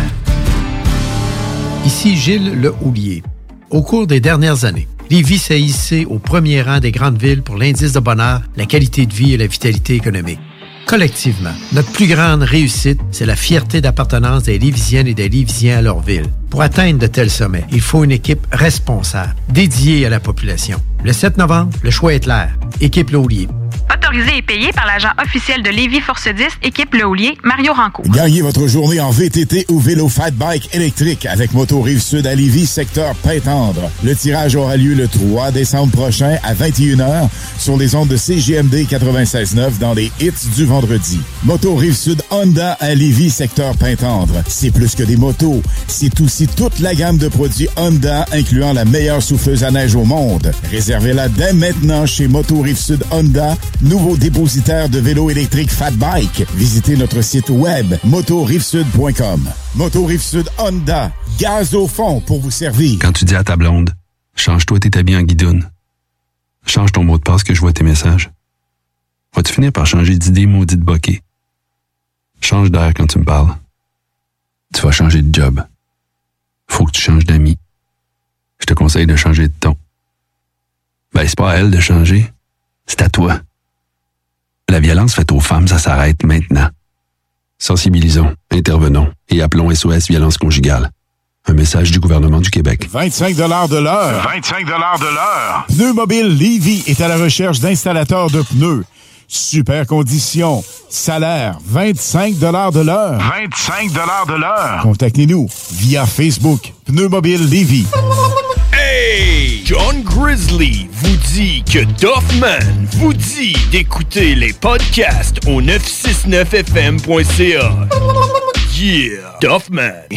Ici Gilles Le Houlier. Au cours des dernières années, Lévis s'est hissé au premier rang des grandes villes pour l'indice de bonheur, la qualité de vie et la vitalité économique. Collectivement, notre plus grande réussite, c'est la fierté d'appartenance des Lévisiennes et des Lévisiens à leur ville. Pour atteindre de tels sommets, il faut une équipe responsable, dédiée à la population. Le 7 novembre, le choix est clair. Équipe Laulier. Autorisé et payé par l'agent officiel de Lévis Force 10, équipe Le Houlier, Mario Ranco. Gagnez votre journée en VTT ou vélo fat bike électrique avec Moto Rive Sud à Lévis, secteur Pintendre. Le tirage aura lieu le 3 décembre prochain à 21h sur les ondes de CGMD 96.9 dans les hits du vendredi. Moto Rive Sud Honda à Lévis, secteur Pintendre. C'est plus que des motos, c'est aussi toute la gamme de produits Honda incluant la meilleure souffleuse à neige au monde. Réservez-la dès maintenant chez Moto Sud Honda, nouveau dépositaire de vélos électriques Fat Bike. Visitez notre site web motorivesud.com. Moto Sud Honda, gaz au fond pour vous servir. Quand tu dis à ta blonde, change-toi tes habits en guidoune. Change ton mot de passe que je vois tes messages. Vas-tu finir par changer d'idée maudite bokeh? Change d'air quand tu me parles. Tu vas changer de job. Faut que tu changes d'amis. Je te conseille de changer de ton. Ben, c'est pas à elle de changer. C'est à toi. La violence faite aux femmes, ça s'arrête maintenant. Sensibilisons, intervenons et appelons SOS Violence Conjugale. Un message du gouvernement du Québec. 25 de l'heure. 25 de l'heure. Pneu Mobile Levy est à la recherche d'installateurs de pneus. Super conditions. Salaire 25 de l'heure. 25 de l'heure. Contactez-nous via Facebook. Pneu Mobile Levy. Hey! John Grizzly vous dit que Doffman vous dit d'écouter les podcasts au 969fm.ca. Yeah! Doffman!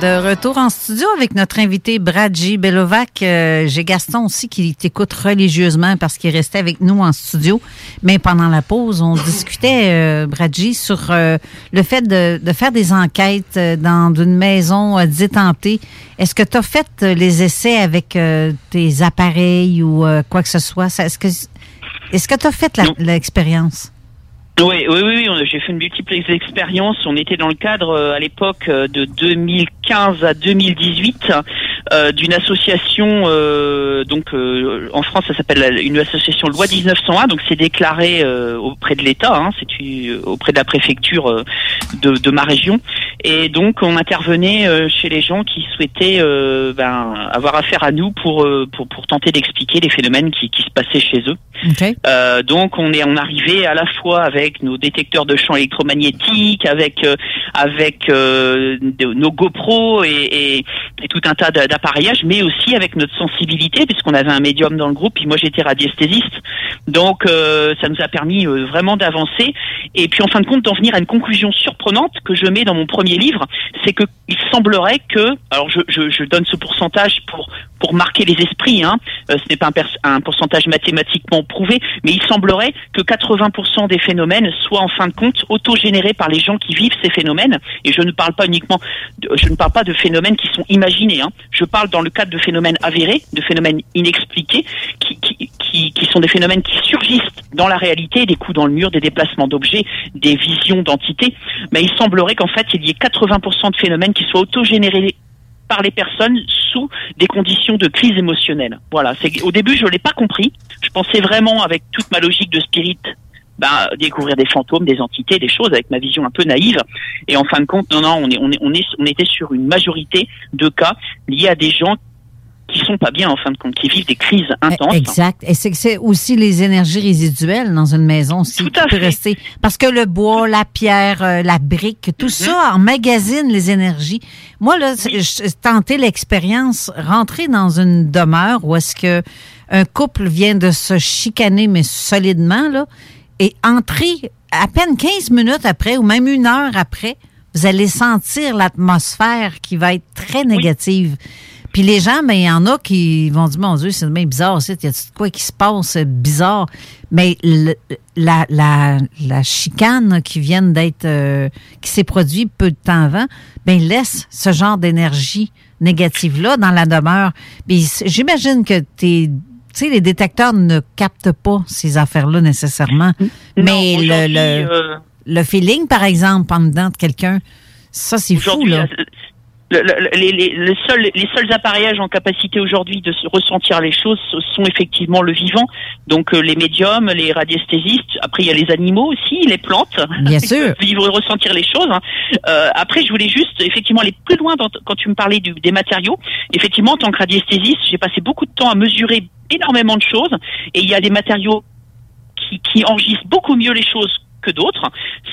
De retour en studio avec notre invité Bradji Belovac. Euh, J'ai Gaston aussi qui t'écoute religieusement parce qu'il restait avec nous en studio. Mais pendant la pause, on discutait, euh, Bradji, sur euh, le fait de, de faire des enquêtes euh, dans une maison euh, détentée. Est-ce que tu as fait les essais avec euh, tes appareils ou euh, quoi que ce soit? Est-ce que est-ce que tu as fait l'expérience? Oui, oui, oui, oui, j'ai fait une multiple expérience. On était dans le cadre euh, à l'époque euh, de 2015 à 2018 euh, d'une association, euh, donc euh, en France ça s'appelle une association loi 1901, donc c'est déclaré euh, auprès de l'État, hein, c'est une- auprès de la préfecture euh, de, de ma région, Et donc on intervenait euh, chez les gens qui souhaitaient euh, ben, avoir affaire à nous pour euh, pour, pour tenter d'expliquer les phénomènes qui, qui se passaient chez eux. Euh, donc on est on arrivait à la fois avec nos détecteurs de champs électromagnétiques, avec euh, avec euh, nos GoPro et, et- et tout un tas d'a- mais aussi avec notre sensibilité, puisqu'on avait un médium dans le groupe. Puis moi j'étais radiesthésiste, donc euh, ça nous a permis euh, vraiment d'avancer. Et puis en fin de compte d'en venir à une conclusion surprenante que je mets dans mon premier livre, c'est que il semblerait que, alors je, donne ce pourcentage pour pour marquer les esprits, hein, euh, ce n'est pas un, pourcentage mathématiquement prouvé, mais il semblerait que 80% des phénomènes soient en fin de compte autogénérés par les gens qui vivent ces phénomènes. Et je ne parle pas uniquement, de- je ne parle pas de phénomènes qui sont imaginés. Hein. Parle dans le cadre de phénomènes avérés, de phénomènes inexpliqués, qui, qui, qui, sont des phénomènes qui surgissent dans la réalité, des coups dans le mur, des déplacements d'objets, des visions d'entités. Mais il semblerait qu'en fait, il y ait 80% de phénomènes qui soient autogénérés par les personnes sous des conditions de crise émotionnelle. Voilà. Au début je l'ai pas compris. Je pensais vraiment avec toute ma logique de spirit. Bah, découvrir des fantômes, des entités, des choses avec ma vision un peu naïve. Et en fin de compte, non, non, on est, on est, on est, on était sur une majorité de cas liés à des gens qui sont pas bien en fin de compte, qui vivent des crises intenses. Exact. Et c'est que c'est aussi les énergies résiduelles dans une maison aussi qui peut rester. Parce que le bois, la pierre, euh, la brique, tout ça emmagasine les énergies. Moi, là, c'est- je tentais l'expérience, rentrer dans une demeure où est-ce que un couple vient de se chicaner, mais solidement, là, et entrer à peine 15 minutes après ou même une heure après, vous allez sentir l'atmosphère qui va être très négative. Puis les gens, ben, il y en a qui vont dire, mon Dieu, c'est bien bizarre, il y a de quoi qui se passe euh, bizarre? Mais le- la, la, la chicane qui vient d'être, euh, qui s'est produite peu de temps avant, ben, laisse ce genre d'énergie négative-là dans la demeure. J'imagine que t'es, tu sais, les détecteurs ne captent pas ces affaires-là nécessairement. Mais le, le, euh, le feeling, par exemple, en dedans de quelqu'un, ça, c'est fou, là. Le- le- les, les- les seuls, les seuls appareillages en capacité aujourd'hui de se ressentir les choses sont effectivement le vivant, donc euh, les médiums, les radiesthésistes. Après, il y a les animaux aussi, les plantes. Bien sûr. vivre, ressentir les choses. hein. Euh, après, je voulais juste effectivement aller plus loin dans- quand tu me parlais du- des matériaux. Effectivement, en tant que radiesthésiste, j'ai passé beaucoup de temps à mesurer énormément de choses, et il y a des matériaux qui, qui enregistrent beaucoup mieux les choses que d'autres.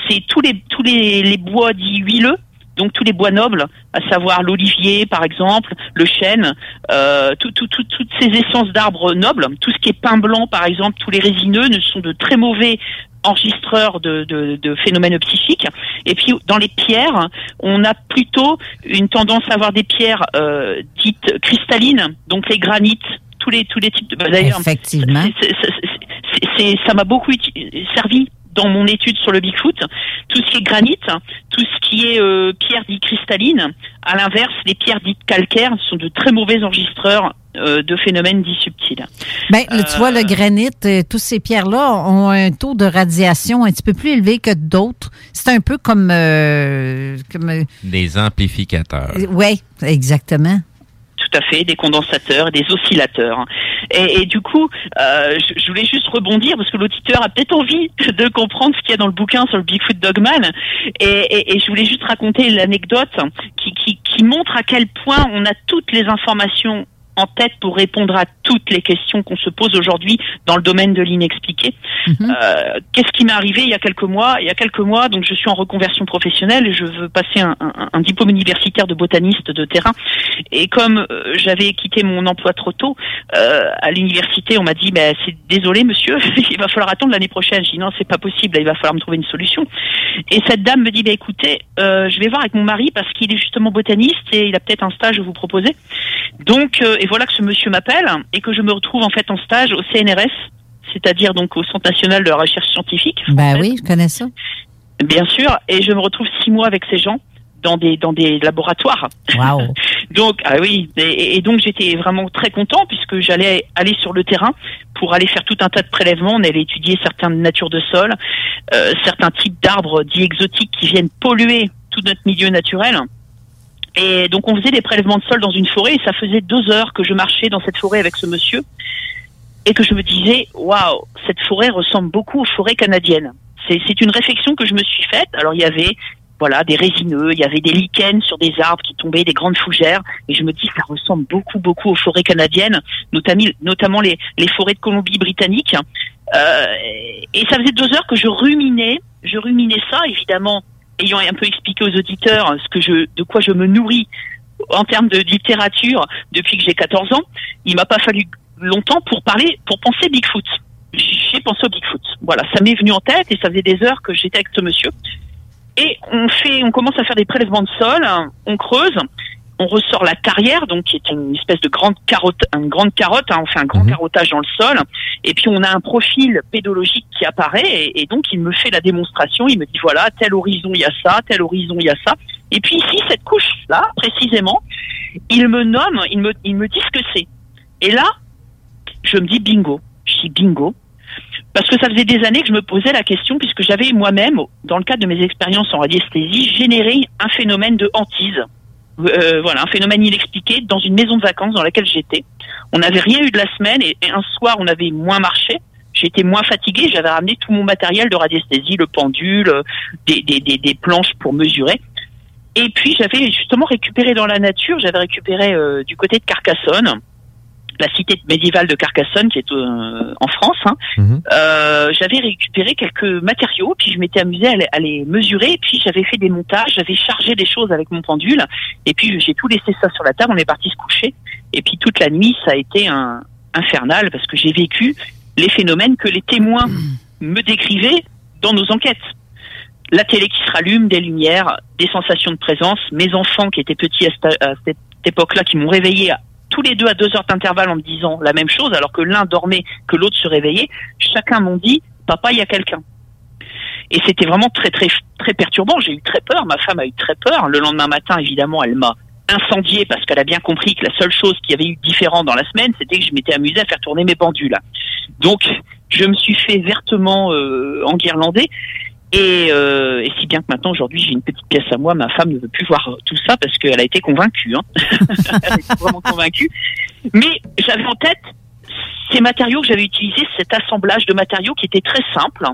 C'est tous les tous les, les bois dits huileux. Donc tous les bois nobles, à savoir l'olivier par exemple, le chêne, euh, tout- tout- tout- toutes ces essences d'arbres nobles, tout ce qui est pin blanc par exemple, tous les résineux ne sont de très mauvais enregistreurs de, de- de phénomènes psychiques. Et puis dans les pierres, on a plutôt une tendance à avoir des pierres euh, dites cristallines, donc les granites, tous les tous les types de. bah, D'ailleurs, Effectivement. ça m'a beaucoup servi dans mon étude sur le Bigfoot. Tout ce qui est granit, tout ce qui est euh, pierre dite cristalline. À l'inverse, les pierres dites calcaires sont de très mauvais enregistreurs euh, de phénomènes dits subtils. Ben, tu vois, le granit, euh, toutes ces pierres-là ont un taux de radiation un petit peu plus élevé que d'autres. C'est un peu comme... euh, comme euh, Des amplificateurs. oui, exactement. Fait, des condensateurs, des oscillateurs. Et, du coup, euh, je, voulais juste rebondir parce que l'auditeur a peut-être envie de comprendre ce qu'il y a dans le bouquin sur le Bigfoot Dogman. Et, je voulais juste raconter l'anecdote qui montre à quel point on a toutes les informations en tête pour répondre à toutes les questions qu'on se pose aujourd'hui dans le domaine de l'inexpliqué. Euh, Qu'est-ce qui m'est arrivé il y a quelques mois? Il y a quelques mois, donc je suis en reconversion professionnelle et je veux passer un, un- un diplôme universitaire de botaniste de terrain. Et comme euh, j'avais quitté mon emploi trop tôt euh, à l'université, on m'a dit ben, c'est désolé monsieur, il va falloir attendre l'année prochaine. Je dis non, c'est pas possible, il va falloir me trouver une solution. Et cette dame me dit ben, écoutez, je vais voir avec mon mari parce qu'il est justement botaniste et il a peut-être un stage à vous proposer. Donc et voilà que ce monsieur m'appelle et que je me retrouve en fait en stage au CNRS, c'est-à-dire donc au Centre national de la recherche scientifique. Ben oui, je connais ça. Bien sûr, et je me retrouve six mois avec ces gens dans des dans des laboratoires. Wow. donc ah oui, et, et donc j'étais vraiment très content puisque j'allais aller sur le terrain pour aller faire tout un tas de prélèvements. On allait étudier certaines natures de sol, euh, certains types d'arbres dits exotiques qui viennent polluer tout notre milieu naturel. Et donc on faisait des prélèvements de sol dans une forêt et ça faisait deux heures que je marchais dans cette forêt avec ce monsieur et que je me disais waouh cette forêt ressemble beaucoup aux forêts canadiennes. C'est une réflexion que je me suis faite. Alors il y avait voilà, des résineux, il y avait des lichens sur des arbres qui tombaient, des grandes fougères, et je me dis ça ressemble beaucoup, beaucoup aux forêts canadiennes, notamment, notamment les, les forêts de Colombie-Britannique. Euh, et ça faisait deux heures que je ruminais, je ruminais ça, évidemment, ayant un peu expliqué aux auditeurs ce que je, de quoi je me nourris en termes de littérature depuis que j'ai 14 ans. Il m'a pas fallu longtemps pour parler, pour penser Bigfoot. J'ai pensé au Bigfoot. Voilà, ça m'est venu en tête et ça faisait des heures que j'étais avec ce monsieur. Et on fait, on commence à faire des prélèvements de sol, hein, on creuse, on ressort la carrière, donc qui est une espèce de grande carotte, une grande carotte, hein, on fait un grand carottage dans le sol, et puis on a un profil pédologique qui apparaît, et, et donc il me fait la démonstration, il me dit voilà, tel horizon il y a ça, tel horizon il y a ça, et puis ici cette couche là précisément, il me nomme, il me, il me dit ce que c'est, et là je me dis bingo, je dis bingo, parce que ça faisait des années que je me posais la question, puisque j'avais moi-même, dans le cadre de mes expériences en radiesthésie, généré un phénomène de hantise. Euh, voilà, un phénomène inexpliqué dans une maison de vacances dans laquelle j'étais. On n'avait rien eu de la semaine et, un soir on avait moins marché. J'étais moins fatiguée, j'avais ramené tout mon matériel de radiesthésie, le pendule, euh, des, des, des, des planches pour mesurer. Et puis j'avais justement récupéré dans la nature, j'avais récupéré euh, du côté de Carcassonne, la cité médiévale de Carcassonne qui est euh, en France. hein. Euh, j'avais récupéré quelques matériaux, puis je m'étais amusée à les, à les mesurer, et puis j'avais fait des montages, j'avais chargé des choses avec mon pendule, et puis j'ai tout laissé ça sur la table, on est parti se coucher, et puis toute la nuit ça a été un, infernal parce que j'ai vécu les phénomènes que les témoins me décrivaient dans nos enquêtes. La télé qui se rallume, des lumières, des sensations de présence, mes enfants qui étaient petits à cette, à cette époque-là, qui m'ont réveillé à- tous les deux à deux heures d'intervalle en me disant la même chose, alors que l'un dormait, que l'autre se réveillait, chacun m'ont dit papa, il y a quelqu'un. Et c'était vraiment très très très perturbant. J'ai eu très peur. Ma femme a eu très peur. Le lendemain matin, évidemment, elle m'a incendié parce qu'elle a bien compris que la seule chose qui avait eu différent dans la semaine, c'était que je m'étais amusé à faire tourner mes pendules. Donc, je me suis fait vertement euh. Et, euh, et si bien que maintenant, aujourd'hui, j'ai une petite pièce à moi. Ma femme ne veut plus voir tout ça parce qu'elle a été convaincue. Hein. elle été vraiment convaincue. Mais j'avais en tête ces matériaux que j'avais utilisés, cet assemblage de matériaux qui était très simple.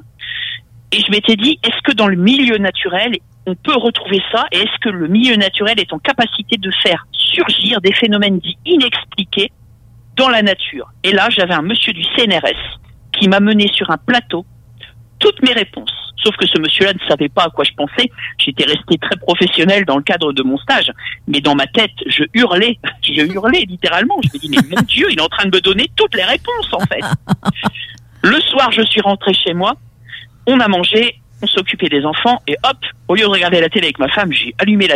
Et je m'étais dit, est-ce que dans le milieu naturel, on peut retrouver ça? Et est-ce que le milieu naturel est en capacité de faire surgir des phénomènes dits inexpliqués dans la nature? Et là, j'avais un monsieur du CNRS qui m'a mené sur un plateau toutes mes réponses. Sauf que ce monsieur-là ne savait pas à quoi je pensais. J'étais resté très professionnel dans le cadre de mon stage. Mais dans ma tête, je hurlais. Je hurlais littéralement. Je me dis, mais mon Dieu, il est en train de me donner toutes les réponses, en fait. Le soir, je suis rentré chez moi. On a mangé. On s'occupait des enfants. Et hop, au lieu de regarder la télé avec ma femme, j'ai allumé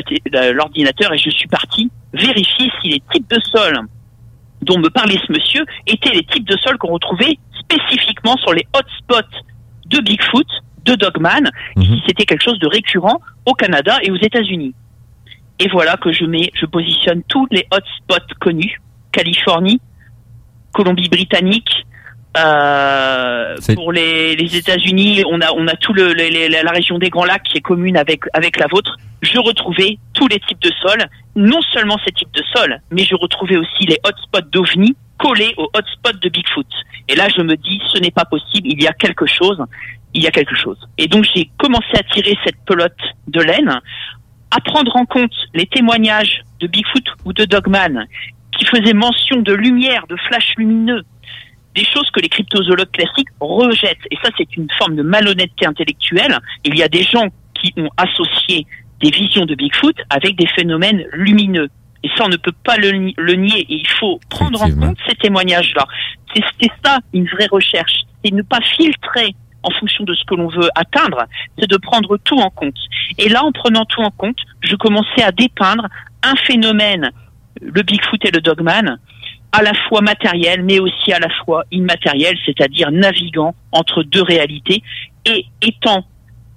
l'ordinateur et je suis parti vérifier si les types de sols dont me parlait ce monsieur étaient les types de sols qu'on retrouvait spécifiquement sur les hotspots de Bigfoot, de Dogman, si c'était quelque chose de récurrent au Canada et aux États-Unis. Et voilà que je mets, je positionne tous les hotspots connus, Californie, Colombie-Britannique. Euh, pour les, les États-Unis, on a on a tout le, la région des Grands Lacs qui est commune avec avec la vôtre. Je retrouvais tous les types de sols, non seulement ces types de sols, mais je retrouvais aussi les hotspots d'OVNI collés aux hotspots de Bigfoot. Et là, je me dis, ce n'est pas possible, il y a quelque chose, il y a quelque chose. Et donc, j'ai commencé à tirer cette pelote de laine, à prendre en compte les témoignages de Bigfoot ou de Dogman qui faisaient mention de lumière, de flash lumineux, des choses que les cryptozoologues classiques rejettent. Et ça, c'est une forme de malhonnêteté intellectuelle. Il y a des gens qui ont associé des visions de Bigfoot avec des phénomènes lumineux. Et ça, on ne peut pas le, ni- le nier. Et il faut prendre en compte ces témoignages-là. C'est c'est ça une vraie recherche. C'est ne pas filtrer en fonction de ce que l'on veut atteindre, c'est de prendre tout en compte. Et là, en prenant tout en compte, je commençais à dépeindre un phénomène, le Bigfoot et le Dogman, à la fois matériel, mais aussi à la fois immatériel, c'est-à-dire naviguant entre deux réalités et étant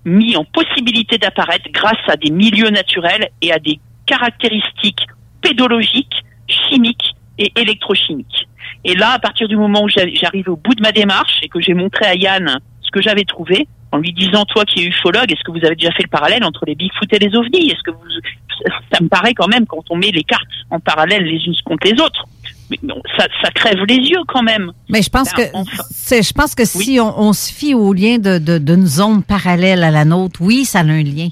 mis en possibilité d'apparaître grâce à des milieux naturels et à des caractéristiques pédologiques, chimiques et électrochimiques. Et là, à partir du moment où j'a- j'arrive au bout de ma démarche et que j'ai montré à Yann ce que j'avais trouvé, en lui disant, toi qui es ufologue, est-ce que vous avez déjà fait le parallèle entre les Bigfoot et les ovnis? Est-ce que vous, ça me paraît quand même quand on met les cartes en parallèle les unes contre les autres, mais non, ça, ça crève les yeux quand même. Mais je pense Ben, que je pense que si on, on se fie au lien de, de- d'une zone parallèle à la nôtre, oui, ça a un lien.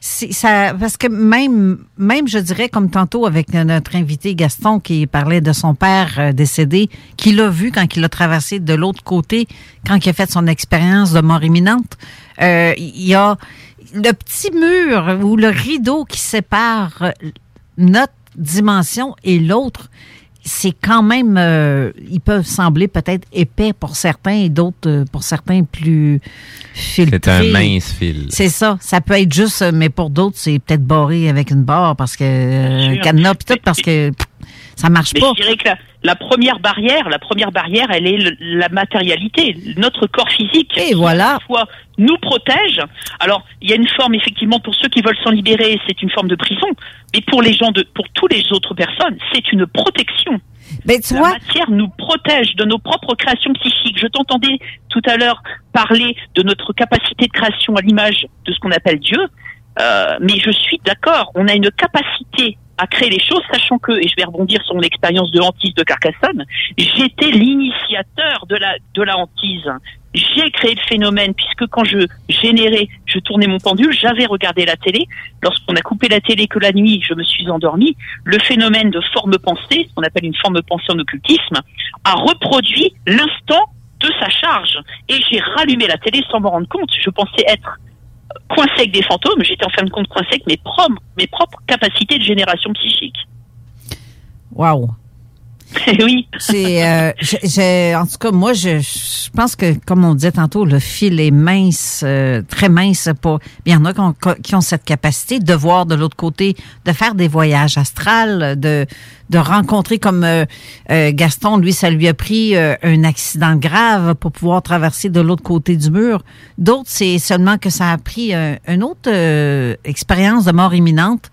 ça parce que même même je dirais comme tantôt avec notre invité Gaston qui parlait de son père euh, décédé qui l'a vu quand il a traversé de l'autre côté quand il a fait son expérience de mort imminente euh, il y a le petit mur ou le rideau qui sépare euh, notre dimension et l'autre c'est quand même, euh, ils peuvent sembler peut-être épais pour certains et d'autres euh, pour certains plus filtrés. C'est un mince fil. C'est ça. Ça peut être juste, euh, mais pour d'autres, c'est peut-être barré avec une barre parce que euh, cadenas pis tout parce que pff, ça marche Mais pas. je dirais que la, la première barrière, la première barrière, elle est le- la matérialité, notre corps physique. Et voilà. Nous protège. Alors, il y a une forme effectivement pour ceux qui veulent s'en libérer, c'est une forme de prison. Mais pour les gens de, pour tous les autres personnes, c'est une protection. Mais tu la vois- matière nous protège de nos propres créations psychiques. Je t'entendais tout à l'heure parler de notre capacité de création à l'image de ce qu'on appelle Dieu, Euh, mais je suis d'accord. On a une capacité à créer les choses, sachant que, et je vais rebondir sur mon expérience de hantise de Carcassonne, j'étais l'initiateur de la de la hantise. J'ai créé le phénomène puisque quand je générais, je tournais mon pendule, j'avais regardé la télé. Lorsqu'on a coupé la télé que la nuit, je me suis endormie. Le phénomène de forme pensée, ce qu'on appelle une forme pensée en occultisme, a reproduit l'instant de sa charge. Et j'ai rallumé la télé sans m'en rendre compte. Je pensais être coincé avec des fantômes, j'étais en fin de compte coincé avec mes mes propres capacités de génération psychique. Waouh. oui. C'est, euh, j'ai- en tout cas, moi, je, je pense que, comme on disait tantôt, le fil est mince, euh, très mince. Pour, il y en a qui ont, qui ont cette capacité de voir de l'autre côté, de faire des voyages astrales, de, de rencontrer comme euh, euh, Gaston, lui, ça lui a pris euh, un accident grave pour pouvoir traverser de l'autre côté du mur. D'autres, c'est seulement que ça a pris euh, une autre expérience de mort imminente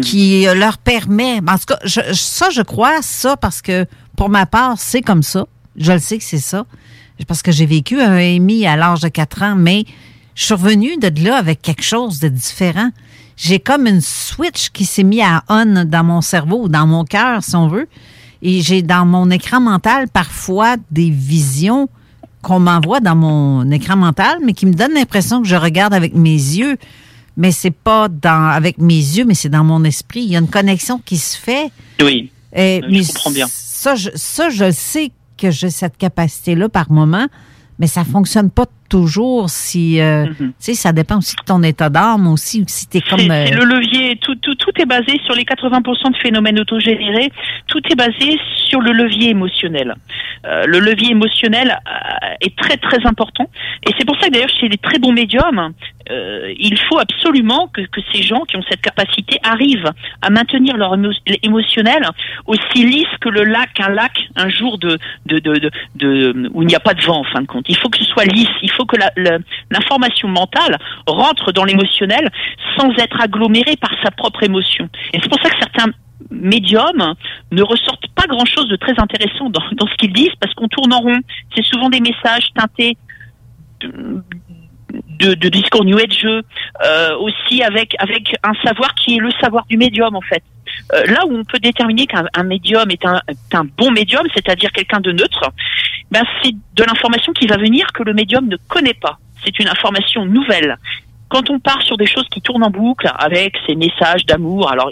qui euh, leur permet. En tout cas, ça, je crois ça parce que pour ma part, c'est comme ça. Je le sais que c'est ça. Parce que j'ai vécu un EMI à l'âge de 4 ans, mais je suis revenue de là avec quelque chose de différent. J'ai comme une switch qui s'est mis à on dans mon cerveau dans mon cœur, si on veut. Et j'ai dans mon écran mental parfois des visions qu'on m'envoie dans mon écran mental, mais qui me donnent l'impression que je regarde avec mes yeux mais c'est pas dans avec mes yeux, mais c'est dans mon esprit. Il y a une connexion qui se fait. Oui. Et, je comprends bien. Ça, je, ça, je sais que j'ai cette capacité-là par moment, mais ça fonctionne pas toujours si, euh, tu sais, ça dépend aussi de ton état d'âme aussi, si t'es comme... Euh, le levier. Tout, tout, tout est basé sur les 80% de phénomènes autogénérés. Tout est basé sur le levier émotionnel. Euh, le levier émotionnel euh, est très très important. Et c'est pour ça que d'ailleurs chez les très bons médiums, euh, il faut absolument que, ces gens qui ont cette capacité arrivent à maintenir leur émo- émotionnel aussi lisse que le lac, un lac un jour de, de, de, de, où il n'y a pas de vent en fin de compte. Il faut que ce soit lisse. Il faut que l'information mentale rentre dans l'émotionnel sans être agglomérée par sa propre émotion. Et c'est pour ça que certains médiums ne ressortent pas grand-chose de très intéressant dans, dans ce qu'ils disent parce qu'on tourne en rond. C'est souvent des messages teintés de, de, discours new age, euh, aussi avec avec un savoir qui est le savoir du médium en fait. Euh, là où on peut déterminer qu'un un médium est un, est un bon médium, c'est-à-dire quelqu'un de neutre, ben c'est de l'information qui va venir que le médium ne connaît pas. C'est une information nouvelle. Quand on part sur des choses qui tournent en boucle avec ces messages d'amour, alors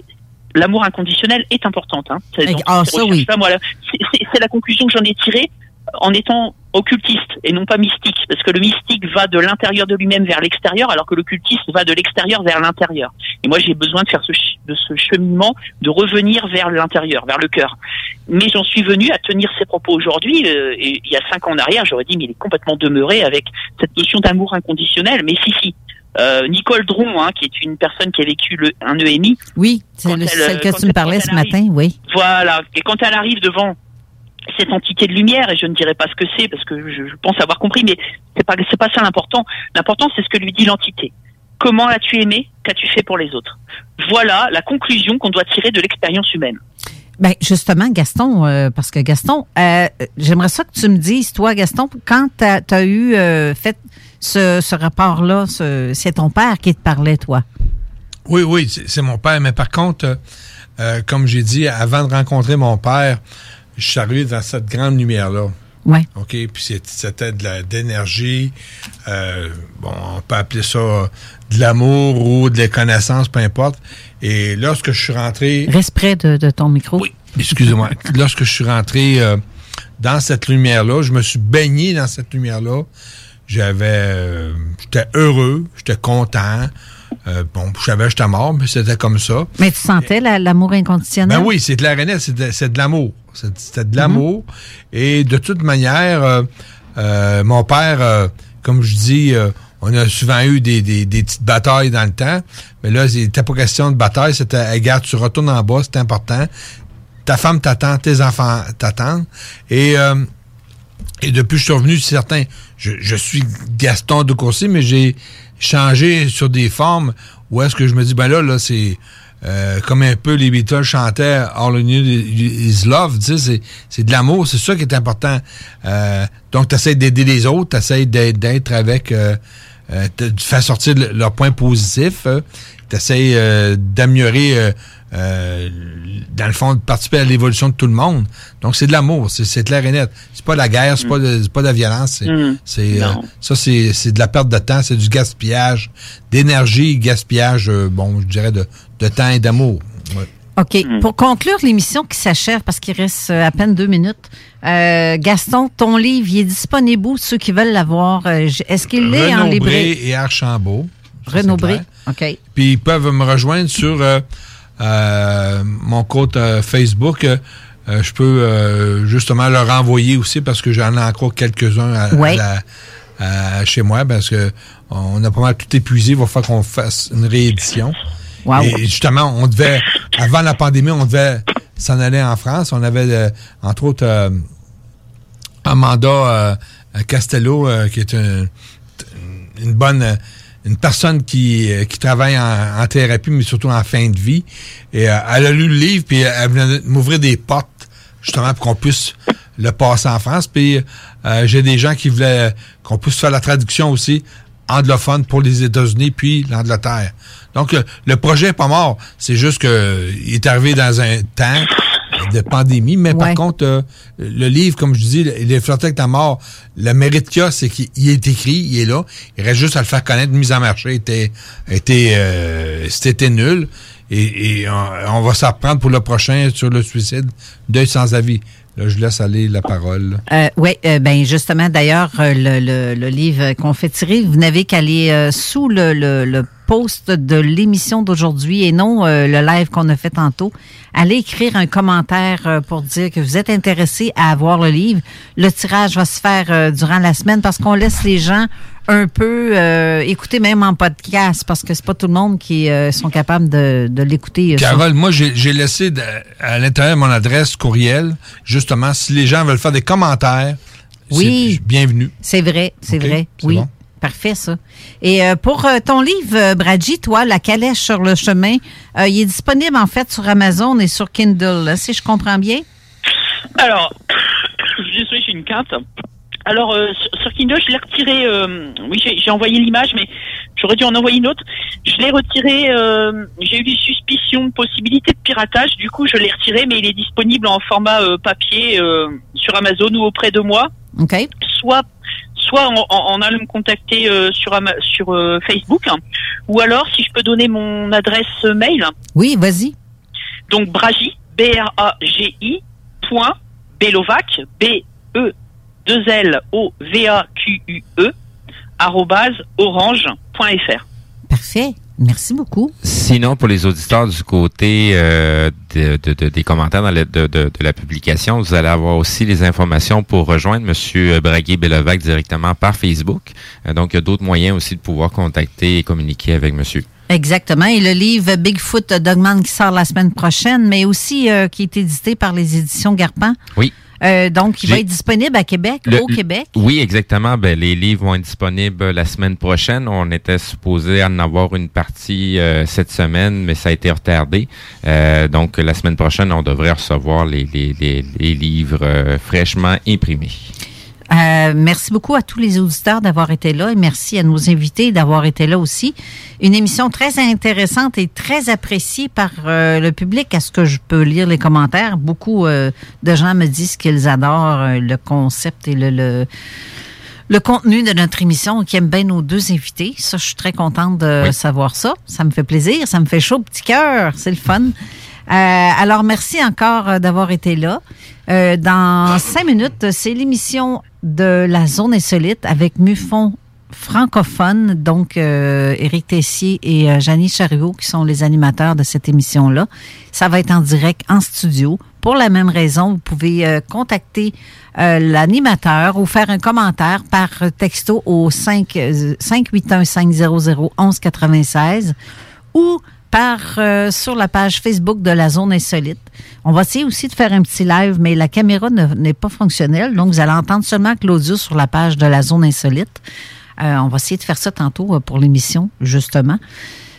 l'amour inconditionnel est importante. Hein. C'est- Ah, oui. c'est c'est la conclusion que j'en ai tirée en étant occultiste et non pas mystique, parce que le mystique va de l'intérieur de lui-même vers l'extérieur, alors que l'occultiste va de l'extérieur vers l'intérieur. Et moi, j'ai besoin de faire ce, de ce cheminement, de revenir vers l'intérieur, vers le cœur. Mais j'en suis venu à tenir ces propos aujourd'hui, euh, et il y a cinq ans en arrière, j'aurais dit, mais il est complètement demeuré avec cette notion d'amour inconditionnel. Mais si, si. Euh, Nicole Dron, hein, qui est une personne qui a vécu le, un EMI, Oui, c'est celle que tu me parlais ce arrive. matin, oui. voilà. Et quand elle arrive devant cette entité de lumière, et je ne dirai pas ce que c'est parce que je, je pense avoir compris, mais c'est pas c'est pas ça l'important. L'important c'est ce que lui dit l'entité. Comment as-tu aimé Qu'as-tu fait pour les autres? Voilà la conclusion qu'on doit tirer de l'expérience humaine. Ben justement, Gaston, euh, parce que Gaston, euh, j'aimerais ça que tu me dises, toi, Gaston, quand tu as, eu euh, fait ce, ce rapport-là, ce- c'est ton père qui te parlait, toi. Oui, oui, c'est mon père. Mais par contre, euh, comme j'ai dit, avant de rencontrer mon père, je suis arrivé dans cette grande lumière-là. Ouais. OK? Puis c'était de la- d'énergie. euh, bon, on peut appeler ça de l'amour ou de la connaissance, peu importe. Et lorsque je suis rentré. Reste près de, de ton micro. Oui, excusez-moi. lorsque je suis rentré euh, dans cette lumière-là, je me suis baigné dans cette lumière-là. J'avais. euh, j'étais heureux, j'étais content. Euh, bon, je savais que j'étais mort, mais c'était comme ça. Mais tu sentais la- l'amour inconditionnel? Ben oui, c'est clair et net, c'est de, c'est de l'amour. C'était de l'amour. Et de toute manière, euh, euh, mon père, euh, comme je dis, on a souvent eu des, des- des petites batailles dans le temps. Mais là, il n'était pas question de bataille. C'était, regarde, tu retournes en bas, c'est important. Ta femme t'attend, tes enfants t'attendent. Et, et depuis que je suis revenu, c'est certain, je, je suis Gaston de Courcy, mais j'ai changé sur des formes où est-ce que je me dis, ben là, là, c'est euh, comme un peu les Beatles chantaient All I Need is Love, c'est, de l'amour, c'est ça qui est important. Euh, donc, tu essaies d'aider les autres, tu essaies d'être, avec, euh, euh, de faire sortir le- leurs points positifs, tu essaies d'améliorer, euh, dans le fond, de participer à l'évolution de tout le monde. Donc, c'est de l'amour, c'est, clair et net. C'est pas de la guerre, c'est pas, de, c'est pas de la violence, c'est, Mm. c'est, euh, ça, c'est, c'est de la perte de temps, c'est du gaspillage d'énergie, gaspillage, euh, bon, je dirais, de, de temps et d'amour. Ouais. OK. Pour conclure l'émission qui s'achève, parce qu'il reste euh, à peine deux minutes, euh, Gaston, ton livre, il est disponible où, ceux qui veulent l'avoir? Est-ce qu'il est en librairie? Et Archambault. Ça, c'est Renaud Bré. clair. OK. Puis ils peuvent me rejoindre sur mon compte euh, Facebook. Euh, euh, je peux euh, justement leur envoyer aussi parce que j'en ai encore quelques-uns à, à Ouais. à- chez moi parce que on a pas mal tout épuisé. Il va falloir qu'on fasse une réédition. Wow. Et justement, on devait, avant la pandémie, on devait s'en aller en France. On avait, euh, entre autres, euh, Amanda euh, Castello, euh, qui est un- une bonne euh, une personne qui, euh, qui travaille en, en thérapie, mais surtout en fin de vie. Et euh, elle a lu le livre, puis elle venait m'ouvrir des portes, justement, pour qu'on puisse le passer en France. Puis euh, j'ai des gens qui voulaient qu'on puisse faire la traduction aussi anglophone pour les États-Unis, puis l'Angleterre. Donc, euh, le projet n'est pas mort. C'est juste que euh, il est arrivé dans un temps de pandémie, mais par contre, euh, le livre, comme je dis, il est flotté avec ta mort. Le mérite qu'il y a, c'est qu'il il est écrit, il est là. Il reste juste à le faire connaître. Mise en marché était, était, euh, c'était nul. Et, et on, on va s'en reprendre pour le prochain sur le suicide. Deuil sans avis. Là, je laisse aller la parole. Euh, oui, euh, ben justement, d'ailleurs, euh, le, le- le livre qu'on fait tirer, vous n'avez qu'à aller euh, sous le, le- le post de l'émission d'aujourd'hui et non euh, le live qu'on a fait tantôt. Allez écrire un commentaire euh, pour dire que vous êtes intéressé à avoir le livre. Le tirage va se faire euh, durant la semaine parce qu'on laisse les gens un peu euh, écouter même en podcast parce que c'est pas tout le monde qui euh, sont capables de, de l'écouter. euh, Carole, moi, j'ai laissé de- à l'intérieur mon adresse courriel. Justement, si les gens veulent faire des commentaires, Oui. bienvenue. C'est vrai, c'est vrai. Oui. bon. Parfait, ça. Et euh, pour euh, ton livre, euh, Bradji, toi, La calèche sur le chemin, euh, il est disponible en fait sur Amazon et sur Kindle, là, si je comprends bien. Alors, je suis j'ai une quinte. Alors, sur, sur Kindle, je l'ai retiré. oui, j'ai envoyé l'image, mais j'aurais dû en envoyer une autre. Je l'ai retiré. j'ai eu des suspicions de possibilité de piratage. Du coup, je l'ai retiré, mais il est disponible en format papier sur Amazon ou auprès de moi. OK. Soit, soit en, en, en allant me contacter euh, sur, euh, Facebook, hein, ou alors si je peux donner mon adresse mail. Oui, vas-y. Donc Bragi, B-R-A-G-I, point, Belovac, B-E-2-L-O-V-A-Q-U-E, arrobase orange.fr. Parfait. Merci beaucoup. Sinon, pour les auditeurs du côté euh, de, de- de- des commentaires dans de, la publication, vous allez avoir aussi les informations pour rejoindre M. Braguet-Bellevac directement par Facebook. Euh, donc, il y a d'autres moyens aussi de pouvoir contacter et communiquer avec monsieur. Exactement. Et le livre Bigfoot Dogman qui sort la semaine prochaine, mais aussi euh, qui est édité par les éditions Garpan. Oui. Euh, donc, il va être disponible à Québec, Le- au Québec? Oui, exactement. Ben, les livres vont être disponibles la semaine prochaine. On était supposé en avoir une partie euh, cette semaine, mais ça a été retardé. Euh, donc, la semaine prochaine, on devrait recevoir les, les, les, les livres euh, fraîchement imprimés. Euh, merci beaucoup à tous les auditeurs d'avoir été là et merci à nos invités d'avoir été là aussi. Une émission très intéressante et très appréciée par euh, le public. À ce que je peux lire les commentaires, beaucoup euh, de gens me disent qu'ils adorent le concept et le, le le contenu de notre émission, qui aime bien nos deux invités. Ça, je suis très contente de savoir ça. Ça me fait plaisir, ça me fait chaud au petit cœur. C'est le fun. Euh, alors, merci encore euh, d'avoir été là. Euh, dans cinq minutes, c'est l'émission de la zone insolite avec Mufon francophone, donc euh, Éric Tessier et euh, Janie Chariot qui sont les animateurs de cette émission-là. Ça va être en direct en studio. Pour la même raison, vous pouvez contacter l'animateur ou faire un commentaire par texto au 5, euh, 581-500-1196 ou par euh, sur la page Facebook de la Zone Insolite. On va essayer aussi de faire un petit live, mais la caméra ne- n'est pas fonctionnelle, donc vous allez entendre seulement Claudius sur la page de la Zone Insolite. Euh, on va essayer de faire ça tantôt euh, pour l'émission, justement.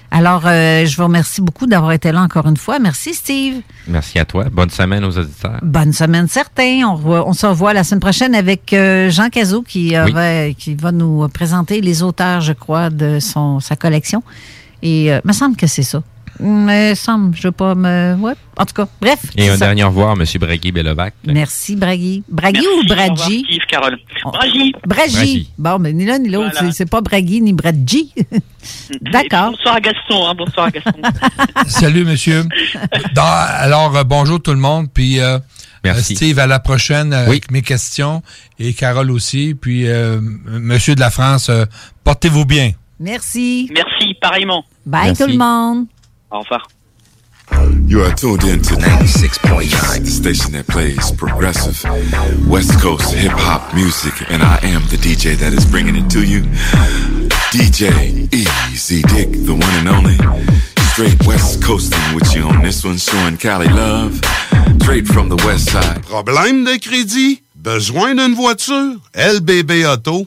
Alors, euh, je vous remercie beaucoup d'avoir été là encore une fois. Merci, Steve. Merci à toi. Bonne semaine aux auditeurs. Bonne semaine, certain. On, se revoit la semaine prochaine avec euh, Jean Cazot qui, Oui. va, qui va nous présenter les auteurs, je crois, de son, sa collection. Et euh, me semble que c'est ça. Me semble, je veux pas me. Ouais. En tout cas, bref. Et un ça. dernier au revoir, M. Bragui Belovac. Merci, Bragui. Bragui Merci, ou Bradji? Steve, Carole. Bragi. Bragi. Bragi. Bon, mais ni l'un ni l'autre. Voilà. C'est- pas Bragui ni Bradji. D'accord. Bonsoir à Gaston, hein, bonsoir à Gaston. Salut, monsieur. Dans- alors, euh, bonjour tout le monde. Puis, euh, Merci. euh, Steve, à la prochaine avec mes questions. Et Carole aussi. Puis, euh, m- monsieur de la France, euh, portez-vous bien. Merci. Merci, pareillement. Bye Merci. tout le monde. Au revoir. You are tuned in to 96.9, the station that plays progressive West Coast hip hop music, and I am the DJ that is bringing it to you. DJ Easy Dick, the one and only. Straight West Coasting with you on this one, showing Cali love. Straight from the West Side. Problème de crédit? Besoin d'une voiture? lbbauto.com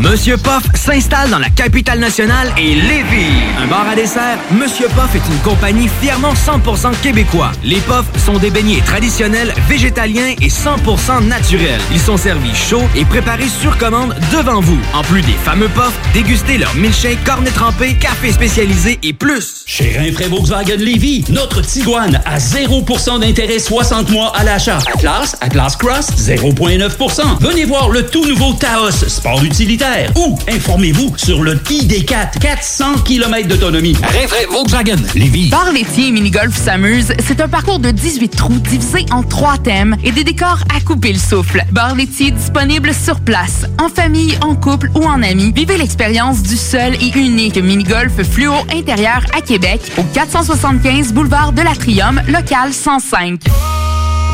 Monsieur Poff s'installe dans la capitale nationale et Lévis. Un bar à dessert, Monsieur Poff est une compagnie fièrement 100% québécois. Les Poffs sont des beignets traditionnels, végétaliens et 100% naturels. Ils sont servis chauds et préparés sur commande devant vous. En plus des fameux Poffs, dégustez leur milkshake, cornet trempé, café spécialisé et plus. Chez Rinfraie Volkswagen Lévy, notre Tiguan à 0% d'intérêt 60 mois à l'achat. Atlas, Atlas Cross, 0,9%. Venez voir le tout nouveau Taos, sport utilitaire. Ou informez-vous sur le ID4, 400 km d'autonomie. Rinfraie Volkswagen Lévy. Bar laitier et mini-golf s'amuse, c'est un parcours de 18 trous divisé en trois thèmes et des décors à couper le souffle. Bar laitier disponible sur place, en famille, en couple ou en amis. Vivez l'expérience du seul et unique mini-golf fluo intérieur à Québec au 475 boulevard de l'Atrium, local 105.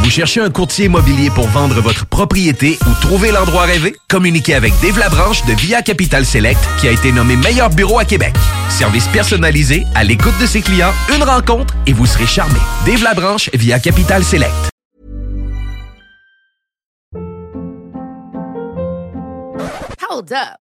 Vous cherchez un courtier immobilier pour vendre votre propriété ou trouver l'endroit rêvé? Communiquez avec Dave Labranche de Via Capital Select qui a été nommé meilleur bureau à Québec. Service personnalisé, à l'écoute de ses clients, une rencontre et vous serez charmé. Dave Labranche via Capital Select. Hold up.